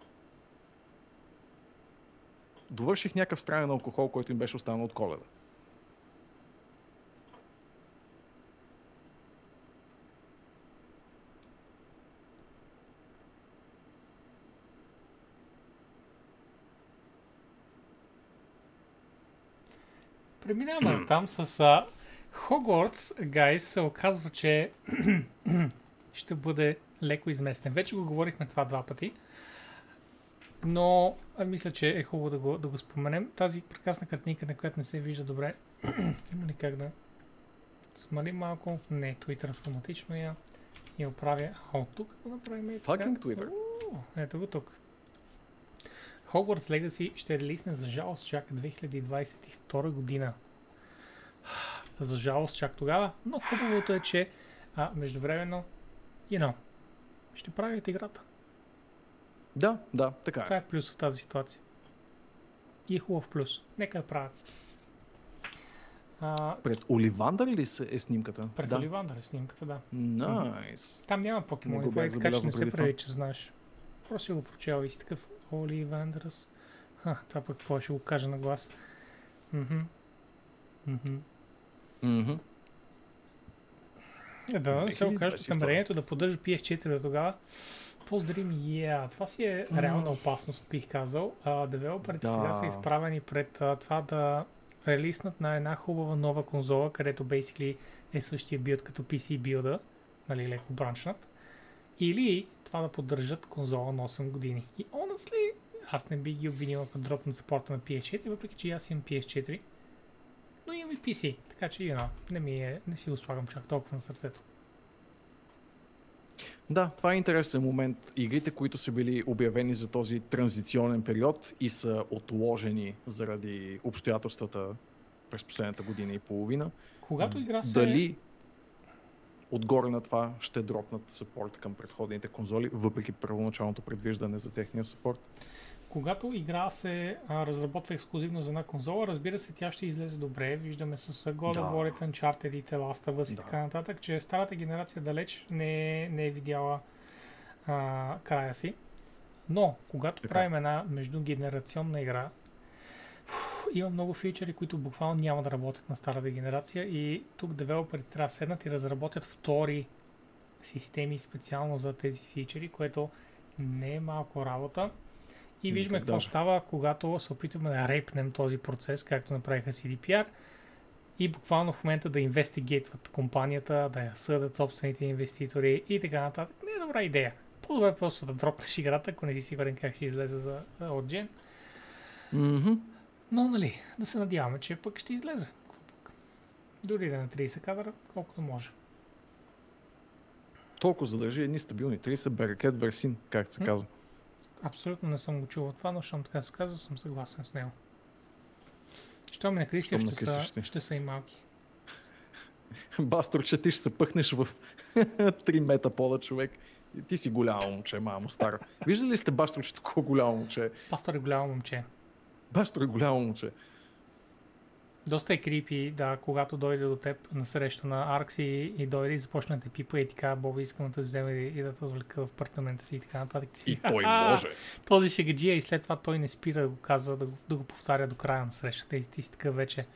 Довърших някакъв странен алкохол, който им беше останал от коледа. Преминаваме там с uh, Hogwarts, guys, се оказва, че ще бъде леко изместен. Вече го говорихме това два пъти, но мисля, че е хубаво да го, да го споменем. Тази прекрасна картинка, на която не се вижда добре, има ли как да смалим малко? Не, Twitter автоматично я, я оправя. А от тук го направим и така. Fucking Twitter. Уу, Ето го тук. Hogwarts Legacy ще релисне за жалост чак 2022 година. За жалост чак тогава, но хубавото е, че а, междувременно, you know, ще правят играта. Да, да, така Това е. е плюс в тази ситуация. И е хубав плюс. Нека да правят. А, Пред Оливандър ли е снимката? пред да. Оливандър е снимката, да. Найс. Там няма покемони, бях Влади, така че не се това. прави, че знаеш. Просто го прочел и си такъв Оливандърс. Ха, това пък какво ще го кажа на глас. Мгм. Мгм. Мгм. Е, Да, се окаже 2022. намерението да поддържа PS4 до тогава. Поздравим, yeah. Това си е реална опасност, бих казал. А, девелоперите Да. сега са изправени пред а, това да релиснат на една хубава нова конзола, където basically е същия билд като PC билда, нали, леко бранчнат. Или това да поддържат конзола на 8 години. И honestly, аз не бих ги обвинил ако дропнат сапорта на PS4, въпреки че аз имам PS4. Но имам и PC, така че, you know, не, ми е, не си го слагам чак толкова на сърцето. Да, това е интересен момент. Игрите, които са били обявени за този транзиционен период и са отложени заради обстоятелствата през последната година и половина, Когато игра се... дали отгоре на това ще дропнат съпорт към предходните конзоли, въпреки първоначалното предвиждане за техния съпорт? Когато игра се а, разработва ексклюзивно за една конзола, разбира се, тя ще излезе добре. Виждаме с God of. War, Uncharted Last of Us и така нататък, че старата генерация далеч не, е- не е видяла а, края си. Но, когато Така. правим една междугенерационна игра, фу, има много фичери, които буквално няма да работят на старата генерация и тук девелоперите трябва да седнат и разработят втори системи специално за тези фичери, което не е малко работа. И виждаме какво даже. става, когато се опитваме да рейпнем този процес, както направиха CDPR и буквално в момента да инвестигейтват компанията, да я съдят собствените инвеститори и така нататък. Не е добра идея. По-добре е просто да дропнеш играта, ако не си сигурен как ще излезе за, за от Gen. Мгм. Но, нали, да се надяваме, че пък ще излезе. Дори да е на 30 кадъра, колкото може. Толкова задържи едни стабилни 30 Берекет Версин, как се М. казва. Абсолютно не съм го чувал това, но щом така се казва, съм съгласен с него. Щом ме накриси, Щом ще, накрисиш са, ще са и малки. Бастор, че ти ще се пъхнеш в 3 мета пода човек. И Ти си голямо момче, мамо, стара. Виждали ли сте Бастор, че такова голямо момче? Пастор е голямо момче. Бастор е голямо момче. Доста е крипи, да, когато дойде до теб на среща на Аркс и, и дойде и започне да те пипа и така, Боби искам да те вземе и, и да те отвлека в апартамента си и така нататък. Ти си, И той може. Този шегаджия и след това той не спира да го казва, да го, да го повтаря до края на срещата и ти си така вече.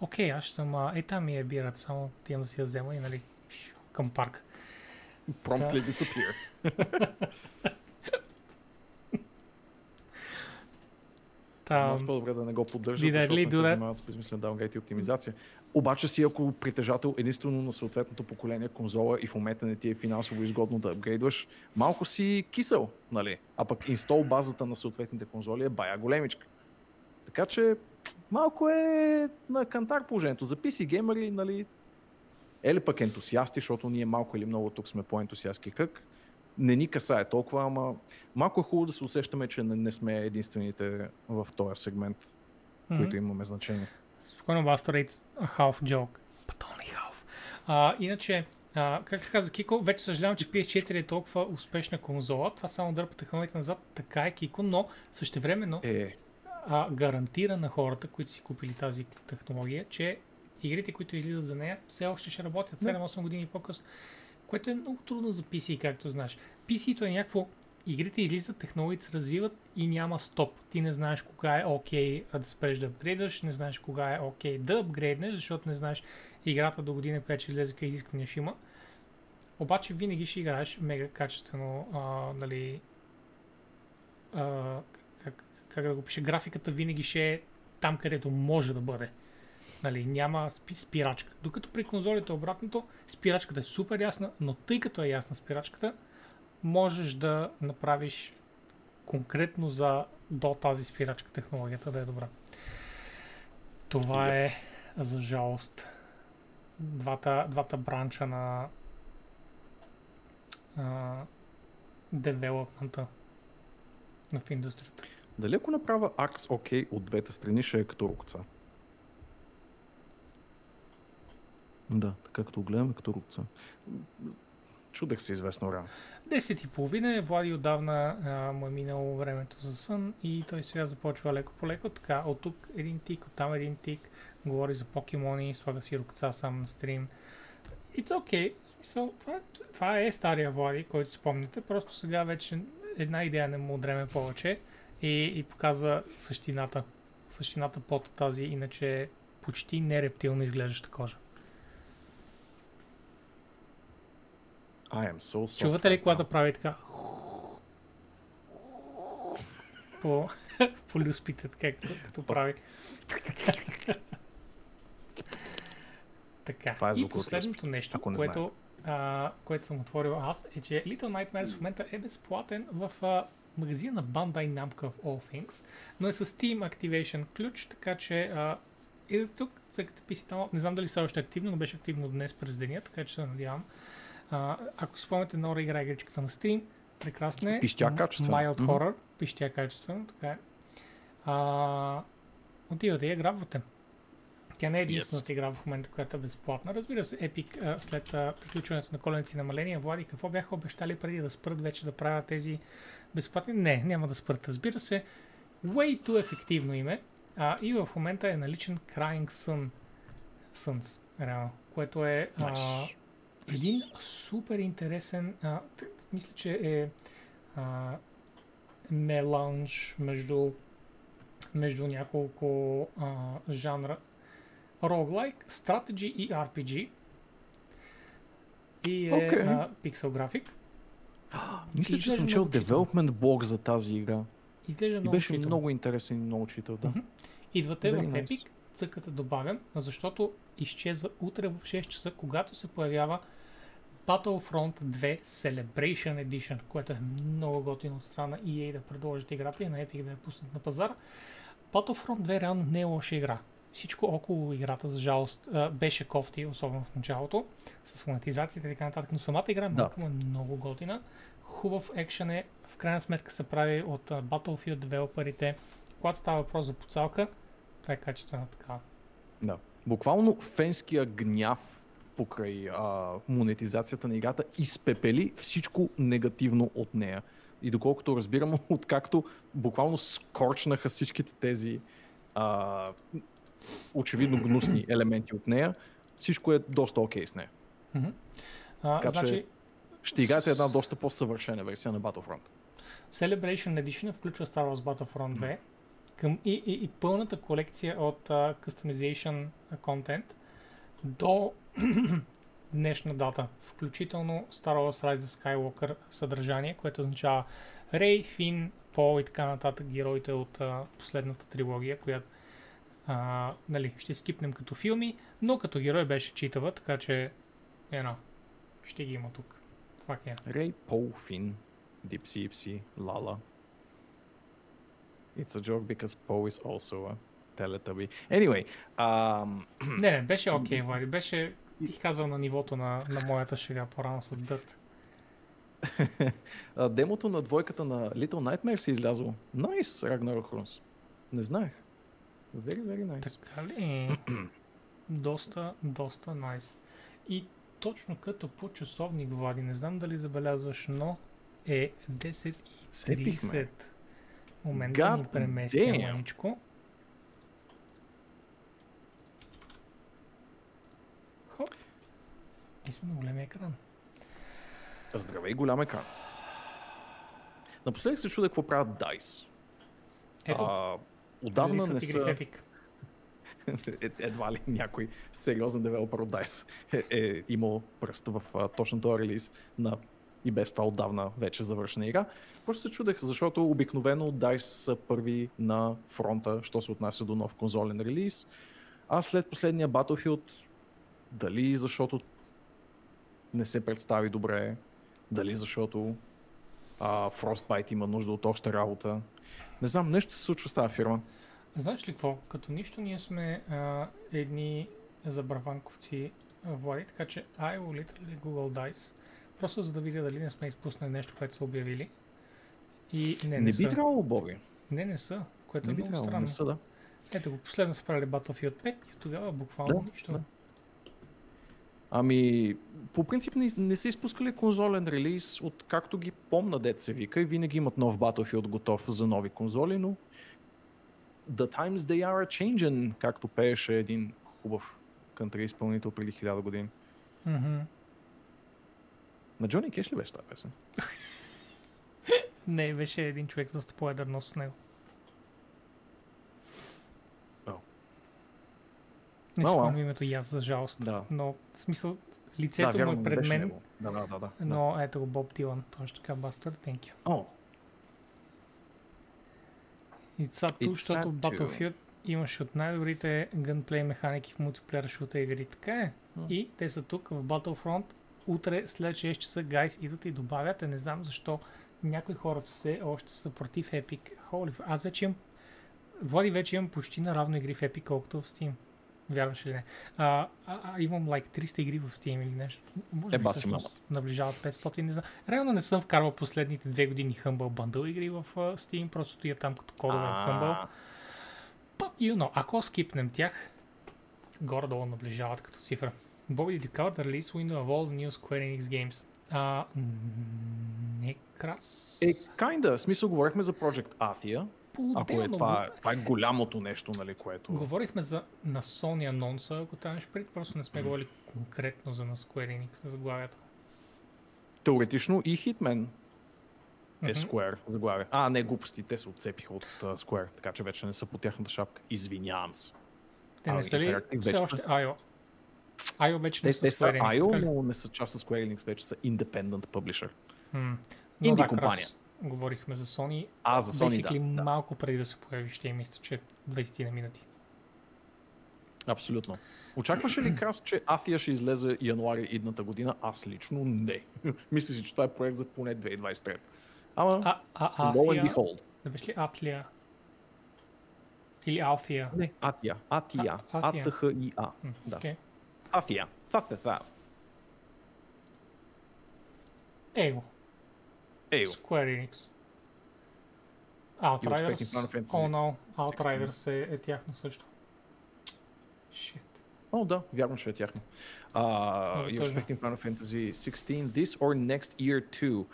Окей, аз съм, а, е там ми е бирата, само отивам да си я взема и нали, към парк. Promptly disappear. За нас по-добре да не го поддържат, защото не се занимават с безмислен даунгрейд и оптимизация. Обаче си, ако притежател единствено на съответното поколение конзола и в момента не ти е финансово изгодно да апгрейдваш, малко си кисел, нали? А пък инстол базата на съответните конзоли е бая големичка. Така че малко е на кантар положението. За PC геймери, нали, или пък ентусиасти, защото ние малко или много тук сме по-ентусиастски кръг. Не ни касае толкова, ама малко е хубаво да се усещаме, че не, не сме единствените в този сегмент, Мгм. които имаме значение. Спокойно, Басто Rates, a half joke. But only half. А, иначе, а, както каза Кико, вече съжалявам, че PS4 е толкова успешна конзола. Това само дърпа технологията назад. Така е, Кико, но същевременно Е, а, гарантира на хората, които си купили тази технология, че игрите, които излизат за нея, все още ще работят 7-8 години по-късно. Което е много трудно за PC, както знаеш. PC-то е някакво игрите излизат, технологиите се развиват и няма стоп. Ти не знаеш кога е окей okay, да спреш да апгрейдваш, не знаеш кога е окей okay да апгрейднеш, защото не знаеш играта до година, която ще излезе, какви изисквания ще има. Обаче винаги ще играеш мега качествено, а, нали, а, как, как да го пише, графиката винаги ще е там, където може да бъде. Нали, няма спи, спирачка. Докато при конзолите е обратното, спирачката е супер ясна, но тъй като е ясна спирачката, можеш да направиш конкретно за до тази спирачка технологията да е добра. Това е за жалост двата, двата бранча на а, девелопмента в индустрията. дали ако направя Arx OK от двете страни, ще е като рукца? Да, така като го гледам е като рукца. Чудех се известно време. 10 и половина е, Влади отдавна а, му е минало времето за сън и той сега започва леко по леко, така от тук един тик, от там един тик, говори за покемони, слага си рукца сам на стрим. It's okay, в смисъл, това, е- това е стария Влади, който си спомняте, просто сега вече една идея не му отреме повече и, и показва същината, същината под тази, иначе почти нерептилно изглеждаща кожа. I am so soft Чувате ли когато прави така? По, по люспите, така като, прави. така. Това е и последното нещо, ако не което, а, което съм отворил аз, е, че Little Nightmares в момента е безплатен в а, магазина на Bandai Namco of All Things, но е с Steam Activation ключ, така че а, идете тук, цъкате PC Не знам дали все още активно, но беше активно днес през деня, така че се надявам. А, ако си спомняте, Нора игра игричката на стрим, прекрасна е. Пищя качествено. Mild Мгм. Horror, пищя качествено, така е. А, отивате и я грабвате. Тя не е единствената игра в момента, която е безплатна. Разбира се, Epic а, след а, приключването на коленци намаления, Влади, какво бяха обещали преди да спрат вече да правят тези безплатни? Не, няма да спрат. Разбира се, way too ефективно име. А, и в момента е наличен Crying Sun, Suns, реално, което е а, Nice. Един супер интересен, а, мисля, че е а, меланж между, между няколко а, жанра. Roguelike, Strategy и RPG. И е а, Pixel Graphic. Мисля, че Изглежда съм чел development блог за тази игра. Изглежда И много беше читаво. много интересен и много читал, да. Идвате в Very nice. Epic, цъкате добавям, защото изчезва утре в 6 часа, когато се появява Battlefront 2 Celebration Edition, което е много готино от страна EA да предложат играта и на Epic да я пуснат на пазара. Battlefront 2 реално не е лоша игра. Всичко около играта, за жалост, беше кофти, особено в началото, с монетизацията и така нататък, но самата игра Да. да. е много готина. Хубав екшен е, в крайна сметка се прави от Battlefield девелоперите. Когато става въпрос за поцалка, това е качествена такава. Да. Буквално фенския гняв покрай а, монетизацията на играта изпепели всичко негативно от нея. И доколкото разбирам, откакто буквално скорчнаха всичките тези а, очевидно гнусни елементи от нея, всичко е доста окей с нея. А, Така че- значи, Ще играете една доста по-съвършена версия на Battlefront. Celebration Edition включва Star Wars Battlefront 2 към и, и, и пълната колекция от uh, customization контент до днешна дата, включително Star Wars Rise of Skywalker съдържание, което означава Рей, Фин, Пол и така нататък героите от а, последната трилогия, която а, нали, ще скипнем като филми, но като герой беше читава, така че едно, ще ги има тук. Рей, Пол, Фин, Дипси, Ипси, Лала. It's a joke because Paul is also a Teletubby. Anyway, um, Не, не, беше окей, okay, Влади. Беше, бих казал, на нивото на, на моята шега по-рано с дът. а, демото на двойката на Little Nightmares си излязло. Nice, Ragnarok Runes. Не знаех. Very, very nice. Така ли? доста, доста nice. И точно като по часовник, Влади, не знам дали забелязваш, но е 10.30. Момент да ни преместя маничко. Хоп. И сме на големия екран. Здравей, голям екран. Напоследък се чудя какво правят DICE. Ето, а, отдавна не са... Epic. Е, едва ли някой сериозен девелопер от DICE е, е имал пръст в а, точно този релиз на и без това отдавна вече завършена игра. Просто се чудех, защото обикновено DICE са първи на фронта, що се отнася до нов конзолен релиз. А след последния Battlefield, дали защото не се представи добре, дали защото а, Frostbite има нужда от още работа. Не знам, нещо се случва с тази фирма. Знаеш ли какво? Като нищо ние сме а, едни забраванковци Влади, така че I will literally Google Dice, просто за да видя дали не сме изпуснали нещо, което са обявили. И не, не, не са. би трябвало, Боби. Не, не са, което Не е би много трябвало, странно. не са, да. Ето го, последно са правили Battlefield 5 и тогава буквално Да, нищо. да. Ами, по принцип не, не са изпускали конзолен релиз, от както ги помна дет се вика и винаги имат нов Battlefield готов за нови конзоли, но The times they are changing, както пееше един хубав кънтри изпълнител преди хиляда години. Мгм. На Джони Кеш ли беше тази песен? Не, беше един човек доста по-едър нос с него. О. Не си спомням името и аз, за жалост. Да. Но, в смисъл, лицето му е пред мен, него. Да, да, да. да. но ето го Боб Дилан. Точно така, Бастър, thank you. О, И сега защото Battlefield имаше от най-добрите gunplay механики в мултиплеер шута игри. Така е. М. И те са тук в Battlefront. Утре след 6 часа гайс идват и добавят. Не знам защо някои хора все още са против Epic. Holy, аз вече имам Влади вече имам почти наравно игри в Epic, колкото в Steam. Вярваш ли не? А, а, а, имам like 300 игри в Steam или нещо. Може Е, би всъщност наближават 500, не знам. Реално не съм вкарвал последните две години Humble Bundle игри в Steam, просто стоя там като кодове в Humble. But you know, ако скипнем тях, горе-долу наближават като цифра. Bobby cover the release window of all the new Square Enix games? А, не крас. Е, kinda. В смисъл, говорихме за Project Athia. Ако е това, това е голямото нещо, нали, което... Говорихме за на Sony анонса, ако там пред, просто не сме говорили конкретно за на Square Enix за заглавията. Теоретично и Hitman е. Square заглавие. А, не, глупости, те се отцепиха от uh, Square, така че вече не са по тяхната шапка. Извинявам се. Те не А, са ли все още IO? IO вече Те, не са те са Square IO, но не са част от Square Enix, вече са Independent Publisher. М. Инди да, компания. Говорихме за Sony. А, за Sony, Basically, да, малко преди да се появи, ще им че 20 на минути. Абсолютно. Очакваше ли Крас, че Athia ще излезе януари идната година? Аз лично не. Мисля си, че това е проект за поне 2023. Ама, А, а, lo and Афия, behold. да беше ли Атлия? Или Алфия? Не, Атия. Атия. А- Athia. А-Т-Х-И-А. М, Да. Се са. Его, Ейл. Square Enix. Outriders. Oh no, 16? Outriders е, е тяхно също. Shit. О, да, вярно, че е тяхно. Uh, you're expecting Final Fantasy 16 this or next year too?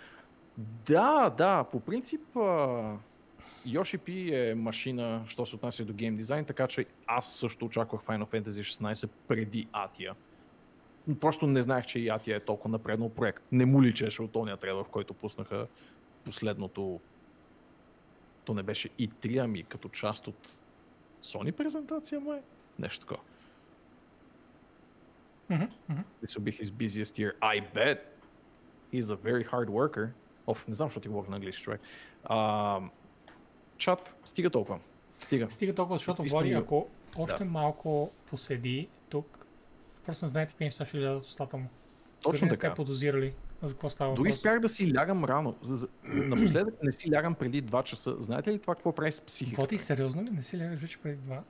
Да, да, по принцип uh, Yoshi P е машина, що се отнася до гейм дизайн, така че аз също очаквах Final Fantasy 16 преди Атия. Просто не знаех, че и Атия е толкова напреднал проект. Не му личеше от тония трейлер, в който пуснаха последното... То не беше и 3, ами като част от Sony презентация, май? Нещо такова. Мгм, мгм. This will be his busiest year. I bet. He's a very hard worker. Оф, не знам, защо ти говоря на английски човек. А, чат, стига толкова. Стига. Стига толкова, защото Истина Влади, ако още Да. малко поседи тук, просто не знаете какви неща ще лязат устата му. Точно Дори не сте така. подозирали за какво става Дори спях да си лягам рано. За- за- Напоследък не си лягам преди 2 часа. Знаете ли това какво прави с психиката? Води, сериозно ли? Не си лягаш вече преди два?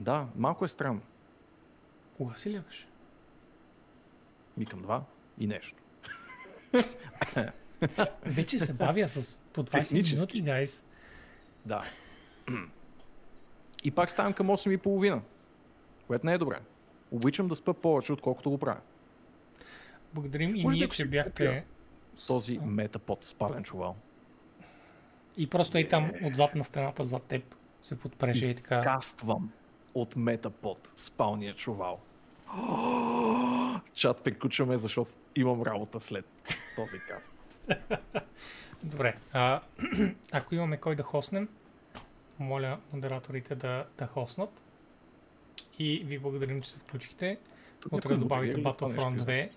Да, малко е странно. Кога си лягаш? Викам 2 и нещо. Вече се бавя с по 20 Технически. минути, гайс. Да. И пак ставам към 8 и половина. Което не е добре. Обичам да спа повече, отколкото го правя. Благодарим и Може ние, че бяхте... Този метапод спален чувал. И просто и там отзад на стената зад теб се подпреше и така. Каствам от метапод спалния чувал. Чат приключваме, защото имам работа след този каст. Добре. А, ако имаме кой да хоснем, моля модераторите да, да хоснат. И ви благодарим, че се включихте. Утре да добавите Battlefront нещо, 2.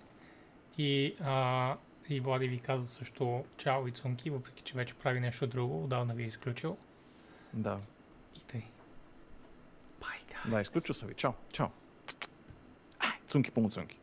И, а, и Влади ви каза също чао и цунки, въпреки че вече прави нещо друго, отдавна ви е изключил. Да. И тъй. Bye, guys. Да, изключва се ви. Чао. Чао. Цунки по цунки.